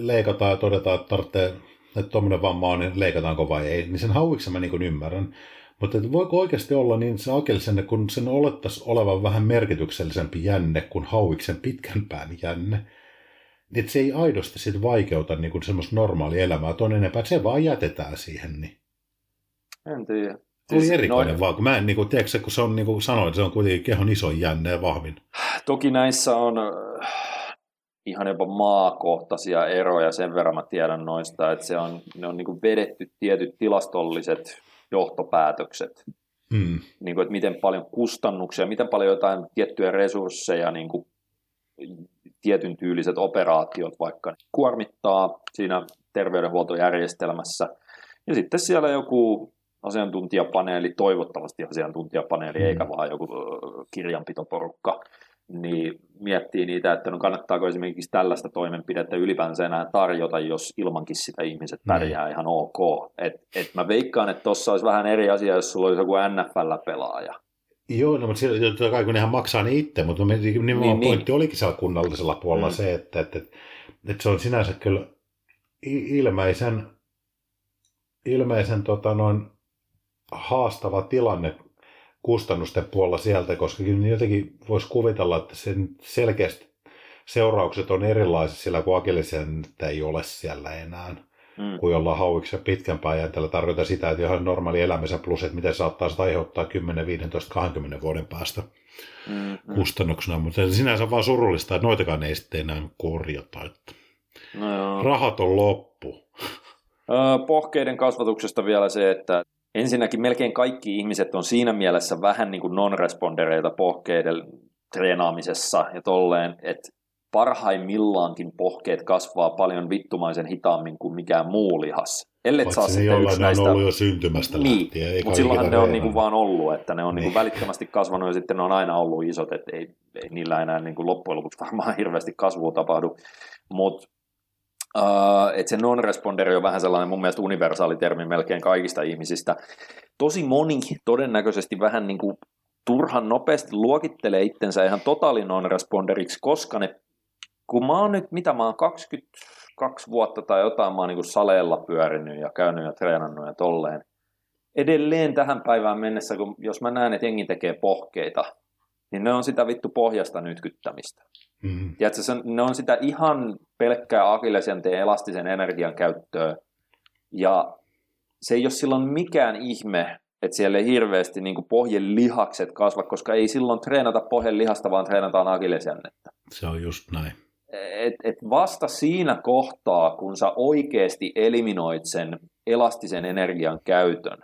leikataan ja todetaan, että tarvitsee, että tuommoinen vamma on, niin leikataanko vai ei, niin sen hauiksen mä niin ymmärrän. Mutta että voiko oikeasti olla niin se akelisen, kun sen olettaisi olevan vähän merkityksellisempi jänne kuin hauiksen pitkän pään jänne, niin että se ei aidosti sit vaikeuta niin kuin semmoista normaalia elämää tuon enempää, että se vaan jätetään siihen. Niin. En tiedä. Siis, erikoinen noin... vaan, kun mä en, niin kuin, tiedätkö, kun se on, niin kuin sanoin, se on kuitenkin kehon iso jänne ja vahvin. Toki näissä on äh, ihan jopa maakohtaisia eroja, sen verran mä tiedän noista, että se on, ne on niin kuin vedetty tietyt tilastolliset johtopäätökset. Mm. Niin kuin, että miten paljon kustannuksia, miten paljon jotain tiettyjä resursseja, niin kuin tietyn tyyliset operaatiot vaikka kuormittaa siinä terveydenhuoltojärjestelmässä. Ja sitten siellä joku asiantuntijapaneeli, toivottavasti asiantuntijapaneeli, mm. eikä vaan joku kirjanpitoporukka, niin miettii niitä, että no kannattaako esimerkiksi tällaista toimenpidettä ylipäänsä enää tarjota, jos ilmankin sitä ihmiset niin. pärjää mm. ihan ok. Et, et mä veikkaan, että tuossa olisi vähän eri asia, jos sulla olisi joku NFL-pelaaja. Joo, no, mutta totta kai kun nehän maksaa ne itse, mutta nimenomaan niin, niin, pointti niin. olikin siellä kunnallisella puolella mm. se, että, että, että, että se on sinänsä kyllä ilmeisen, ilmeisen tota noin, haastava tilanne kustannusten puolella sieltä, koska jotenkin voisi kuvitella, että sen selkeästi seuraukset on erilaisia sillä, kun akillisen ei ole siellä enää. Mm. Kun jollain hauiksi pitkän jänteellä tarkoittaa sitä, että ihan normaali elämisen plus, että miten saattaa sitä aiheuttaa 10, 15, 20 vuoden päästä mm, kustannuksena. Mutta sinänsä vaan surullista, että noitakaan ei sitten enää korjata. Että no Rahat on loppu. Pohkeiden kasvatuksesta vielä se, että ensinnäkin melkein kaikki ihmiset on siinä mielessä vähän niin kuin non-respondereita pohkeiden treenaamisessa ja tolleen, että parhaimmillaankin pohkeet kasvaa paljon vittumaisen hitaammin kuin mikään muu lihas. Ellet saa sitten yksi näistä... on ollut jo syntymästä niin, lähtien. mutta silloinhan ne on niinku vaan ollut, että ne on niinku niin. niinku välittömästi kasvanut ja sitten ne on aina ollut isot, että ei, ei niillä enää niinku loppujen lopuksi varmaan (laughs) hirveästi kasvua tapahdu. Mutta uh, että se non-responderi on vähän sellainen mun mielestä universaali termi melkein kaikista ihmisistä. Tosi moni todennäköisesti vähän niin kuin turhan nopeasti luokittelee itsensä ihan totaali non-responderiksi, koska ne, kun mä oon nyt, mitä mä oon 22 vuotta tai jotain, mä oon niin saleella pyörinyt ja käynyt ja treenannut ja tolleen. Edelleen tähän päivään mennessä, kun jos mä näen, että jengi tekee pohkeita, niin ne on sitä vittu pohjasta nytkyttämistä. Mm. Tiedätkö, se, ne on sitä ihan pelkkää akillesianteen elastisen energian käyttöä. Ja se ei ole silloin mikään ihme, että siellä ei hirveästi niin pohjen lihakset kasva, koska ei silloin treenata pohjen lihasta, vaan treenataan akillesjännettä. Se on just näin. Et, et vasta siinä kohtaa, kun sä oikeasti eliminoit sen elastisen energian käytön,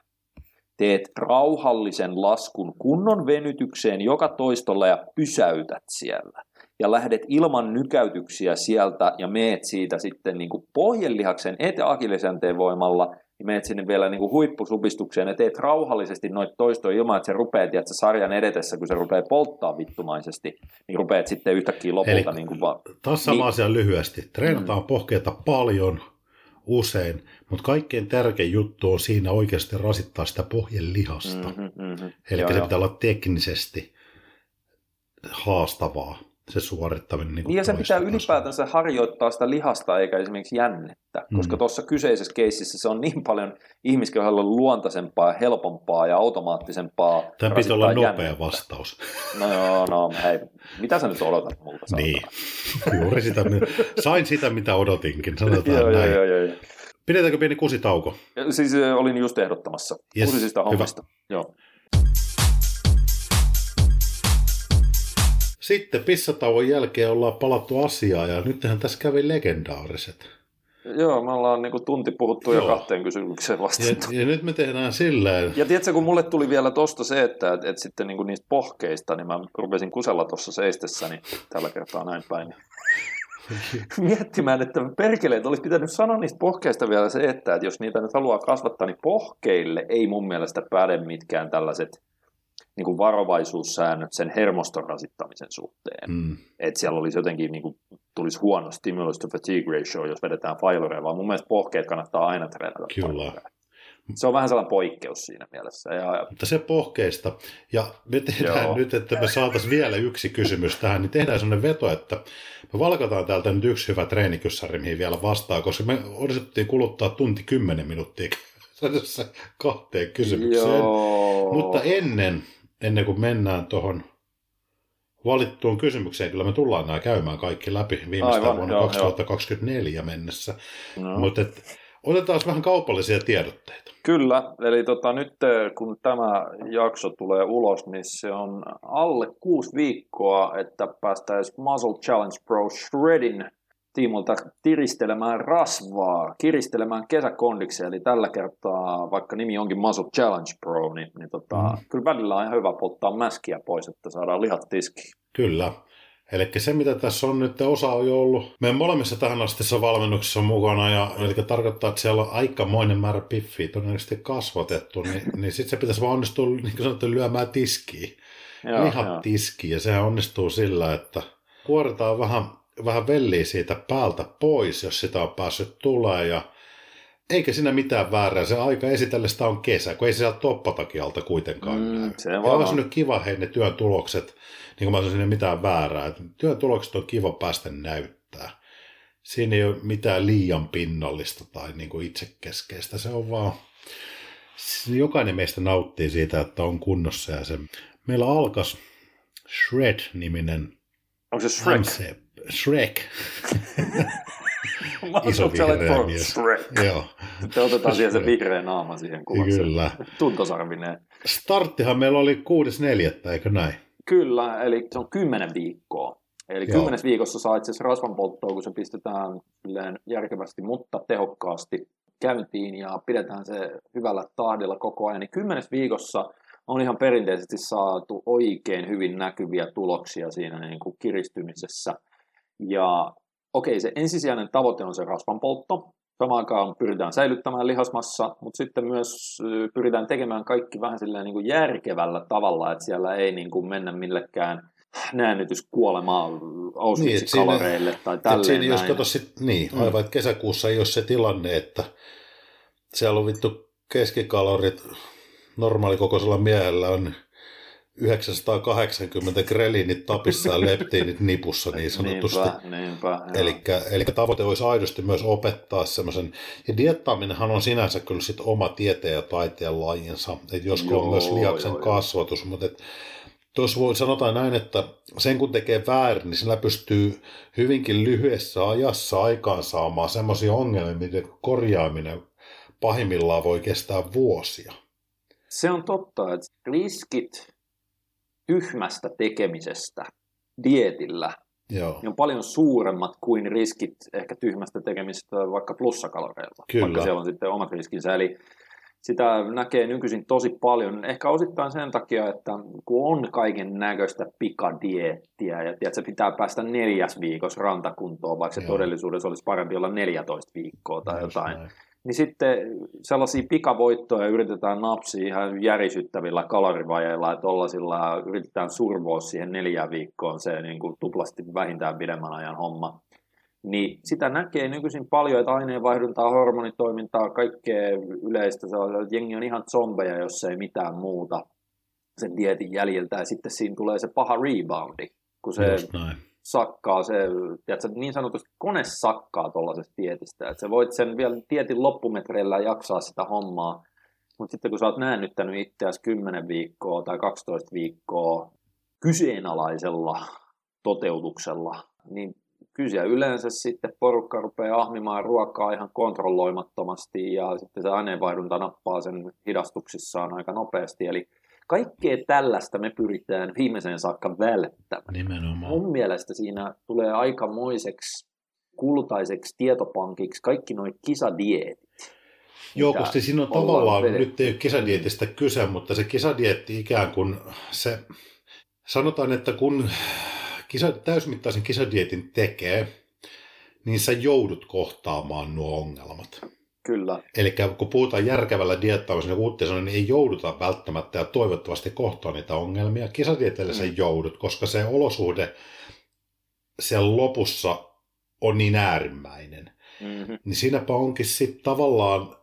teet rauhallisen laskun kunnon venytykseen joka toistolla ja pysäytät siellä. Ja lähdet ilman nykäytyksiä sieltä ja meet siitä sitten niin pohjelihaksen et akillesjänteen voimalla niin menet sinne vielä niin kuin huippusupistukseen ja teet rauhallisesti noita toistoja ilman, että se rupeaa, että sarjan edetessä, kun se rupeaa polttaa vittumaisesti, niin rupeat sitten yhtäkkiä lopulta Eli, niin kuin vaan... Taas sama niin, asia lyhyesti. Treenataan mm. pohkeita paljon, usein, mutta kaikkein tärkein juttu on siinä oikeasti rasittaa sitä pohjen lihasta. Mm-hmm, mm-hmm. Eli joo, se joo. pitää olla teknisesti haastavaa se suorittaminen. Niin, niin ja se pitää ylipäätänsä harjoittaa sitä lihasta eikä esimerkiksi jännettä, koska mm. tuossa kyseisessä keississä se on niin paljon ihmiskeholle luontaisempaa, helpompaa ja automaattisempaa. Tämä pitää olla nopea jännettä. vastaus. No joo, no hei, mitä sä nyt odotat multa? Niin, juuri sitä, sain sitä mitä odotinkin, sanotaan joo, näin. Joo, joo, joo. Pidetäänkö pieni kusitauko? Siis olin just ehdottamassa yes, kusisista hommista. Hyvä. Joo. Sitten pissatauon jälkeen ollaan palattu asiaan ja nythän tässä kävi legendaariset. Joo, me ollaan niin kuin tunti puhuttu Joo. jo kahteen kysymykseen vastattu. Ja, ja nyt me tehdään silleen. Ja tiedätkö, kun mulle tuli vielä tosta se, että, että, että sitten niin kuin niistä pohkeista, niin mä rupesin kusella tuossa seistessäni tällä kertaa näin päin. miettimään, että perkeleet olisi pitänyt sanoa niistä pohkeista vielä se, että, että jos niitä nyt haluaa kasvattaa, niin pohkeille ei mun mielestä päde mitkään tällaiset niin kuin varovaisuussäännöt sen hermoston rasittamisen suhteen. Mm. Että siellä olisi jotenkin, niin kuin, tulisi huono stimulus to fatigue ratio, jos vedetään failoreja, vaan mun mielestä pohkeet kannattaa aina treenata. Kyllä. Se on vähän sellainen poikkeus siinä mielessä. Ja, ja... Mutta se pohkeista, ja me tehdään Joo. nyt, että me saataisiin vielä yksi kysymys tähän, niin tehdään sellainen veto, että me valkataan täältä nyt yksi hyvä treenikyssari, mihin vielä vastaa, koska me odotettiin kuluttaa tunti kymmenen minuuttia (laughs) kahteen kysymykseen. Joo. Mutta ennen ennen kuin mennään tuohon valittuun kysymykseen, kyllä me tullaan nämä käymään kaikki läpi viimeistään Aivan, vuonna joo, 2024 joo. mennessä. No. Mutta otetaan vähän kaupallisia tiedotteita. Kyllä, eli tota, nyt kun tämä jakso tulee ulos, niin se on alle kuusi viikkoa, että päästäisiin Muzzle Challenge Pro Shreddin tiimolta tiristelemään rasvaa, kiristelemään kesäkondiksia, eli tällä kertaa, vaikka nimi onkin Muscle Challenge Pro, niin, niin tota, mm. kyllä välillä on ihan hyvä polttaa mäskiä pois, että saadaan lihat tiskiin. Kyllä. Eli se, mitä tässä on nyt, osa on jo ollut meidän molemmissa tähän asti valmennuksessa mukana, ja, eli tarkoittaa, että siellä on aikamoinen määrä piffiä todennäköisesti kasvatettu, niin, (laughs) niin sitten se pitäisi vaan onnistua niin kuin sanottu, lyömään tiskiin. Lihat tiskiin, ja sehän onnistuu sillä, että kuoritaan vähän vähän velliä siitä päältä pois, jos sitä on päässyt tulee ja eikä siinä mitään väärää. Se aika esitellessä on kesä, kun ei se sieltä toppatakialta kuitenkaan mm, näy. Se ja on kiva hei ne työn tulokset, niin kuin mä sanoin, mitään väärää. Työn tulokset on kiva päästä näyttää. Siinä ei ole mitään liian pinnallista tai niin kuin itsekeskeistä. Se on vaan, jokainen meistä nauttii siitä, että on kunnossa ja se. Meillä alkas Shred-niminen Onko se Shrek? MC, Shrek. (laughs) Iso vihreä mies. Shrek. Joo. Sitten otetaan siihen se vihreä naama siihen kuvaksi. Kyllä. Tuntosarvineen. Starttihan meillä oli 6.4. eikö näin? Kyllä, eli se on kymmenen viikkoa. Eli Joo. kymmenes viikossa saa itse asiassa rasvanpolttoa, kun se pistetään järkevästi, mutta tehokkaasti käyntiin ja pidetään se hyvällä tahdilla koko ajan. Niin kymmenes viikossa on ihan perinteisesti saatu oikein hyvin näkyviä tuloksia siinä niin kuin kiristymisessä – Ja okei, se ensisijainen tavoite on se rasvanpoltto. Samaan aikaan pyritään säilyttämään lihasmassa, mutta sitten myös pyritään tekemään kaikki vähän silleen niin kuin järkevällä tavalla, että siellä ei niin kuin mennä millekään näännytyskuolemaa Auschwitz-kaloreille niin, tai tälleen siinä, jos kato sit, niin, mm. aivan, että kesäkuussa ei ole se tilanne, että siellä on vittu keskikalorit normaalikokoisella miehellä on 980 greliinit tapissa ja leptiinit nipussa niin sanotusti. Niinpä, niinpä, eli, eli tavoite olisi aidosti myös opettaa semmoisen, ja diettaaminenhan on sinänsä kyllä sit oma tieteen ja taiteen lajinsa, että josko joo, on myös liaksen joo, kasvatus, mutta et, tuossa voi sanotaan näin, että sen kun tekee väärin, niin sillä pystyy hyvinkin lyhyessä ajassa aikaan saamaan semmoisia ongelmia, miten korjaaminen pahimmillaan voi kestää vuosia. Se on totta, että riskit tyhmästä tekemisestä dietillä Joo. Niin on paljon suuremmat kuin riskit ehkä tyhmästä tekemisestä vaikka plussakaloreilla, Kyllä. vaikka siellä on sitten omat riskinsä. Eli sitä näkee nykyisin tosi paljon, ehkä osittain sen takia, että kun on kaiken näköistä pikadiettiä ja tiedät, se pitää päästä neljäs viikossa rantakuntoon, vaikka Joo. se todellisuudessa olisi parempi olla 14 viikkoa tai Just jotain. Näin niin sitten sellaisia pikavoittoja yritetään napsia ihan järisyttävillä kalorivajeilla, että ollasilla yritetään survoa siihen neljään viikkoon se niin kuin tuplasti vähintään pidemmän ajan homma. Niin sitä näkee nykyisin paljon, että aineenvaihduntaa, hormonitoimintaa, kaikkea yleistä. Että jengi on ihan zombeja, jos ei mitään muuta sen dietin jäljiltä. Ja sitten siinä tulee se paha reboundi, kun se sakkaa, se tiedätkö, niin sanotusti kone sakkaa tuollaisesta tietistä, että sä voit sen vielä tietin loppumetreillä jaksaa sitä hommaa, mutta sitten kun sä oot näännyttänyt itseäsi 10 viikkoa tai 12 viikkoa kyseenalaisella toteutuksella, niin kyllä yleensä sitten porukka rupeaa ahmimaan ruokaa ihan kontrolloimattomasti ja sitten se aineenvaihdunta nappaa sen hidastuksissaan aika nopeasti. Eli Kaikkea tällaista me pyritään viimeiseen saakka välttämään. Nimenomaan. Mun mielestä siinä tulee aikamoiseksi kultaiseksi tietopankiksi kaikki nuo kisadietit. Joo, koska siinä on tavallaan, vedetty. nyt ei ole kisadietistä kyse, mutta se kisadietti ikään kuin se, sanotaan, että kun kisa, täysmittaisen kisadietin tekee, niin sä joudut kohtaamaan nuo ongelmat. Kyllä. Eli kun puhutaan järkevällä diettaamisella niin niin ei jouduta välttämättä ja toivottavasti kohtaa niitä ongelmia. Kisatieteelle mm. joudut, koska se olosuhde siellä lopussa on niin äärimmäinen. Mm-hmm. Niin siinäpä onkin sitten tavallaan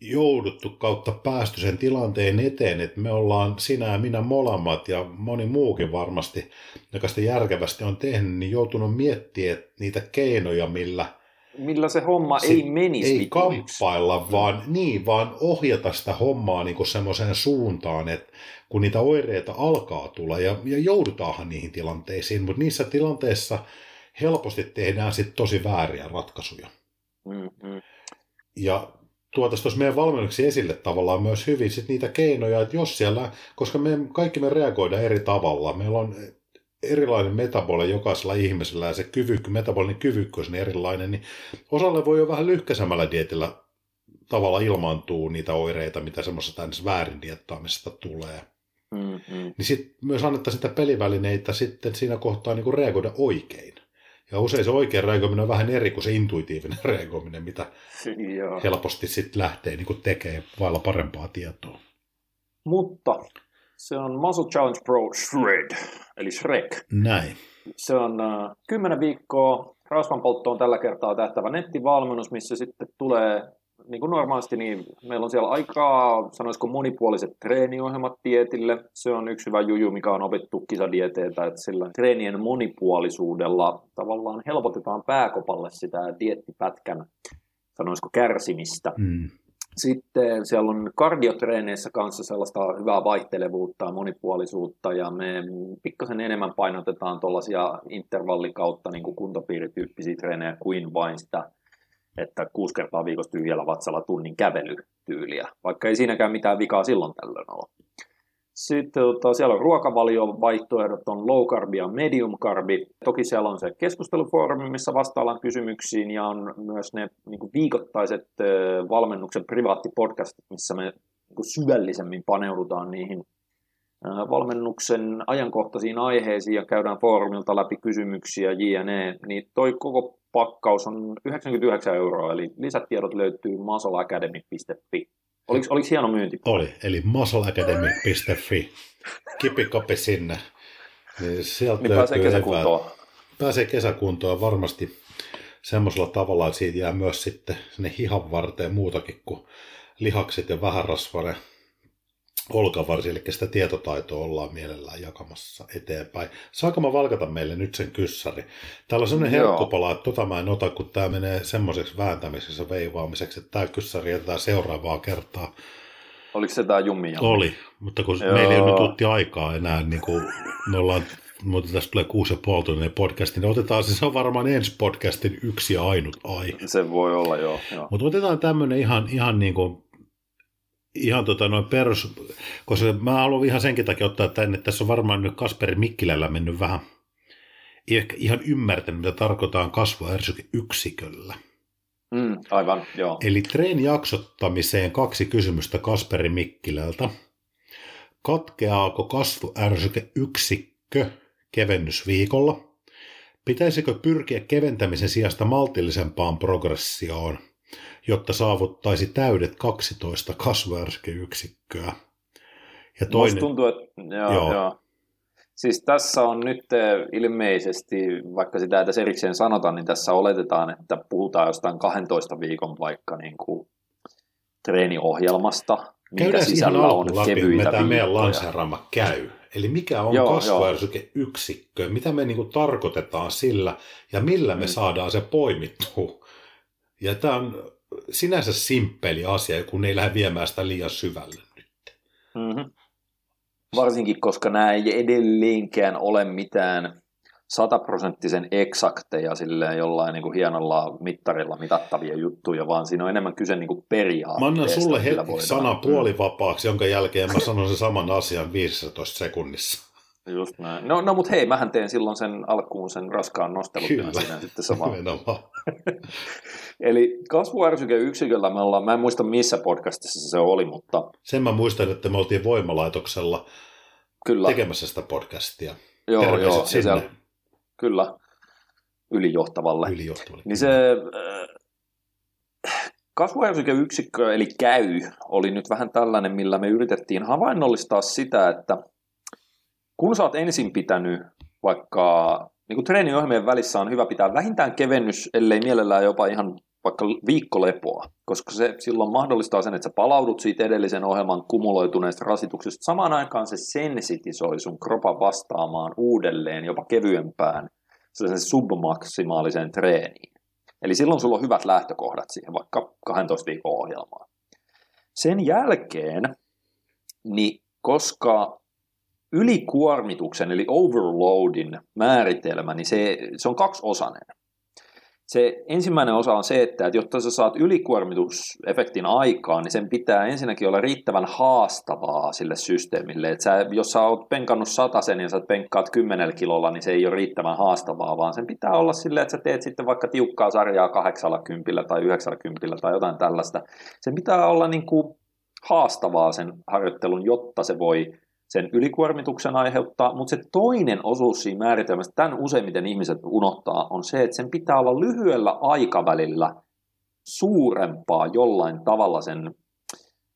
jouduttu kautta päästy sen tilanteen eteen, että me ollaan sinä ja minä molemmat ja moni muukin varmasti, joka sitä järkevästi on tehnyt, niin joutunut miettimään niitä keinoja, millä – millä se homma se ei menisi Ei kamppailla, vaan, niin, vaan ohjata sitä hommaa niin semmoiseen suuntaan, että kun niitä oireita alkaa tulla, ja, ja joudutaanhan niihin tilanteisiin, mutta niissä tilanteissa helposti tehdään sitten tosi vääriä ratkaisuja. Mm-hmm. Ja tuotaisiin tuossa meidän valmennuksi esille tavallaan myös hyvin sit niitä keinoja, että jos siellä, koska me kaikki me reagoidaan eri tavalla, meillä on erilainen metaboli jokaisella ihmisellä ja se kyvykky, metabolinen kyvykkyys on erilainen, niin osalle voi jo vähän lyhkäisemmällä dietillä tavalla ilmaantuu niitä oireita, mitä semmoisesta väärin diettaamisesta tulee. Mm-hmm. Niin sitten myös annettaisiin sitä pelivälineitä sitten siinä kohtaa niin kuin reagoida oikein. Ja usein se oikea reagoiminen on vähän eri kuin se intuitiivinen (laughs) reagoiminen, mitä (laughs) Joo. helposti sitten lähtee niin tekemään vailla parempaa tietoa. Mutta se on Muscle Challenge Pro Shred, eli Shrek. Näin. Se on uh, 10 viikkoa rasvanpolttoon tällä kertaa tähtävä nettivalmennus, missä sitten tulee, niin kuin normaalisti, niin meillä on siellä aikaa, sanoisiko monipuoliset treeniohjelmat dietille. Se on yksi hyvä juju, mikä on opittu kisadieteiltä, että sillä treenien monipuolisuudella tavallaan helpotetaan pääkopalle sitä diettipätkän, sanoisiko kärsimistä. Mm. Sitten siellä on kardiotreeneissä kanssa sellaista hyvää vaihtelevuutta ja monipuolisuutta, ja me pikkasen enemmän painotetaan tuollaisia intervallikautta niin kuin kuntopiirityyppisiä treenejä kuin vain sitä, että kuusi kertaa viikossa tyhjällä vatsalla tunnin kävelytyyliä, vaikka ei siinäkään mitään vikaa silloin tällöin ole. Sitten tota, siellä on ruokavalion vaihtoehdot, on low carb ja medium carb. Toki siellä on se keskustelufoorumi, missä vastaillaan kysymyksiin ja on myös ne niin kuin viikoittaiset valmennuksen privaattipodcastit, missä me niin kuin syvällisemmin paneudutaan niihin valmennuksen ajankohtaisiin aiheisiin ja käydään foorumilta läpi kysymyksiä jne, niin toi koko pakkaus on 99 euroa, eli lisätiedot löytyy masolacademy.fi. Oliko, oliko hieno myynti? Oli, eli masolacademy.fi. Kipikopi sinne. Niin sieltä niin pääsee kesäkuntoon. Pääsee kesäkuntoon varmasti semmoisella tavalla, että siitä jää myös sitten sinne hihan varteen muutakin kuin lihakset ja vähärasvainen olkavarsi, eli sitä tietotaitoa ollaan mielellään jakamassa eteenpäin. Saanko mä valkata meille nyt sen kyssäri? Täällä on semmoinen herkkupala, että tota mä en ota, kun tämä menee semmoiseksi vääntämiseksi ja veivaamiseksi, että tämä kyssäri jätetään seuraavaa kertaa. Oliko se tämä jummi? Oli, mutta kun Joo. meillä ei nyt aikaa enää, niin kuin me ollaan mutta tästä tulee kuusi ja puoli tunnin podcasti, niin otetaan se, se on varmaan ensi podcastin yksi ja ainut aihe. Se voi olla, joo. joo. Mutta otetaan tämmöinen ihan, ihan niin kuin ihan tota noin perus, koska mä haluan ihan senkin takia ottaa tänne, että tässä on varmaan nyt Kasperi Mikkilällä mennyt vähän, ei ehkä ihan ymmärtänyt, mitä tarkoittaa kasvuärsyke yksiköllä. Mm, aivan, joo. Eli treenijaksottamiseen kaksi kysymystä Kasperi Mikkilältä. Katkeaako kasvuärsyke yksikkö kevennysviikolla? Pitäisikö pyrkiä keventämisen sijasta maltillisempaan progressioon – jotta saavuttaisi täydet 12 kasvuärskeyksikköä. Ja toinen... Musta tuntuu, että joo, joo. Joo. Siis tässä on nyt ilmeisesti, vaikka sitä ei tässä erikseen sanota, niin tässä oletetaan, että puhutaan jostain 12 viikon vaikka niin kuin treeniohjelmasta, minkä Käydään sisällä on läpi, kevyitä mitä meidän lanseeraama käy. Eli mikä on kasvuärsykeyksikkö, mitä me niin tarkoitetaan sillä ja millä me mm. saadaan se poimittua. Ja tämä on sinänsä simppeli asia, kun ei lähde viemään sitä liian syvälle nyt. Mm-hmm. Varsinkin, koska nämä ei edelleenkään ole mitään sataprosenttisen eksakteja silleen jollain niin kuin hienolla mittarilla mitattavia juttuja, vaan siinä on enemmän kyse niin kuin periaatteesta. Mä annan sulle hetki sana puolivapaaksi, jonka jälkeen mä sanon sen saman asian 15 sekunnissa. Just näin. No, no mutta hei, mähän teen silloin sen alkuun sen raskaan nostelutyön siinä sitten sama. (laughs) (laughs) Eli yksiköllä me ollaan, mä en muista missä podcastissa se oli, mutta... Sen mä muistan, että me oltiin voimalaitoksella kyllä. tekemässä sitä podcastia. Joo, Terveiset joo. Sinne. Siellä, kyllä, ylijohtavalle. Ylijohtavalle. Niin se äh, yksikkö, eli käy, oli nyt vähän tällainen, millä me yritettiin havainnollistaa sitä, että kun sä oot ensin pitänyt vaikka niin kuin treeniohjelmien välissä on hyvä pitää vähintään kevennys, ellei mielellään jopa ihan vaikka viikkolepoa, koska se silloin mahdollistaa sen, että sä palaudut siitä edellisen ohjelman kumuloituneesta rasituksesta. Samaan aikaan se sensitisoi sun kropa vastaamaan uudelleen jopa kevyempään sellaisen submaksimaaliseen treeniin. Eli silloin sulla on hyvät lähtökohdat siihen vaikka 12 viikon ohjelmaan. Sen jälkeen, niin koska ylikuormituksen eli overloadin määritelmä, niin se, se on kaksiosainen. Se ensimmäinen osa on se, että, jotta sä saat ylikuormitusefektin aikaan, niin sen pitää ensinnäkin olla riittävän haastavaa sille systeemille. Että sä, jos sä oot penkannut sen ja sä penkkaat 10 kilolla, niin se ei ole riittävän haastavaa, vaan sen pitää olla silleen, että sä teet sitten vaikka tiukkaa sarjaa 80 tai 90 tai jotain tällaista. Sen pitää olla niin kuin haastavaa sen harjoittelun, jotta se voi sen ylikuormituksen aiheuttaa, mutta se toinen osuus siinä määritelmässä, tämän useimmiten ihmiset unohtaa, on se, että sen pitää olla lyhyellä aikavälillä suurempaa jollain tavalla sen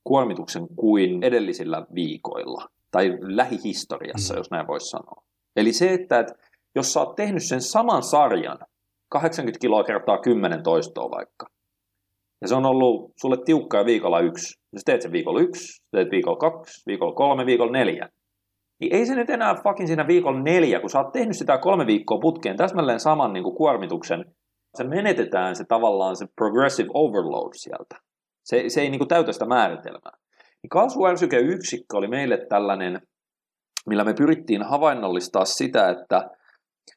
kuormituksen kuin edellisillä viikoilla tai lähihistoriassa, mm. jos näin voisi sanoa. Eli se, että, että jos sä oot tehnyt sen saman sarjan, 80 kiloa kertaa 10 toistoa vaikka, ja se on ollut sulle tiukkaa viikolla yksi, ja sä teet sen viikolla yksi, teet viikolla kaksi, viikolla kolme, viikolla neljä, niin ei se nyt enää fucking siinä viikolla neljä, kun sä oot tehnyt sitä kolme viikkoa putkeen täsmälleen saman niin kuin kuormituksen, se menetetään se tavallaan se progressive overload sieltä. Se, se ei niin kuin täytä sitä määritelmää. Niin kasvuärsykeyksikkö oli meille tällainen, millä me pyrittiin havainnollistaa sitä, että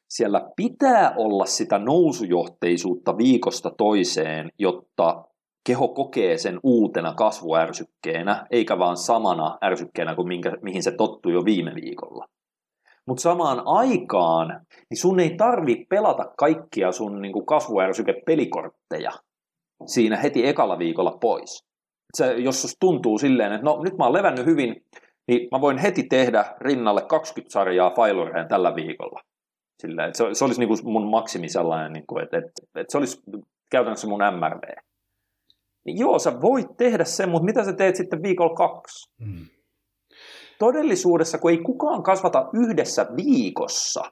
siellä pitää olla sitä nousujohteisuutta viikosta toiseen, jotta keho kokee sen uutena kasvuärsykkeenä, eikä vaan samana ärsykkeenä kuin minkä, mihin se tottui jo viime viikolla. Mutta samaan aikaan, niin sun ei tarvi pelata kaikkia sun niin kasvuärsyke-pelikortteja siinä heti ekalla viikolla pois. Se, jos tuntuu silleen, että no nyt mä oon levännyt hyvin, niin mä voin heti tehdä rinnalle 20 sarjaa Failureen tällä viikolla. Sillä, että se, se olisi niin kuin mun maksimi sellainen, niin kuin, että, että, että se olisi käytännössä mun MRV. Niin joo, sä voit tehdä sen, mutta mitä sä teet sitten viikolla kaksi? Mm. Todellisuudessa, kun ei kukaan kasvata yhdessä viikossa,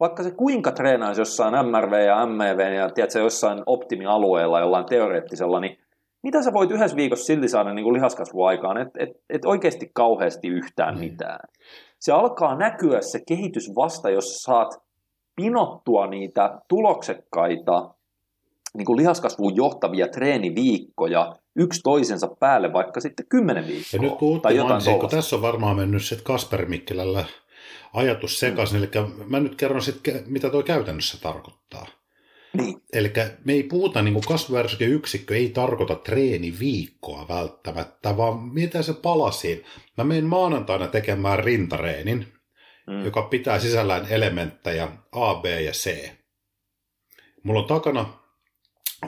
vaikka se kuinka treenaisi jossain MRV ja MEV ja tiedätkö, jossain optimialueella jollain teoreettisella, niin mitä sä voit yhdessä viikossa silti saada niin kuin lihaskasvuaikaan, että et, et oikeasti kauheasti yhtään mm. mitään. Se alkaa näkyä se kehitys vasta, jos saat pinottua niitä tuloksekkaita niin kuin lihaskasvuun johtavia treeniviikkoja yksi toisensa päälle vaikka sitten kymmenen viikkoa. Ja nyt kun tai jotain Mansi, kun tässä on varmaan mennyt sitten Kasper Mikkelällä ajatus sekaisin, mm. eli mä nyt kerron sitten, mitä tuo käytännössä tarkoittaa. Niin. Eli me ei puhuta, niin kasvuärsykeyksikkö ei tarkoita treeniviikkoa välttämättä, vaan mitä se palasiin. Mä menen maanantaina tekemään rintareenin, mm. joka pitää sisällään elementtejä A, B ja C. Mulla on takana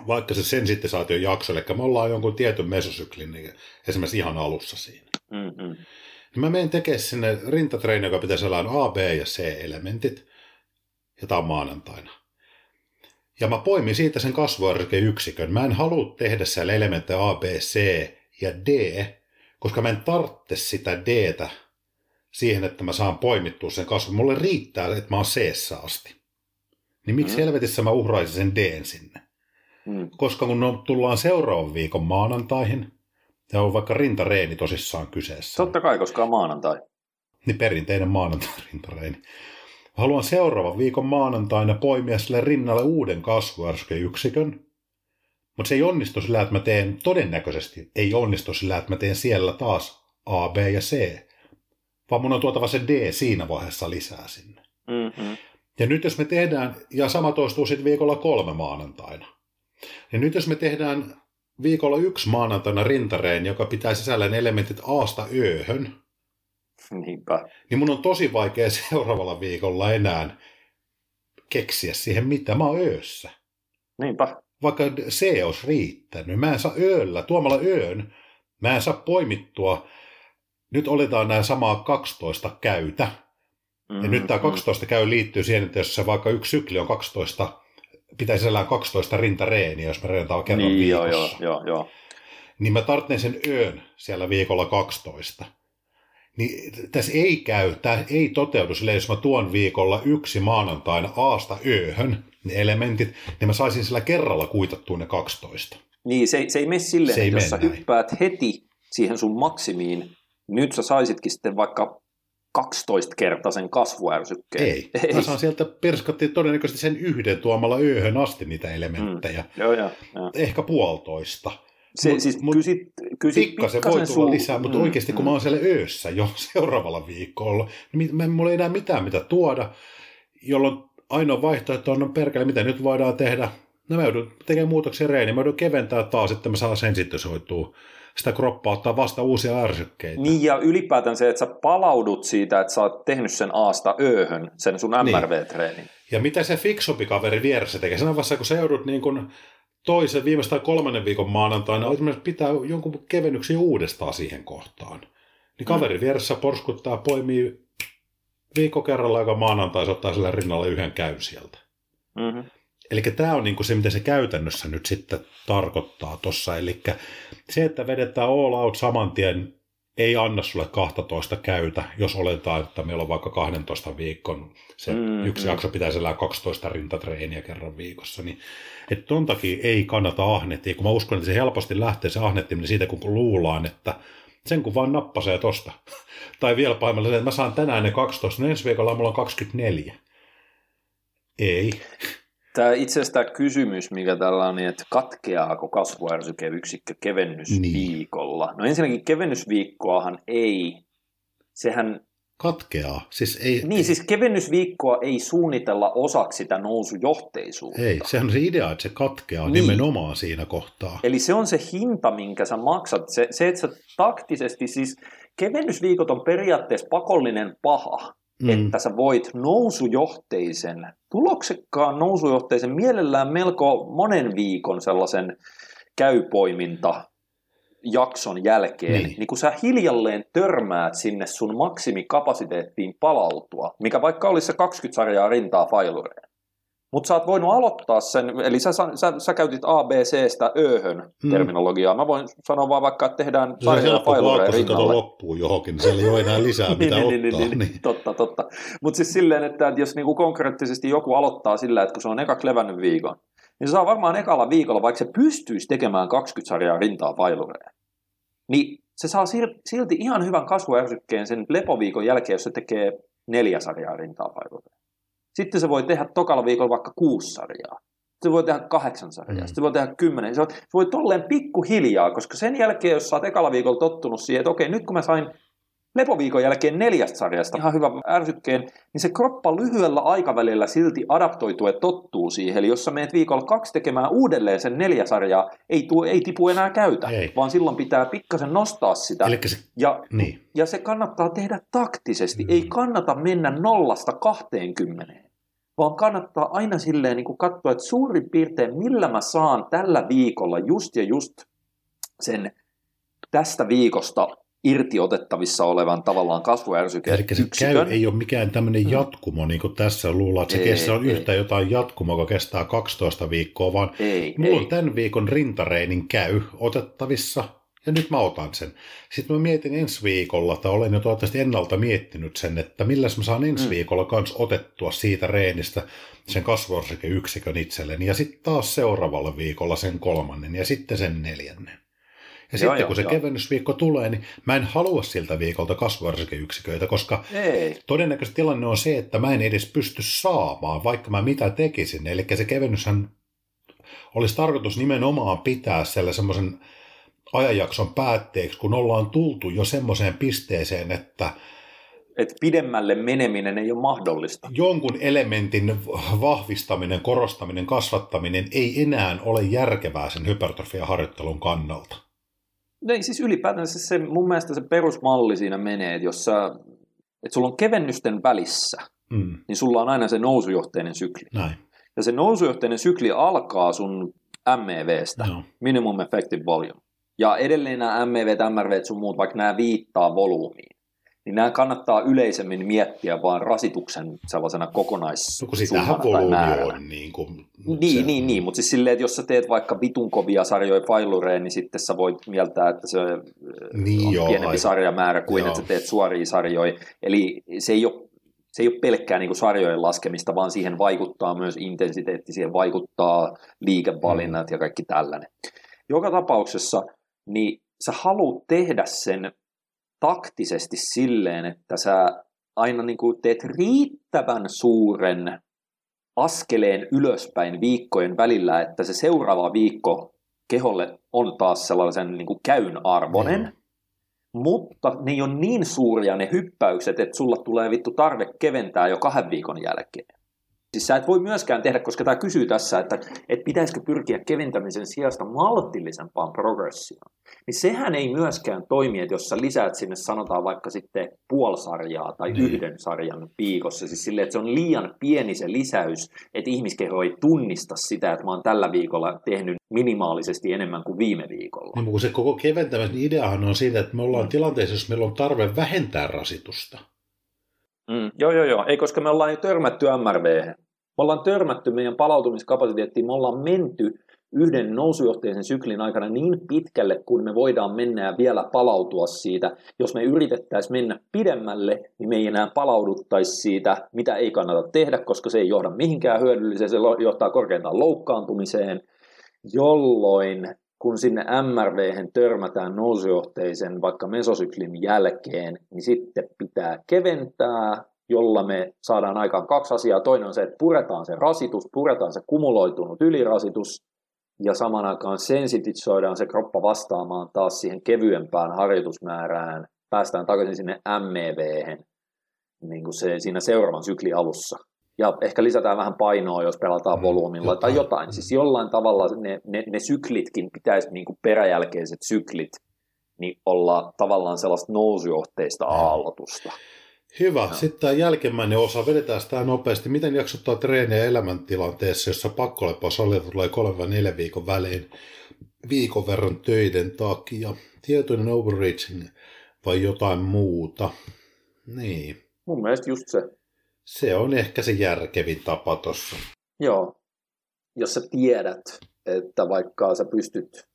vaikka se sensitisaation jakso, eli me ollaan jonkun tietyn mesosyklin niin esimerkiksi ihan alussa siinä. Mm-hmm. Niin mä menen tekemään sinne rintatreeni, joka pitäisi olla A, B ja C-elementit, ja tämä on maanantaina. Ja mä poimin siitä sen kasvuarkeyksikön. Mä en halua tehdä siellä elementtejä A, B, C ja D, koska mä en tarvitse sitä Dtä siihen, että mä saan poimittua sen kasvun. Mulle riittää, että mä oon c asti. Niin miksi mm. helvetissä mä uhraisin sen D sinne? Mm. Koska kun no, tullaan seuraavan viikon maanantaihin, ja on vaikka rintareeni tosissaan kyseessä. Totta kai, koska on maanantai. Niin perinteinen maanantai-rintareeni. Haluan seuraavan viikon maanantaina poimia sille rinnalle uuden kasvuärskeyksikön, mutta se ei onnistu sillä, että mä teen, todennäköisesti ei onnistu sillä, että mä teen siellä taas A, B ja C, vaan mun on tuotava se D siinä vaiheessa lisää sinne. Mm-hmm. Ja nyt jos me tehdään, ja sama toistuu sitten viikolla kolme maanantaina, ja nyt jos me tehdään viikolla yksi maanantaina rintareen, joka pitää sisällään elementit Aasta Öhön, Niinpä. niin mun on tosi vaikea (laughs) seuraavalla viikolla enää keksiä siihen, mitä mä oon öössä. Niinpä. Vaikka C olisi riittänyt. Mä en saa ööllä, tuomalla öön, mä en saa poimittua, nyt oletaan nämä samaa 12 käytä. Mm-hmm. Ja nyt tämä 12 käy liittyy siihen, että jos se vaikka yksi sykli on 12 pitäisi olla 12 rintareeniä, jos me reentaan kerran niin, viikossa. Joo, joo, joo, Niin mä tarvitsen sen yön siellä viikolla 12. Niin tässä ei käy, tämä ei toteudu sille, jos mä tuon viikolla yksi maanantaina aasta yöhön ne elementit, niin mä saisin sillä kerralla kuitattua ne 12. Niin, se, se ei mene silleen, se että jos sä hyppäät heti siihen sun maksimiin, nyt sä saisitkin sitten vaikka 12-kertaisen kasvuärsykkeen. Ei. (laughs) Ei. Mä saan sieltä perskattiin todennäköisesti sen yhden tuomalla yöhön asti niitä elementtejä. Mm. Joo, joo, joo. Ehkä puolitoista. Se, mut, siis mut kysit, kysit pikkasen voi tulla suu... lisää, mutta mm, oikeasti mm. kun mä oon siellä öössä jo (laughs) seuraavalla viikolla, niin mä, mulla ei enää mitään mitä tuoda, jolloin ainoa vaihtoehto on, no perkele, mitä nyt voidaan tehdä. No mä joudun tekemään muutoksia reeniin, mä joudun keventää taas, että mä saan sensitisoitua sitä kroppaa ottaa vasta uusia ärsykkeitä. Niin ja ylipäätään se, että sä palaudut siitä, että sä oot tehnyt sen aasta ööhön, sen sun MRV-treenin. Niin. Ja mitä se fiksumpi kaveri vieressä tekee? Sen vaiheessa, kun sä joudut niin kun toisen, viimeistä kolmannen viikon maanantaina, pitää jonkun kevennyksen uudestaan siihen kohtaan. Niin kaveri mm. vieressä porskuttaa, poimii viikko kerralla, joka maanantai ottaa sille rinnalle yhden käyn sieltä. Mm-hmm. Eli tämä on niinku se, mitä se käytännössä nyt sitten tarkoittaa tuossa. Eli se, että vedetään all out saman tien, ei anna sulle 12 käytä, jos oletaan, että meillä on vaikka 12 viikon, se mm, yksi mm. jakso pitäisi olla 12 rintatreeniä kerran viikossa, niin että ton takia ei kannata ahnettia, kun mä uskon, että se helposti lähtee se ahnettiminen siitä, kun luullaan, että sen kun vaan nappasee tosta. (laughs) tai vielä pahimmalla että mä saan tänään ne 12, no ensi viikolla mulla on 24. Ei. Tämä itse asiassa tämä kysymys, mikä tällä on, niin että katkeaako kasvuärsykeyksikkö kevennysviikolla? Niin. No ensinnäkin kevennysviikkoahan ei, sehän... Katkeaa? Siis ei, niin, siis kevennysviikkoa ei suunnitella osaksi sitä nousujohteisuutta. Ei, sehän on se idea, että se katkeaa niin. nimenomaan siinä kohtaa. Eli se on se hinta, minkä sä maksat. Se, se että sä taktisesti, siis kevennysviikot on periaatteessa pakollinen paha mm. että sä voit nousujohteisen, tuloksekkaan nousujohteisen, mielellään melko monen viikon sellaisen käypoiminta jakson jälkeen, niin. niin kun sä hiljalleen törmäät sinne sun maksimikapasiteettiin palautua, mikä vaikka olisi se 20 sarjaa rintaa failureen, mutta sä oot voinut aloittaa sen, eli sä, sä, sä käytit ABCstä ööhön hmm. terminologiaa. Mä voin sanoa vaan vaikka, että tehdään sarjaa failureen rinnalle. loppuu johonkin, siellä ei ole enää lisää (laughs) mitä niin, niin, ottaa. Niin, niin, niin. Totta, totta. Mutta siis silleen, että jos niinku konkreettisesti joku aloittaa sillä, että kun se on eka levännyt viikon, niin se saa varmaan ekalla viikolla, vaikka se pystyisi tekemään 20 sarjaa rintaa failureen, niin se saa silti ihan hyvän kasvuärsykkeen sen lepoviikon jälkeen, jos se tekee neljä sarjaa rintaa failureen. Sitten se voi tehdä tokalla viikolla vaikka kuusi sarjaa. Se voi tehdä kahdeksan sarjaa, mm. se voi tehdä kymmenen. Se voi, se voi tolleen pikkuhiljaa, koska sen jälkeen, jos sä oot ekalla viikolla tottunut siihen, että okei, nyt kun mä sain lepoviikon jälkeen neljästä sarjasta ihan hyvä ärsykkeen, niin se kroppa lyhyellä aikavälillä silti adaptoituu ja tottuu siihen. Eli jos sä meet viikolla kaksi tekemään uudelleen sen neljä sarjaa, ei, tuo, ei tipu enää käytä, ei. vaan silloin pitää pikkasen nostaa sitä. se, ja, niin. ja se kannattaa tehdä taktisesti. Mm. Ei kannata mennä nollasta 20, vaan kannattaa aina silleen niin kuin katsoa, että suurin piirtein millä mä saan tällä viikolla just ja just sen tästä viikosta irti otettavissa olevan tavallaan kasvuärsyke Eli se käy, ei ole mikään tämmöinen mm. jatkumo, niin kuin tässä luullaan, että se ei, kestää on ei. yhtä jotain jatkumoa, joka kestää 12 viikkoa, vaan ei, mulla ei. on tämän viikon rintareinin käy otettavissa, ja nyt mä otan sen. Sitten mä mietin ensi viikolla, tai olen jo toivottavasti ennalta miettinyt sen, että millä mä saan ensi mm. viikolla kans otettua siitä reenistä sen kasvuarsykeyksikön itselleni, ja sitten taas seuraavalla viikolla sen kolmannen, ja sitten sen neljännen. Ja joo, sitten joo, kun se joo. kevennysviikko tulee, niin mä en halua siltä viikolta kasvuarsykeyksiköitä, koska Ei. todennäköisesti tilanne on se, että mä en edes pysty saamaan, vaikka mä mitä tekisin. Eli se kevennyshän olisi tarkoitus nimenomaan pitää siellä semmoisen ajanjakson päätteeksi, kun ollaan tultu jo semmoiseen pisteeseen, että että pidemmälle meneminen ei ole mahdollista. Jonkun elementin vahvistaminen, korostaminen, kasvattaminen ei enää ole järkevää sen hypertrofiaharjoittelun kannalta. Niin, siis ylipäätään se, se, mun mielestä se perusmalli siinä menee, että jos sä, että sulla on kevennysten välissä, mm. niin sulla on aina se nousujohteinen sykli. Näin. Ja se nousujohteinen sykli alkaa sun MEVstä, no. Minimum Effective Volume. Ja edelleen nämä MEV, MRV sun muut, vaikka nämä viittaa volyymiin niin nämä kannattaa yleisemmin miettiä vaan rasituksen sellaisena kokonaissummana no, tai määränä. On, niin, kuin, niin, se... niin, niin, mutta siis silleen, että jos sä teet vaikka vitun kovia sarjoja failureen, niin sitten sä voit mieltää, että se niin on joo, pienempi aivan. sarjamäärä kuin joo. että sä teet suoria sarjoja. Eli se ei ole se ei ole pelkkää niin sarjojen laskemista, vaan siihen vaikuttaa myös intensiteetti, siihen vaikuttaa liikevalinnat mm. ja kaikki tällainen. Joka tapauksessa, niin sä haluat tehdä sen taktisesti silleen, että sä aina niin kuin teet riittävän suuren askeleen ylöspäin viikkojen välillä, että se seuraava viikko keholle on taas sellaisen niin kuin käyn arvonen, mm. mutta ne ei ole niin suuria ne hyppäykset, että sulla tulee vittu tarve keventää jo kahden viikon jälkeen. Siis sä et voi myöskään tehdä, koska tämä kysyy tässä, että, että pitäisikö pyrkiä keventämisen sijasta maltillisempaan progressioon. Niin sehän ei myöskään toimi, että jos sä lisäät sinne sanotaan vaikka sitten puolsarjaa tai niin. yhden sarjan viikossa. Siis silleen, että se on liian pieni se lisäys, että ihmiskeho ei tunnista sitä, että mä oon tällä viikolla tehnyt minimaalisesti enemmän kuin viime viikolla. Niin, kun se koko keventämisen ideahan on siitä, että me ollaan tilanteessa, jos meillä on tarve vähentää rasitusta. Mm, joo, joo, joo. Ei, koska me ollaan jo törmätty MRV. Me ollaan törmätty meidän palautumiskapasiteettiin, me ollaan menty yhden nousujohteisen syklin aikana niin pitkälle, kun me voidaan mennä ja vielä palautua siitä. Jos me yritettäisiin mennä pidemmälle, niin me ei enää palauduttaisi siitä, mitä ei kannata tehdä, koska se ei johda mihinkään hyödylliseen, se johtaa korkeintaan loukkaantumiseen, jolloin kun sinne MRV törmätään nousujohteisen vaikka mesosyklin jälkeen, niin sitten pitää keventää, jolla me saadaan aikaan kaksi asiaa. Toinen on se, että puretaan se rasitus, puretaan se kumuloitunut ylirasitus, ja saman aikaan sensitisoidaan se kroppa vastaamaan taas siihen kevyempään harjoitusmäärään, päästään takaisin sinne MEV, niin kuin se siinä seuraavan sykli alussa ja ehkä lisätään vähän painoa, jos pelataan mm, volyymilla tai jotain. Siis jollain tavalla ne, ne, ne syklitkin pitäisi, niin kuin peräjälkeiset syklit, niin olla tavallaan sellaista nousujohteista aallotusta. Hyvä. Sitten tämä jälkimmäinen osa, vedetään sitä nopeasti. Miten jaksottaa treeniä elämäntilanteessa, jossa pakkoleposallia tulee kolme vai neljän viikon välein viikon verran töiden takia? tietoinen overreaching vai jotain muuta. Niin. Mun mielestä just se. Se on ehkä se järkevin tapa tuossa. Joo. Jos sä tiedät, että vaikka sä pystyt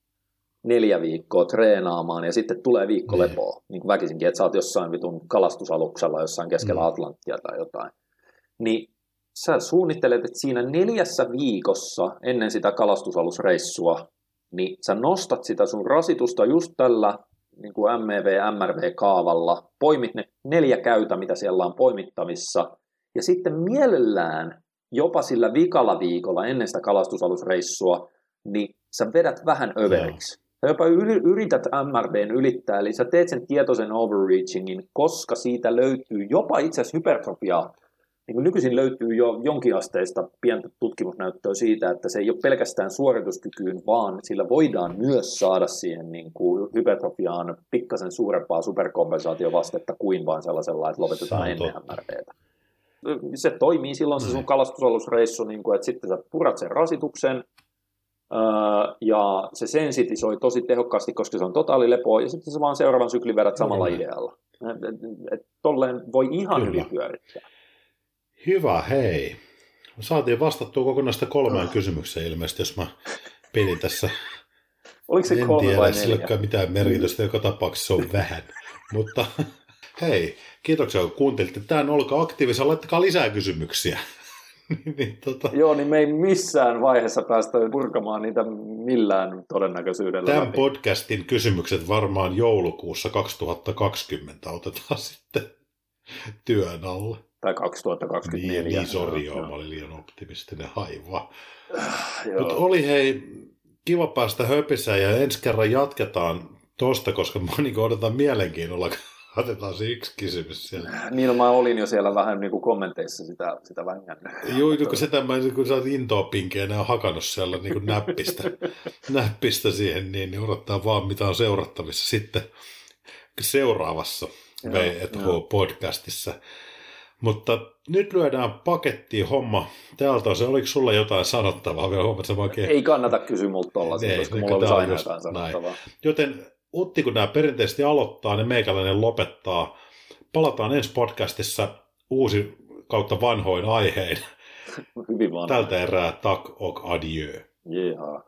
neljä viikkoa treenaamaan ja sitten tulee viikko niin. lepoa, niin kuin väkisinkin, että sä oot jossain vitun kalastusaluksella jossain keskellä mm. Atlanttia tai jotain, niin sä suunnittelet, että siinä neljässä viikossa ennen sitä kalastusalusreissua, niin sä nostat sitä sun rasitusta just tällä niin kuin MEV, MRV-kaavalla, poimit ne neljä käytä, mitä siellä on poimittavissa, ja sitten mielellään jopa sillä vikalla viikolla ennen sitä kalastusalusreissua, niin sä vedät vähän överiksi. Sä jopa yrität MRBn ylittää, eli sä teet sen tietoisen overreachingin, koska siitä löytyy jopa itse asiassa hypertrofiaa niin kuin nykyisin löytyy jo jonkinasteista pientä tutkimusnäyttöä siitä, että se ei ole pelkästään suorituskykyyn, vaan sillä voidaan myös saada siihen niin kuin hypertrofiaan pikkasen suurempaa superkompensaatiovastetta kuin vain sellaisella, että lopetetaan se ennen MRVtä. Se toimii silloin se sun niin. kalastusalusreissu, niin kuin, että sitten sä purat sen rasituksen, ja se sensitisoi tosi tehokkaasti, koska se on totaalilepo, ja sitten sä vaan seuraavan syklin vedät samalla idealla. Et, et, tolleen voi ihan Kyllä. hyvin pyörittää. Hyvä, hei. Saatiin vastattua kokonaista kolmeen oh. kysymykseen ilmeisesti, jos mä pidin tässä. Oliko se en kolme tiedä, vai neljä? mitään merkitystä, joka tapauksessa on vähän. (laughs) Mutta hei, kiitoksia kun kuuntelitte tämän. Olkaa aktiivisia, laittakaa lisää kysymyksiä. (laughs) niin, tota... Joo, niin me ei missään vaiheessa päästä purkamaan niitä millään todennäköisyydellä. Tämän läpi. podcastin kysymykset varmaan joulukuussa 2020 otetaan (laughs) sitten työn alle. Tai 2024. Niin, niin sori, joo, mä olin liian optimistinen haiva. Mutta oli hei, kiva päästä höpisään ja ensi kerran jatketaan tosta, koska mä niin odotan mielenkiinnolla, otetaan se yksi kysymys siellä. Niin, no, mä olin jo siellä vähän niin kuin kommenteissa sitä, sitä vängännyt. Joo, kun sitä mä, kun sä oot intoa pinkeä ne on hakannut siellä niin kuin näppistä, (laughs) näppistä siihen, niin, niin odottaa vaan mitä on seurattavissa sitten seuraavassa V&H-podcastissa. Mutta nyt lyödään pakettiin homma täältä se. Oliko sulla jotain sanottavaa vielä? Huomaat, oikein... Ei kannata kysyä multa tollaisia, koska mulla olisi aina jotain sanottavaa. Näin. Joten Utti, kun nämä perinteisesti aloittaa, niin meikäläinen lopettaa. Palataan ensi podcastissa uusi kautta vanhoin aihein. Hyvin vanhoin. Tältä erää tak ok adieu. Jeha.